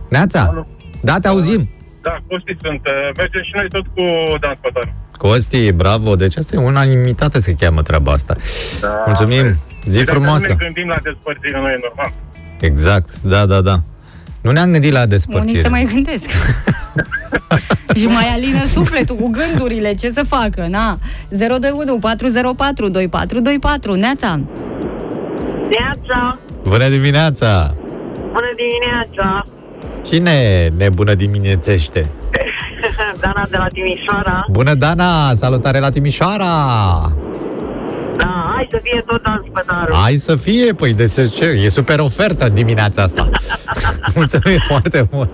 [SPEAKER 2] Neața. Da, te auzim.
[SPEAKER 8] Da, Costi sunt. Eh, Mergem și noi tot cu Dan Spătaru.
[SPEAKER 2] Costi, bravo. Deci asta e unanimitate se cheamă treaba asta.
[SPEAKER 8] Da.
[SPEAKER 2] Mulțumim. Zi
[SPEAKER 8] Dacă
[SPEAKER 2] frumoasă.
[SPEAKER 8] Nu ne gândim la despărțire, noi e normal.
[SPEAKER 2] Exact. Da, da, da. Nu ne-am gândit la despărțire.
[SPEAKER 3] Unii se mai gândesc. și mai alină sufletul cu gândurile. Ce să facă? Na. 021 404 2424. Neața.
[SPEAKER 11] Neața,
[SPEAKER 2] Bună dimineața!
[SPEAKER 11] bună dimineața,
[SPEAKER 2] Cine nebună diminețește?
[SPEAKER 11] Dana de la Timișoara.
[SPEAKER 2] Bună, Dana! Salutare la Timișoara!
[SPEAKER 11] Da, hai să fie tot Dan Spătaru.
[SPEAKER 2] Hai să fie, păi de ce? ce? E super ofertă dimineața asta. Mulțumim foarte mult.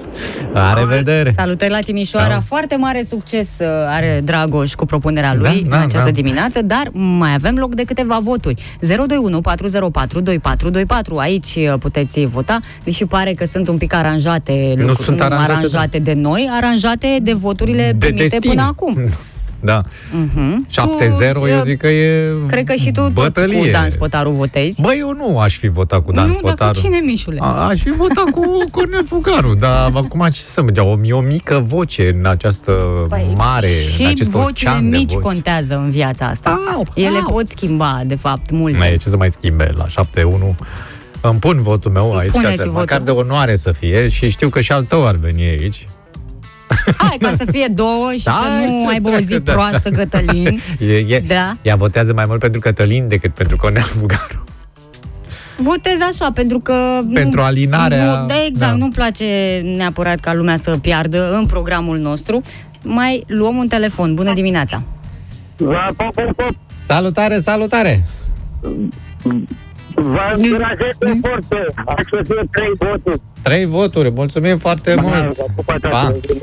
[SPEAKER 2] La revedere.
[SPEAKER 3] Salutări la Timișoara.
[SPEAKER 2] Da.
[SPEAKER 3] Foarte mare succes uh, are Dragoș cu propunerea lui
[SPEAKER 2] Da, da,
[SPEAKER 3] în această
[SPEAKER 2] da.
[SPEAKER 3] dimineață, dar mai avem loc de câteva voturi. 021 404 2424. Aici uh, puteți vota, deși pare că sunt un pic aranjate,
[SPEAKER 2] Nu
[SPEAKER 3] lucruri-
[SPEAKER 2] sunt aranjate,
[SPEAKER 3] aranjate de noi, aranjate de voturile
[SPEAKER 2] De
[SPEAKER 3] primite
[SPEAKER 2] destin.
[SPEAKER 3] până acum.
[SPEAKER 2] Da.
[SPEAKER 3] Mhm.
[SPEAKER 2] 7-0,
[SPEAKER 3] Tu,
[SPEAKER 2] eu
[SPEAKER 3] uh,
[SPEAKER 2] zic că e
[SPEAKER 3] Cred că și tu tot
[SPEAKER 2] bătălie.
[SPEAKER 3] cu Dan Spătaru votezi.
[SPEAKER 2] Bă, eu nu aș fi votat cu Dan
[SPEAKER 3] nu,
[SPEAKER 2] Spătaru.
[SPEAKER 3] dar cu cine, Mișule?
[SPEAKER 2] A, aș fi votat cu Cornel Fugaru, dar acum ce să mă o, e o mică voce în această mare, în
[SPEAKER 3] și
[SPEAKER 2] acest
[SPEAKER 3] vocile
[SPEAKER 2] ocean de
[SPEAKER 3] mici
[SPEAKER 2] voci.
[SPEAKER 3] contează în viața asta.
[SPEAKER 2] Au,
[SPEAKER 3] Ele
[SPEAKER 2] au.
[SPEAKER 3] pot schimba, de fapt, multe.
[SPEAKER 2] Mai e ce să mai schimbe la 7-1. Îmi pun votul meu aici, ca
[SPEAKER 3] Puneți
[SPEAKER 2] să,
[SPEAKER 3] votul.
[SPEAKER 2] măcar de onoare să fie și știu că și al tău ar veni aici.
[SPEAKER 3] Hai, ca să fie două și
[SPEAKER 2] Da,
[SPEAKER 3] să nu
[SPEAKER 2] ce
[SPEAKER 3] aibă o zi
[SPEAKER 2] dracu, da.
[SPEAKER 3] proastă, Cătălin.
[SPEAKER 2] E, e,
[SPEAKER 3] Da.
[SPEAKER 2] Ea votează mai mult pentru Cătălin decât pentru Cornel Fugaru.
[SPEAKER 3] Votez așa, pentru că...
[SPEAKER 2] Pentru
[SPEAKER 3] nu,
[SPEAKER 2] alinarea-
[SPEAKER 3] Nu, da, exact,
[SPEAKER 2] da.
[SPEAKER 3] nu-mi place neapărat ca lumea să piardă în programul nostru. Mai luăm un telefon. Bună dimineața!
[SPEAKER 8] Va, pop, pop, pop.
[SPEAKER 2] Salutare, salutare!
[SPEAKER 8] Vă încurajez foarte. Hai să fie trei voturi.
[SPEAKER 2] Trei voturi, mulțumim foarte mult! Pa.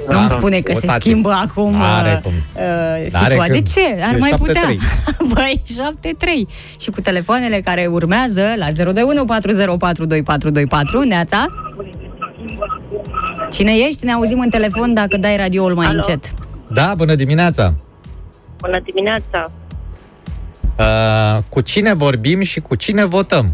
[SPEAKER 3] Nu-mi
[SPEAKER 2] Da,
[SPEAKER 3] spune că se
[SPEAKER 2] votați.
[SPEAKER 3] schimbă acum
[SPEAKER 2] N-are
[SPEAKER 3] uh,
[SPEAKER 2] cum.
[SPEAKER 3] uh,
[SPEAKER 2] N-are
[SPEAKER 3] situația. De
[SPEAKER 2] când.
[SPEAKER 3] ce? Ar
[SPEAKER 2] E
[SPEAKER 3] mai putea.
[SPEAKER 2] 7-3.
[SPEAKER 3] Băi, 7-3. Și cu telefoanele care urmează la 021 404 2424. Neața? Cine ești? Ne auzim în telefon dacă dai radioul mai
[SPEAKER 11] Alo?
[SPEAKER 3] încet.
[SPEAKER 2] Da, bună dimineața!
[SPEAKER 11] Bună dimineața,
[SPEAKER 2] Uh, cu cine vorbim și cu cine votăm?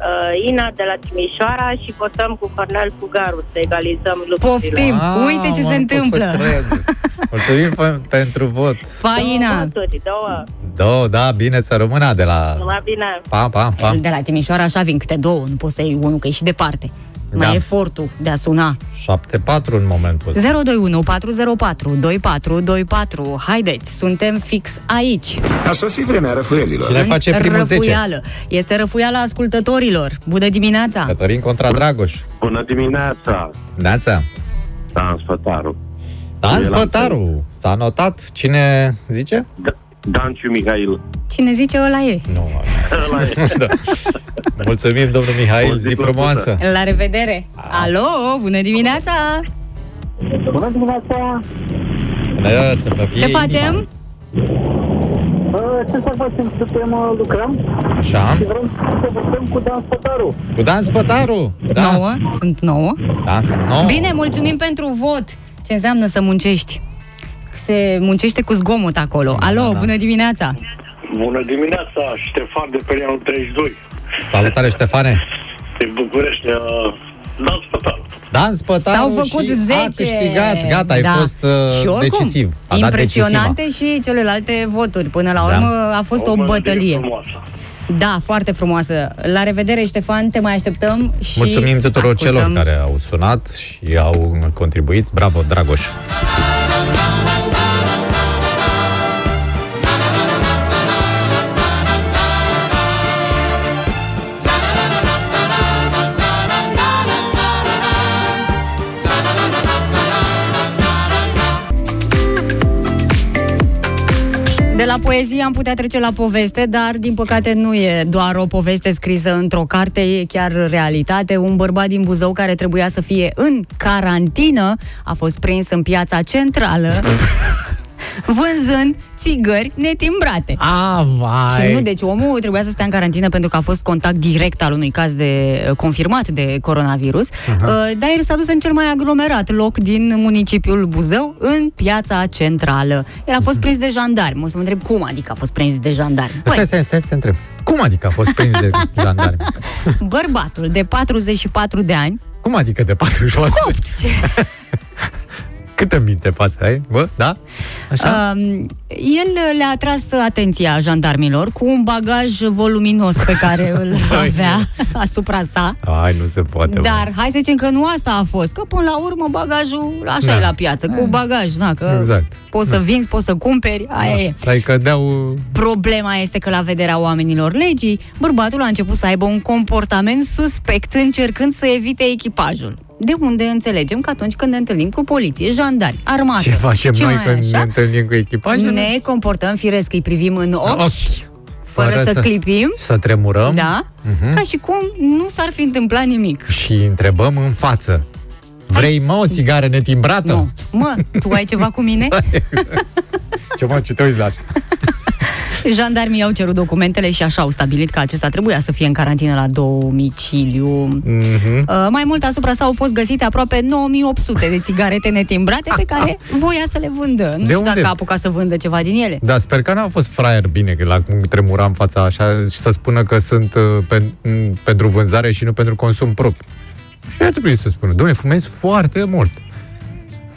[SPEAKER 11] uh, Ina de la Timișoara și votăm cu Cornel Fugaru să egalizăm lucrurile.
[SPEAKER 3] Poftim! Uite ce
[SPEAKER 2] mă,
[SPEAKER 3] se
[SPEAKER 2] nu pot să
[SPEAKER 3] întâmplă.
[SPEAKER 2] cred. Mulțumim pe- pentru vot.
[SPEAKER 3] Faina!
[SPEAKER 11] Două voturi, două.
[SPEAKER 2] Da, da, bine să rămână de la...
[SPEAKER 11] Numai bine.
[SPEAKER 2] Pa, pa, pa.
[SPEAKER 3] De la Timișoara așa vin câte două, nu poți să iei unul, că e și departe. Mai
[SPEAKER 2] Da.
[SPEAKER 3] e efortul de a suna.
[SPEAKER 2] 7-4 în momentul ăsta.
[SPEAKER 3] 021 404 2424. Haideți, suntem fix aici.
[SPEAKER 6] A sosit vremea răfuielilor.
[SPEAKER 2] Cine face primul 10?
[SPEAKER 3] Răfuială. Este răfuiala ascultătorilor. Bună dimineața!
[SPEAKER 2] Cătălin contra Dragoș.
[SPEAKER 10] Bună dimineața!
[SPEAKER 2] Neața.
[SPEAKER 10] Dan Spătaru.
[SPEAKER 2] Dan
[SPEAKER 10] E la
[SPEAKER 2] Spătaru. S-a notat. Cine zice?
[SPEAKER 10] Da,
[SPEAKER 8] Danciu Mihail.
[SPEAKER 3] Cine zice ăla e.
[SPEAKER 2] Nu,
[SPEAKER 8] Ăla e.
[SPEAKER 2] da. Mulțumim, domnul Mihail,
[SPEAKER 8] O
[SPEAKER 2] zi
[SPEAKER 8] zi
[SPEAKER 2] frumoasă.
[SPEAKER 3] La revedere! Alo, bună dimineața!
[SPEAKER 7] Bună dimineața!
[SPEAKER 2] Da, să vă fie
[SPEAKER 3] Ce
[SPEAKER 2] inima.
[SPEAKER 3] facem?
[SPEAKER 7] Uh, Ce să facem? Suntem, uh, lucrăm
[SPEAKER 2] Așa,
[SPEAKER 7] și vrem să vorbim cu Dan Spătaru.
[SPEAKER 2] cu Dan Spătaru. Da,
[SPEAKER 3] Nouă, sunt nouă.
[SPEAKER 2] da sunt nouă.
[SPEAKER 3] Bine, mulțumim pentru vot. Ce înseamnă să muncești? Se muncește cu zgomot acolo. Alo,
[SPEAKER 2] da.
[SPEAKER 3] bună dimineața!
[SPEAKER 8] Bună dimineața, Ștefan de pe anul 32.
[SPEAKER 2] Salutare, Ștefane.
[SPEAKER 8] Din București, uh, Dan Spătaru.
[SPEAKER 2] Dan Spătaru
[SPEAKER 3] S-au făcut
[SPEAKER 2] și
[SPEAKER 3] 10.
[SPEAKER 2] a câștigat. Gata, ai
[SPEAKER 3] da.
[SPEAKER 2] fost uh,
[SPEAKER 3] și oricum,
[SPEAKER 2] decisiv. A dat
[SPEAKER 3] impresionante și celelalte voturi. Până la
[SPEAKER 2] Da.
[SPEAKER 3] urmă a fost o,
[SPEAKER 8] melodie
[SPEAKER 3] bătălie.
[SPEAKER 8] frumoasă.
[SPEAKER 3] Da, foarte frumoasă. La revedere, Ștefan, te mai așteptăm și
[SPEAKER 2] Mulțumim tuturor
[SPEAKER 3] ascultăm.
[SPEAKER 2] celor care au sunat și au contribuit. Bravo, Dragoș.
[SPEAKER 3] De la poezie am putea trece la poveste, dar din păcate nu e doar o poveste scrisă într-o carte, e chiar realitate. Un bărbat din Buzău care trebuia să fie în carantină a fost prins în piața centrală vânzând țigări netimbrate.
[SPEAKER 2] A, vai.
[SPEAKER 3] Și nu, deci omul trebuia să stea în carantină pentru că a fost contact direct al unui caz de confirmat de coronavirus, uh, dar el s-a dus în cel mai aglomerat loc din municipiul Buzău, în piața centrală. El a fost prins de jandarmi. O să mă întreb cum adică a fost prins de jandarmi.
[SPEAKER 2] Stai, stai, stai, să te întreb. Cum adică a fost prins de jandarmi?
[SPEAKER 3] Bărbatul de 44 de ani,
[SPEAKER 2] Cum adică de 44?
[SPEAKER 3] copt, ce,
[SPEAKER 2] Câtă minte pasă ai? Bă, da? Așa?
[SPEAKER 3] um, el le-a atras atenția jandarmilor cu un bagaj voluminos pe care îl avea asupra sa.
[SPEAKER 2] Ai, nu se poate. bă.
[SPEAKER 3] Dar hai să zicem că nu asta a fost, că până la urmă bagajul așa
[SPEAKER 2] Da.
[SPEAKER 3] e la piață, cu bagaj, da, că
[SPEAKER 2] Exact.
[SPEAKER 3] poți să vinzi, poți să cumperi, aia e.
[SPEAKER 2] Adică deau...
[SPEAKER 3] Problema este că la vederea oamenilor legii, bărbatul a început să aibă un comportament suspect încercând să evite echipajul. De unde înțelegem că atunci când ne întâlnim cu poliție, jandari, armată,
[SPEAKER 2] Ce facem
[SPEAKER 3] ce
[SPEAKER 2] noi
[SPEAKER 3] mai
[SPEAKER 2] când
[SPEAKER 3] așa,
[SPEAKER 2] ne întâlnim cu echipajul?
[SPEAKER 3] ne comportăm firesc, îi privim în ochi,
[SPEAKER 2] Ochi.
[SPEAKER 3] fără,
[SPEAKER 2] Fără
[SPEAKER 3] să,
[SPEAKER 2] să-
[SPEAKER 3] clipim,
[SPEAKER 2] Să tremurăm
[SPEAKER 3] da,
[SPEAKER 2] Mhm.
[SPEAKER 3] ca și cum nu s-ar fi întâmplat nimic.
[SPEAKER 2] și întrebăm în față. Vrei, mă, o țigară netimbrată?
[SPEAKER 3] Nu. Mă, tu ai ceva cu mine?
[SPEAKER 2] Ce mă, ce te uiți la
[SPEAKER 3] Jandarmii au cerut documentele și așa au stabilit că acesta trebuia să fie în carantină la domiciliu.
[SPEAKER 2] Mhm.
[SPEAKER 3] Uh, mai mult asupra sa au fost găsite aproape 9800 de țigarete netimbrate pe care voia să le vândă. Nu
[SPEAKER 2] De
[SPEAKER 3] știu
[SPEAKER 2] unde?
[SPEAKER 3] dacă a apucat să vândă ceva din ele.
[SPEAKER 2] Da, sper că n-a fost fraier bine, că la cum tremura în fața așa și să spună că sunt uh, pe, m, pentru vânzare și nu pentru consum propriu. Și ar trebui să spună, domnule, fumezi foarte mult.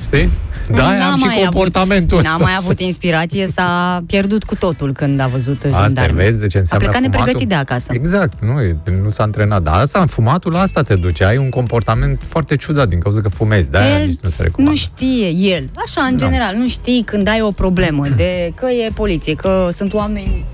[SPEAKER 2] Știi? Da,
[SPEAKER 3] N-a
[SPEAKER 2] am și
[SPEAKER 3] mai
[SPEAKER 2] comportamentul
[SPEAKER 3] avut,
[SPEAKER 2] ăsta.
[SPEAKER 3] N-a mai avut inspirație, s-a pierdut cu totul când a văzut
[SPEAKER 2] Asta
[SPEAKER 3] jandarmii.
[SPEAKER 2] vezi de ce
[SPEAKER 3] A
[SPEAKER 2] înseamnă
[SPEAKER 3] plecat
[SPEAKER 2] fumatul?
[SPEAKER 3] nepregătit de acasă.
[SPEAKER 2] Exact, nu, e- nu s-a antrenat. Dar asta, fumatul la asta te duce. Ai un comportament foarte ciudat din cauza că fumezi. De aia
[SPEAKER 3] El
[SPEAKER 2] nici nu se
[SPEAKER 3] Nu
[SPEAKER 2] recomandă.
[SPEAKER 3] știe el, așa în
[SPEAKER 2] Da.
[SPEAKER 3] general, nu știi când ai o problemă de că e poliție, că sunt oameni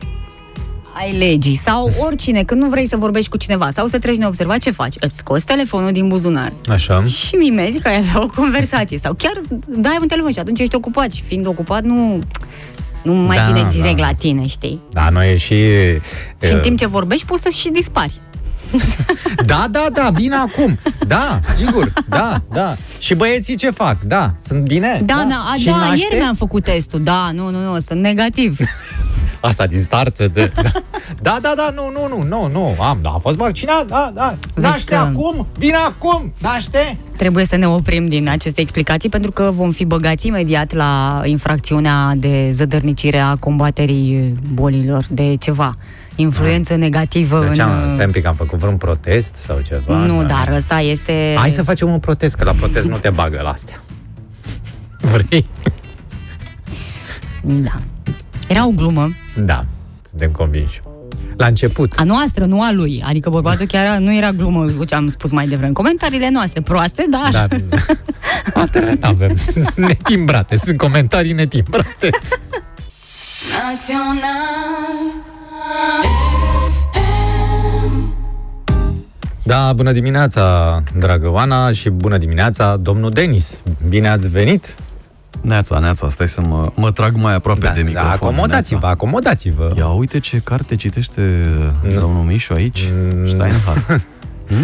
[SPEAKER 3] ai legii sau oricine, când nu vrei să vorbești cu cineva sau să treci neobservat, ce faci? Îți scoți telefonul din buzunar
[SPEAKER 2] Așa.
[SPEAKER 3] și mimezi că ai avea o conversație sau chiar dai un telefon și atunci ești ocupat și fiind ocupat nu, nu mai
[SPEAKER 2] Da,
[SPEAKER 3] vine
[SPEAKER 2] da.
[SPEAKER 3] direct la tine, știi?
[SPEAKER 2] Da, noi e și...
[SPEAKER 3] Și în
[SPEAKER 2] uh,
[SPEAKER 3] timp ce vorbești poți să și dispari.
[SPEAKER 2] Da, da, da, vin acum. Da, sigur, da, da. Și băieții ce fac? Da, sunt bine?
[SPEAKER 3] Da, da, a,
[SPEAKER 2] Și
[SPEAKER 3] da
[SPEAKER 2] naște?
[SPEAKER 3] ieri mi-am făcut testul. Da, nu, nu, nu, sunt negativ.
[SPEAKER 2] Asta din start. De... Da, da, da, nu, nu, nu, nu, nu, am, da, a fost vaccinat, da, da. Naște
[SPEAKER 3] că-
[SPEAKER 2] acum, vine acum, naște.
[SPEAKER 3] Trebuie să ne oprim din aceste explicații pentru că vom fi băgați imediat la infracțiunea de zădărnicire a combaterii bolilor de ceva. Influență negativă
[SPEAKER 2] De
[SPEAKER 3] în...
[SPEAKER 2] ce am, stai un pic, am făcut vreun protest sau ceva?
[SPEAKER 3] Nu,
[SPEAKER 2] Da.
[SPEAKER 3] dar ăsta este...
[SPEAKER 2] Hai să facem un protest, că la protest nu te bagă la astea. Vrei?
[SPEAKER 3] Da. Era o glumă
[SPEAKER 2] Da, suntem convinși. La început.
[SPEAKER 3] a noastră, nu a lui. Adică bărbatul chiar nu era glumă cu ce am spus mai devreme. Comentariile noastre proaste, dar...
[SPEAKER 2] Dar altele nu avem. Netimbrate, sunt comentarii netimbrate. Da, bună dimineața, dragă Oana, și bună dimineața, domnul Denis. Bine ați venit!
[SPEAKER 1] Neața, neața, stai să mă, mă trag mai aproape
[SPEAKER 2] Da,
[SPEAKER 1] de
[SPEAKER 2] da,
[SPEAKER 1] microfon.
[SPEAKER 2] acomodați-vă,
[SPEAKER 1] Neața.
[SPEAKER 2] acomodați-vă.
[SPEAKER 1] Ia uite ce carte citește domnul Mișu aici.
[SPEAKER 2] Mm.
[SPEAKER 1] Steinhardt.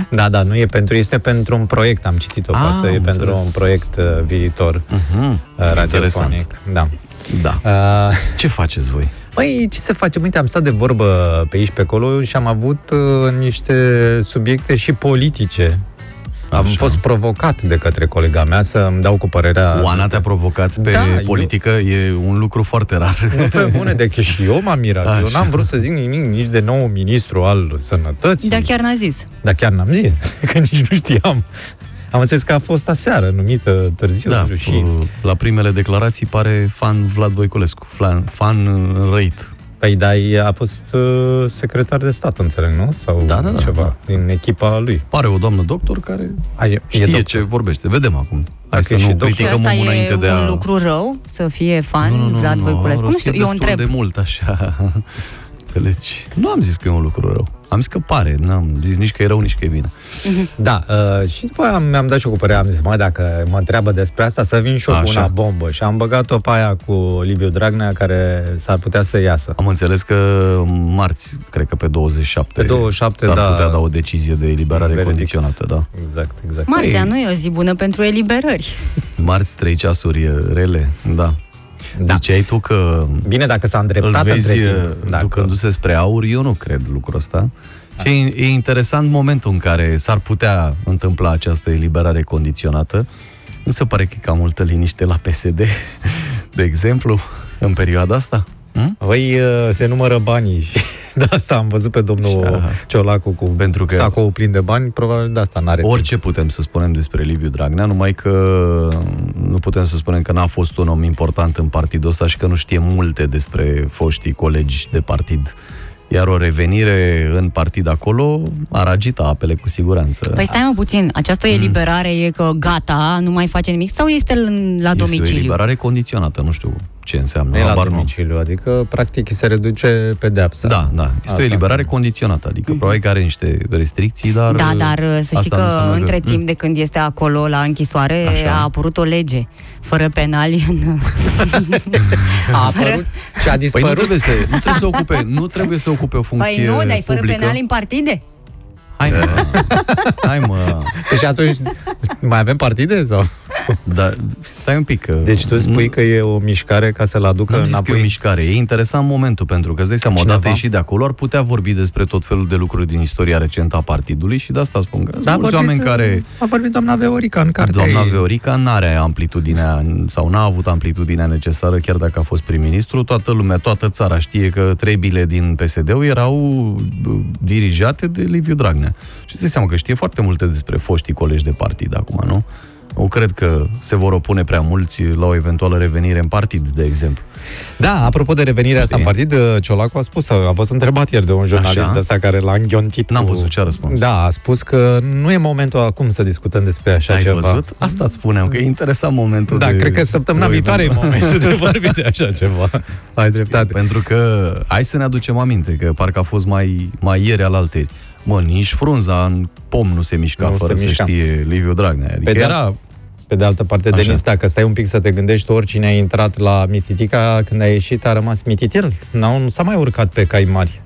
[SPEAKER 2] Da, da, nu e pentru, este pentru un proiect, am citit o
[SPEAKER 1] Ah,
[SPEAKER 2] parte, e
[SPEAKER 1] am
[SPEAKER 2] pentru
[SPEAKER 1] înțeles.
[SPEAKER 2] un proiect uh, viitor
[SPEAKER 1] Mhm.
[SPEAKER 2] uh, radiofonic. Da.
[SPEAKER 1] Da.
[SPEAKER 2] Uh,
[SPEAKER 1] Ce faceți voi?
[SPEAKER 2] Păi, ce să facem? Uite, am stat de vorbă pe aici, pe acolo și am avut uh, niște subiecte și politice. Am
[SPEAKER 1] Așa.
[SPEAKER 2] fost provocat de către colega mea să îmi dau cu părerea...
[SPEAKER 1] Oana te-a provocat pe
[SPEAKER 2] Da,
[SPEAKER 1] politică, e un lucru foarte rar.
[SPEAKER 2] Nu pe bune, de că și eu m-am mirat. Eu
[SPEAKER 1] Așa.
[SPEAKER 2] n-am vrut să zic nimic nici de nou ministru al sănătății.
[SPEAKER 3] Da, chiar n-a zis.
[SPEAKER 2] Dar chiar n-am zis, că nici nu știam. Am înțeles că a fost aseară, numită târziu.
[SPEAKER 1] Da,
[SPEAKER 2] nu știu, și...
[SPEAKER 1] la primele declarații pare fan Vlad Voiculescu, fan, fan răit.
[SPEAKER 2] Păi, da, a fost uh, secretar de stat, înțeleg, nu? Sau
[SPEAKER 1] Da, da, da,
[SPEAKER 2] ceva
[SPEAKER 1] da.
[SPEAKER 2] din echipa lui.
[SPEAKER 1] Pare o doamnă doctor care
[SPEAKER 2] A, e,
[SPEAKER 1] știe
[SPEAKER 2] e doctor.
[SPEAKER 1] ce vorbește. Vedem acum. Hai
[SPEAKER 2] Dacă
[SPEAKER 1] să
[SPEAKER 2] e și
[SPEAKER 1] nu
[SPEAKER 2] doctor.
[SPEAKER 3] Și
[SPEAKER 1] criticăm
[SPEAKER 3] asta
[SPEAKER 1] omul
[SPEAKER 3] e
[SPEAKER 1] înainte
[SPEAKER 3] un
[SPEAKER 1] de a...
[SPEAKER 3] lucru rău să fie fan
[SPEAKER 1] Nu, nu, nu,
[SPEAKER 3] Vlad
[SPEAKER 1] nu,
[SPEAKER 3] Voiculescu.
[SPEAKER 1] a
[SPEAKER 3] Nu știu,
[SPEAKER 1] rostit
[SPEAKER 3] eu
[SPEAKER 1] destul
[SPEAKER 3] întreb.
[SPEAKER 1] de mult așa. Înțelegi? Nu am zis că e un lucru rău. Am zis că pare. N-am zis nici că e rău, nici că e bine.
[SPEAKER 2] Da, uh, și după aia mi-am dat și eu cu părerea, am zis, mai dacă mă întreabă despre asta, să vin și eu cu
[SPEAKER 1] Așa.
[SPEAKER 2] una bombă. Și am băgat-o pe aia cu Liviu Dragnea, care s-ar putea să iasă.
[SPEAKER 1] Am înțeles că marți, cred că pe 27,
[SPEAKER 2] Pe 27,
[SPEAKER 1] s-ar
[SPEAKER 2] da.
[SPEAKER 1] putea da o decizie de eliberare
[SPEAKER 2] Verdict.
[SPEAKER 1] condiționată, da.
[SPEAKER 2] Exact, exact.
[SPEAKER 3] Marțea
[SPEAKER 1] Ei.
[SPEAKER 3] nu e o zi bună pentru eliberări.
[SPEAKER 1] Marți, trei ceasuri rele, da.
[SPEAKER 2] Da.
[SPEAKER 1] Ziceai tu că
[SPEAKER 2] Bine dacă s-a
[SPEAKER 1] îl
[SPEAKER 2] îndreptat
[SPEAKER 1] vezi
[SPEAKER 2] între
[SPEAKER 1] uh,
[SPEAKER 2] timp. Dacă...
[SPEAKER 1] ducându-se spre aur, eu nu cred lucrul ăsta. Și e, e interesant momentul în care s-ar putea întâmpla această eliberare condiționată. Nu se pare că e cam multă liniște la PSD, de exemplu, în perioada asta? Hm?
[SPEAKER 2] Păi uh, se numără banii și de asta am văzut pe domnul
[SPEAKER 1] Așa.
[SPEAKER 2] Ciolacu cu
[SPEAKER 1] Pentru că-
[SPEAKER 2] sacul plin de bani, probabil de asta n-are
[SPEAKER 1] Orice putem să spunem despre Liviu Dragnea, numai că nu putem să spunem că n-a fost un om important în partidul ăsta și că nu știe multe despre foștii colegi de partid. Iar o revenire în partid acolo ar agita apele cu siguranță.
[SPEAKER 3] Păi stai mă puțin, această
[SPEAKER 1] Mm.
[SPEAKER 3] eliberare e că gata, nu mai face nimic sau este în- la
[SPEAKER 1] Este o
[SPEAKER 3] domiciliu?
[SPEAKER 1] eliberare condiționată, nu știu ce înseamnă.
[SPEAKER 2] Nu e la
[SPEAKER 1] habar nu.
[SPEAKER 2] domiciliu, adică practic se reduce pedeapsa.
[SPEAKER 1] Da, da. Este
[SPEAKER 2] Asta
[SPEAKER 1] o eliberare
[SPEAKER 2] înseamnă.
[SPEAKER 1] condiționată, adică probabil că are niște restricții, dar...
[SPEAKER 3] Da, dar să
[SPEAKER 1] asta
[SPEAKER 3] știi
[SPEAKER 1] nu
[SPEAKER 3] că
[SPEAKER 1] înseamnă
[SPEAKER 3] între
[SPEAKER 1] Mm.
[SPEAKER 3] timp de când este acolo la închisoare
[SPEAKER 1] Așa.
[SPEAKER 3] a apărut o lege fără penali în...
[SPEAKER 2] A apărut și a
[SPEAKER 1] Păi
[SPEAKER 2] dispărut.
[SPEAKER 1] nu trebuie, să, nu trebuie să ocupe, nu trebuie să ocupe o funcție
[SPEAKER 3] Păi nu, dar fără
[SPEAKER 1] publică.
[SPEAKER 3] penali în partide?
[SPEAKER 1] Hai mă, hai mă.
[SPEAKER 2] Deci atunci mai avem partide sau?
[SPEAKER 1] Da, stai un pic. Că
[SPEAKER 2] Deci tu spui că e o mișcare ca să-l aducă
[SPEAKER 1] Nu am zis că e o
[SPEAKER 2] înapoi?
[SPEAKER 1] mișcare. E interesant momentul, pentru că îți dai seama,
[SPEAKER 2] Cineva?
[SPEAKER 1] odată ieșit de acolo, ar putea vorbi despre tot felul de lucruri din istoria recentă a partidului și de asta spun că sunt
[SPEAKER 2] Da, a
[SPEAKER 1] mulți
[SPEAKER 2] vorbit,
[SPEAKER 1] oameni care...
[SPEAKER 2] A vorbit doamna Veorica în cartea
[SPEAKER 1] Doamna
[SPEAKER 2] ei.
[SPEAKER 1] Veorica n-are amplitudinea sau n-a avut amplitudinea necesară chiar dacă a fost prim-ministru. Toată lumea, toată țara știe că trebile din PSD-ul erau uh, dirijate de Liviu Dragnea. Și îți dai seama că știe foarte multe despre foștii colegi de partid acum, nu? Nu cred că se vor opune prea mulți la o eventuală revenire în partid, de exemplu.
[SPEAKER 2] Da, apropo de revenirea asta în
[SPEAKER 1] Știi?
[SPEAKER 2] partid, uh, Ciolacu a spus, a fost întrebat ieri de un jurnalist
[SPEAKER 1] Așa.
[SPEAKER 2] de ăsta care l-a înghiontit
[SPEAKER 1] N-am
[SPEAKER 2] cu...
[SPEAKER 1] văzut ce a răspuns.
[SPEAKER 2] Da, a spus că nu e momentul acum să discutăm despre așa
[SPEAKER 1] Ai
[SPEAKER 2] ceva.
[SPEAKER 1] văzut? Asta îți spuneam, că e interesant momentul
[SPEAKER 2] Da,
[SPEAKER 1] de...
[SPEAKER 2] cred că săptămâna
[SPEAKER 1] de o
[SPEAKER 2] viitoare e
[SPEAKER 1] eventuală-
[SPEAKER 2] momentul de vorbit de așa ceva. Ai dreptate.
[SPEAKER 1] Pentru că, hai să ne aducem aminte, că parcă a fost mai, mai ieri al altei. Mă, nici frunza în pom nu se mișca
[SPEAKER 2] Nu
[SPEAKER 1] fără
[SPEAKER 2] se
[SPEAKER 1] să
[SPEAKER 2] mișca.
[SPEAKER 1] știe Liviu Dragnea. Adică
[SPEAKER 2] Pe de-
[SPEAKER 1] era...
[SPEAKER 2] Pe de altă parte,
[SPEAKER 1] Așa.
[SPEAKER 2] Denis, dacă stai un pic să te gândești, oricine a intrat la Mititica, când a ieșit, a rămas mititel. N-au, nu s-a mai urcat pe cai mari.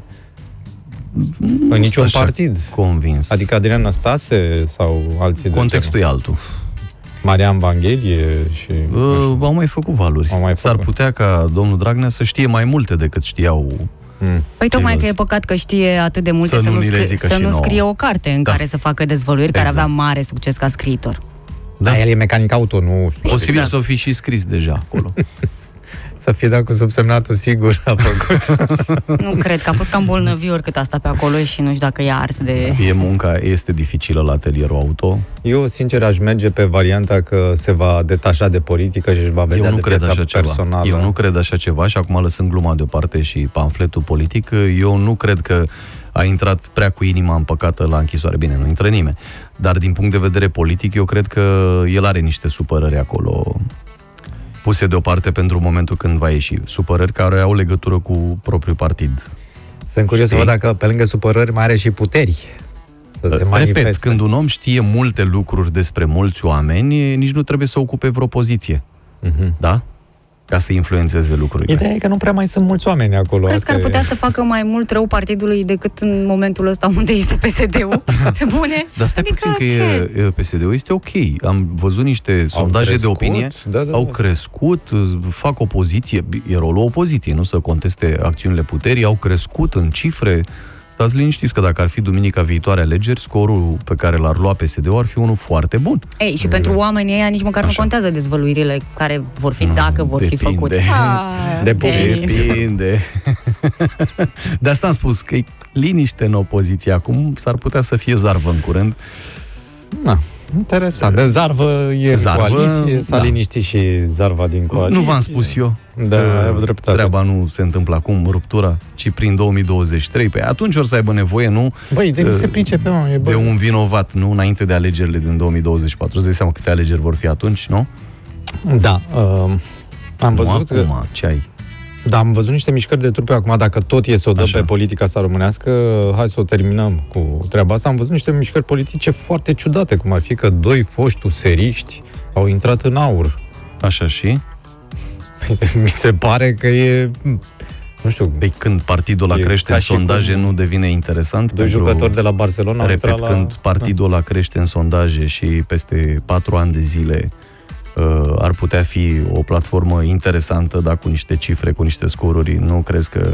[SPEAKER 2] În niciun
[SPEAKER 1] așa
[SPEAKER 2] partid.
[SPEAKER 1] Convins.
[SPEAKER 2] Adică Adrian Năstase sau alții
[SPEAKER 1] Contextul e altul.
[SPEAKER 2] de genul. Marian Vanghelie și...
[SPEAKER 1] Uh, au mai făcut valuri.
[SPEAKER 2] Au mai
[SPEAKER 1] S-ar
[SPEAKER 2] făcut.
[SPEAKER 1] putea ca domnul Dragnea să știe mai multe decât știau.
[SPEAKER 2] Mm.
[SPEAKER 3] Păi tocmai că e
[SPEAKER 1] Ceilalți.
[SPEAKER 3] păcat că știe atât de multe
[SPEAKER 1] Să
[SPEAKER 3] să,
[SPEAKER 1] nu
[SPEAKER 3] nu,
[SPEAKER 1] ni le
[SPEAKER 3] scrie,
[SPEAKER 1] zică
[SPEAKER 3] să
[SPEAKER 1] și
[SPEAKER 3] nu
[SPEAKER 1] nouă.
[SPEAKER 3] scrie o carte în
[SPEAKER 1] Da.
[SPEAKER 3] care să facă dezvăluiri, care
[SPEAKER 1] Exact.
[SPEAKER 3] avea mare succes ca scriitor.
[SPEAKER 2] Da, el e mecanic auto, nu știu.
[SPEAKER 1] Posibil să o fi și scris deja acolo.
[SPEAKER 2] Să fie dat cu subsemnatul, sigur a făcut.
[SPEAKER 3] Nu cred că a fost cam bolnăvior cât asta pe acolo și nu știu dacă e ars de...
[SPEAKER 1] E munca, este dificilă la atelierul auto.
[SPEAKER 2] Eu, sincer, aș merge pe varianta că se va detașa de politică și își va vedea
[SPEAKER 1] Eu nu
[SPEAKER 2] de
[SPEAKER 1] cred
[SPEAKER 2] viața
[SPEAKER 1] așa
[SPEAKER 2] personală.
[SPEAKER 1] ceva. Eu nu cred așa ceva și acum lăsând gluma deoparte și pamfletul politic, eu nu cred că a intrat prea cu inima împăcată la închisoare. Bine, nu intră nimeni. Dar din punct de vedere politic, eu cred că el are niște supărări acolo puse deoparte pentru momentul când va ieși. Supărări care au legătură cu propriul partid.
[SPEAKER 2] Sunt curios să
[SPEAKER 1] Știi?
[SPEAKER 2] văd dacă pe lângă supărări mai are și puteri. Să se manifeste.
[SPEAKER 1] Repet, când un om știe multe lucruri despre mulți oameni, nici nu trebuie să ocupe vreo poziție. Da? Ca să influențeze lucrurile.
[SPEAKER 2] Ideea e că nu prea mai sunt mulți oameni acolo.
[SPEAKER 3] Crezi
[SPEAKER 2] Asta
[SPEAKER 3] că ar
[SPEAKER 2] e-
[SPEAKER 3] putea să facă mai mult rău partidului decât în momentul ăsta unde este PSD-ul? Pe bune?
[SPEAKER 1] Dar stai
[SPEAKER 3] adică
[SPEAKER 1] puțin că
[SPEAKER 3] ce?
[SPEAKER 1] e, e, PSD-ul este ok. Am văzut niște sondaje de
[SPEAKER 2] crescut,
[SPEAKER 1] opinie,
[SPEAKER 2] da, da,
[SPEAKER 1] au
[SPEAKER 2] da.
[SPEAKER 1] crescut, fac opoziție, e rolul opoziției, nu să conteste acțiunile puterii, au crescut în cifre. Stați liniștiți că dacă ar fi duminica viitoare alegeri, scorul pe care l-ar lua PSD-ul ar fi unul foarte bun.
[SPEAKER 3] Ei, și pentru oamenii ăia nici măcar nu contează dezvăluirile care vor fi, dacă vor fi
[SPEAKER 1] depinde.
[SPEAKER 3] făcute. Ah, Denis.
[SPEAKER 1] Depinde. De asta am spus că e liniște în opoziție acum, s-ar putea să fie zarvă în curând.
[SPEAKER 2] Na, interesant. De zarvă e
[SPEAKER 1] Zarvă,
[SPEAKER 2] în coaliție, s-a
[SPEAKER 1] da.
[SPEAKER 2] liniștit și zarva din coaliție.
[SPEAKER 1] Nu v-am spus eu.
[SPEAKER 2] Da,
[SPEAKER 1] că
[SPEAKER 2] ai avut dreptate.
[SPEAKER 1] Treaba nu se întâmplă acum, ruptura, ci prin 2023. Pe atunci or să aibă nevoie, nu?
[SPEAKER 2] Băi, de
[SPEAKER 1] uh,
[SPEAKER 2] se pricepe, mă, e
[SPEAKER 1] de
[SPEAKER 2] bă.
[SPEAKER 1] un vinovat, nu? Înainte de alegerile din 2024. Îți dai seama câte alegeri vor fi atunci, nu?
[SPEAKER 2] Da, uh, am
[SPEAKER 1] nu
[SPEAKER 2] văzut că...
[SPEAKER 1] acum, ce ai?
[SPEAKER 2] Da, am văzut niște mișcări de trupe acum, dacă tot e să o dăm
[SPEAKER 1] Așa.
[SPEAKER 2] pe politica asta românească, hai să o terminăm cu treaba asta. Am văzut niște mișcări politice foarte ciudate, cum ar fi că doi foști useriști au intrat în aur.
[SPEAKER 1] Așa și?
[SPEAKER 2] Mi se pare că e... Nu știu,
[SPEAKER 1] Păi când partidul ăla
[SPEAKER 2] E
[SPEAKER 1] crește
[SPEAKER 2] ca
[SPEAKER 1] în
[SPEAKER 2] și
[SPEAKER 1] sondaje,
[SPEAKER 2] cum
[SPEAKER 1] nu devine interesant?
[SPEAKER 2] doi
[SPEAKER 1] pentru-
[SPEAKER 2] jucători de la Barcelona au
[SPEAKER 1] Repet,
[SPEAKER 2] intrat la... Da.
[SPEAKER 1] când partidul ăla crește în sondaje și peste patru ani de zile uh, ar putea fi o platformă interesantă, dar cu niște cifre, cu niște scoruri, nu crezi că...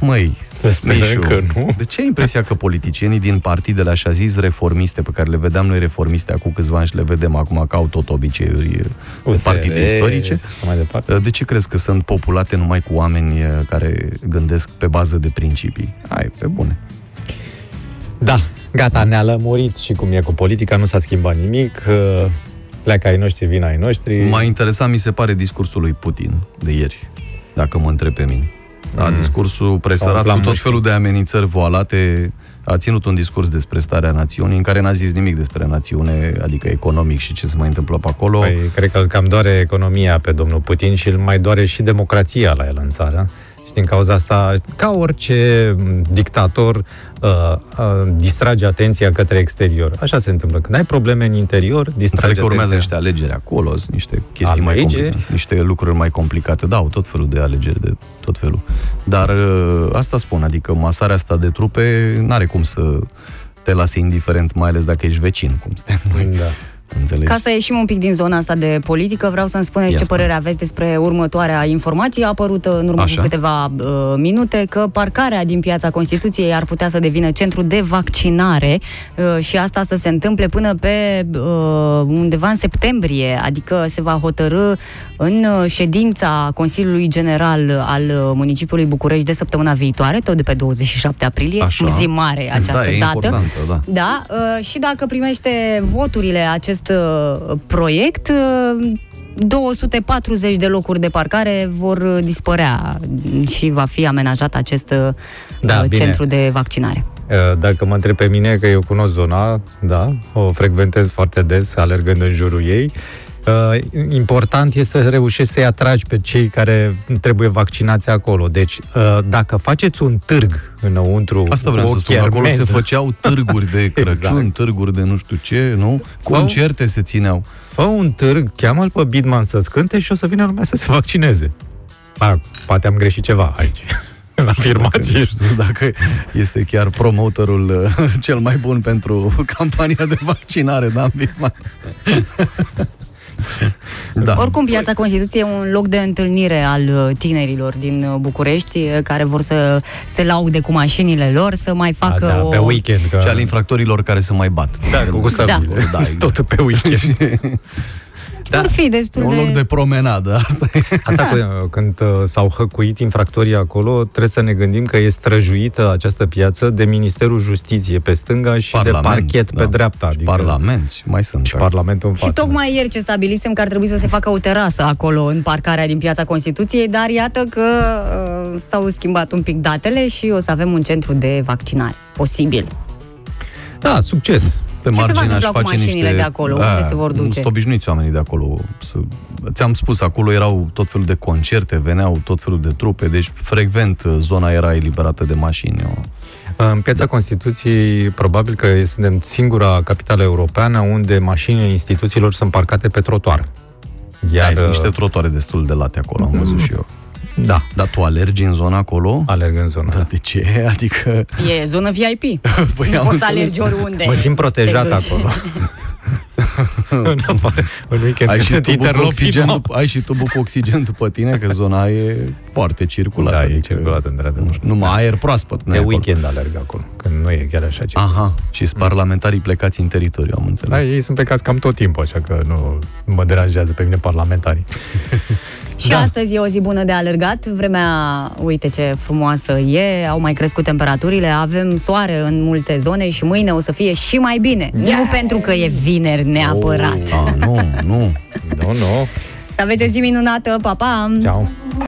[SPEAKER 1] Măi,
[SPEAKER 2] Să sperăm
[SPEAKER 1] Mișu,
[SPEAKER 2] că nu.
[SPEAKER 1] de ce ai impresia că politicienii din partidele așa zis reformiste, pe care le vedeam noi reformiste acum câțiva ani și le vedem acum că au tot obiceiuri de
[SPEAKER 2] USR
[SPEAKER 1] partide istorice,
[SPEAKER 2] și așa mai departe.
[SPEAKER 1] de ce crezi că sunt populate numai cu oameni uh, care gândesc pe bază de principii? Ai, pe bune.
[SPEAKER 2] Da, gata, ne-a lămurit și cum e cu politica, nu s-a schimbat nimic. uh, Pleacă ai noștri, vin ai noștri.
[SPEAKER 1] M-a interesat, mi se pare, discursul lui Putin de ieri, dacă mă întreb pe mine. Da,
[SPEAKER 2] Mm.
[SPEAKER 1] discursul presărat
[SPEAKER 2] Sau
[SPEAKER 1] cu
[SPEAKER 2] la
[SPEAKER 1] tot
[SPEAKER 2] mușchi.
[SPEAKER 1] felul de amenințări voalate. A ținut un discurs despre starea națiunii, în care n-a zis nimic despre națiune, adică economic și ce se mai întâmplă pe acolo.
[SPEAKER 2] Păi, cred că îl cam doare economia pe domnul Putin și îl mai doare și democrația la el în țară. Și din cauza asta, ca orice m, dictator, uh, uh, distrage atenția către exterior. Așa se întâmplă. Când ai probleme în interior, distrage
[SPEAKER 1] Înțeleg că urmează
[SPEAKER 2] atenția.
[SPEAKER 1] niște alegeri acolo, sunt niște chestii mai
[SPEAKER 2] Alegeri?
[SPEAKER 1] complicate, niște lucruri mai complicate. Da, au tot felul de alegeri, de tot felul. Dar uh, asta spun, adică masarea asta de trupe n-are cum să te lase indiferent, mai ales dacă ești vecin, cum suntem noi.
[SPEAKER 2] Da.
[SPEAKER 1] Înțelegi?
[SPEAKER 3] Ca să ieșim un pic din zona asta de politică, vreau să-mi spuneți
[SPEAKER 1] Ia
[SPEAKER 3] ce
[SPEAKER 1] spune.
[SPEAKER 3] părere aveți despre următoarea informație apărută în urmă
[SPEAKER 1] Așa.
[SPEAKER 3] cu câteva uh, minute, că parcarea din piața Constituției ar putea să devină centru de vaccinare uh, și asta să se întâmple până pe uh, undeva în septembrie, adică se va hotărâ în uh, ședința Consiliului General al uh, municipiului București de săptămâna viitoare, tot de pe 27 aprilie,
[SPEAKER 1] Așa.
[SPEAKER 3] zi mare această
[SPEAKER 1] da, e
[SPEAKER 3] dată.
[SPEAKER 1] importantă, da.
[SPEAKER 3] Da, uh, și dacă primește voturile acest uh, proiect, uh, 240 de locuri de parcare vor uh, dispărea și va fi amenajat acest uh,
[SPEAKER 2] Da,
[SPEAKER 3] uh,
[SPEAKER 2] bine.
[SPEAKER 3] centru de vaccinare.
[SPEAKER 2] Uh, Dacă mă întreb pe mine, că eu cunosc zona, da, o frecventez foarte des, alergând în jurul ei, uh, important este să reușești să-i atragi pe cei care trebuie vaccinați acolo. Deci, uh, dacă faceți un târg înăuntru,
[SPEAKER 1] Asta vreau
[SPEAKER 2] o
[SPEAKER 1] să spun, acolo se
[SPEAKER 2] chermeză,
[SPEAKER 1] făceau târguri de Crăciun,
[SPEAKER 2] Exact.
[SPEAKER 1] târguri de nu știu ce, nu? Concerte se țineau.
[SPEAKER 2] Fă un târg, cheamă-l pe Bidman să-ți cânte și o să vină lumea să se vaccineze. A, poate am greșit ceva aici, în afirmație.
[SPEAKER 1] Nu știu dacă este chiar promotorul uh, cel mai bun pentru campania de vaccinare, da, Bitman? da.
[SPEAKER 3] Oricum, piața Constituției e un loc de întâlnire al uh, tinerilor din uh, București uh, care vor să se laude cu mașinile lor, să mai facă
[SPEAKER 2] da,
[SPEAKER 3] o...
[SPEAKER 2] pe weekend. Că...
[SPEAKER 1] Și al infractorilor care se mai bat.
[SPEAKER 2] Da, cu gustabile.
[SPEAKER 1] Da, exact.
[SPEAKER 2] Tot pe weekend.
[SPEAKER 3] Da. Vor fi destul
[SPEAKER 1] un
[SPEAKER 3] de...
[SPEAKER 1] loc de promenadă, asta e.
[SPEAKER 2] Asta cu, când uh, s-au hăcuit infractorii acolo, trebuie să ne gândim că e străjuită această piață de Ministerul Justiție pe stânga și
[SPEAKER 1] Parlament,
[SPEAKER 2] de parchet
[SPEAKER 1] da.
[SPEAKER 2] pe dreapta. Adică
[SPEAKER 1] Parlament, și mai sunt.
[SPEAKER 2] și Parlamentul în
[SPEAKER 3] Și
[SPEAKER 2] față.
[SPEAKER 3] tocmai ieri ce stabilisem că ar trebui să se facă o terasă acolo în parcarea din piața Constituției, dar iată că uh, s-au schimbat un pic datele și o să avem un centru de vaccinare. Posibil.
[SPEAKER 2] Da, succes.
[SPEAKER 1] Pe
[SPEAKER 3] Ce se va
[SPEAKER 1] margine aș
[SPEAKER 3] întâmpla cu
[SPEAKER 1] face
[SPEAKER 3] mașinile
[SPEAKER 1] niște...
[SPEAKER 3] de acolo? Unde se vor duce?
[SPEAKER 1] Sunt obișnuiți oamenii de acolo. Să... Ți-am spus, acolo erau tot felul de concerte, veneau tot felul de trupe, deci frecvent uh, zona era eliberată de mașini. Eu-
[SPEAKER 2] În piața da. Constituției, probabil că suntem singura capitală europeană unde mașinile instituțiilor sunt parcate pe trotuar.
[SPEAKER 1] Iar, sunt niște trotoare destul de late acolo, am văzut și eu.
[SPEAKER 2] Da.
[SPEAKER 1] Dar tu alergi în zona acolo?
[SPEAKER 2] Alerg în zona.
[SPEAKER 1] Da, de ce? Adică...
[SPEAKER 3] E zonă VIP.
[SPEAKER 1] Păi
[SPEAKER 3] nu
[SPEAKER 1] am
[SPEAKER 3] poți să
[SPEAKER 1] înțeles.
[SPEAKER 3] alergi oriunde.
[SPEAKER 2] Mă simt protejat
[SPEAKER 3] te duci.
[SPEAKER 2] acolo. în afară, în weekend
[SPEAKER 1] Ai
[SPEAKER 2] când
[SPEAKER 1] și,
[SPEAKER 2] sunt
[SPEAKER 1] tubul cu
[SPEAKER 2] interlopii,
[SPEAKER 1] oxigen,
[SPEAKER 2] nu.
[SPEAKER 1] dup- ai și tubul cu oxigen după tine, că zona e foarte circulată.
[SPEAKER 2] Da, e
[SPEAKER 1] adică
[SPEAKER 2] circulată, într-adevăr.
[SPEAKER 1] Numai aer proaspăt.
[SPEAKER 2] E weekend alerg acolo, când nu e chiar așa ce.
[SPEAKER 1] Aha, și sunt parlamentarii plecați în teritoriu, am înțeles.
[SPEAKER 2] Da, ei sunt plecați cam tot timpul, așa că nu mă deranjează pe mine parlamentarii.
[SPEAKER 3] Și da. astăzi e o zi bună de alergat. Vremea, uite ce frumoasă e, au mai crescut temperaturile, avem soare în multe zone și mâine o să fie și mai bine. Yeah. Nu pentru că e vineri neapărat.
[SPEAKER 1] Ah, nu, nu.
[SPEAKER 2] Nu, nu.
[SPEAKER 3] Să aveți o zi minunată, pa, pa!
[SPEAKER 2] Ciao.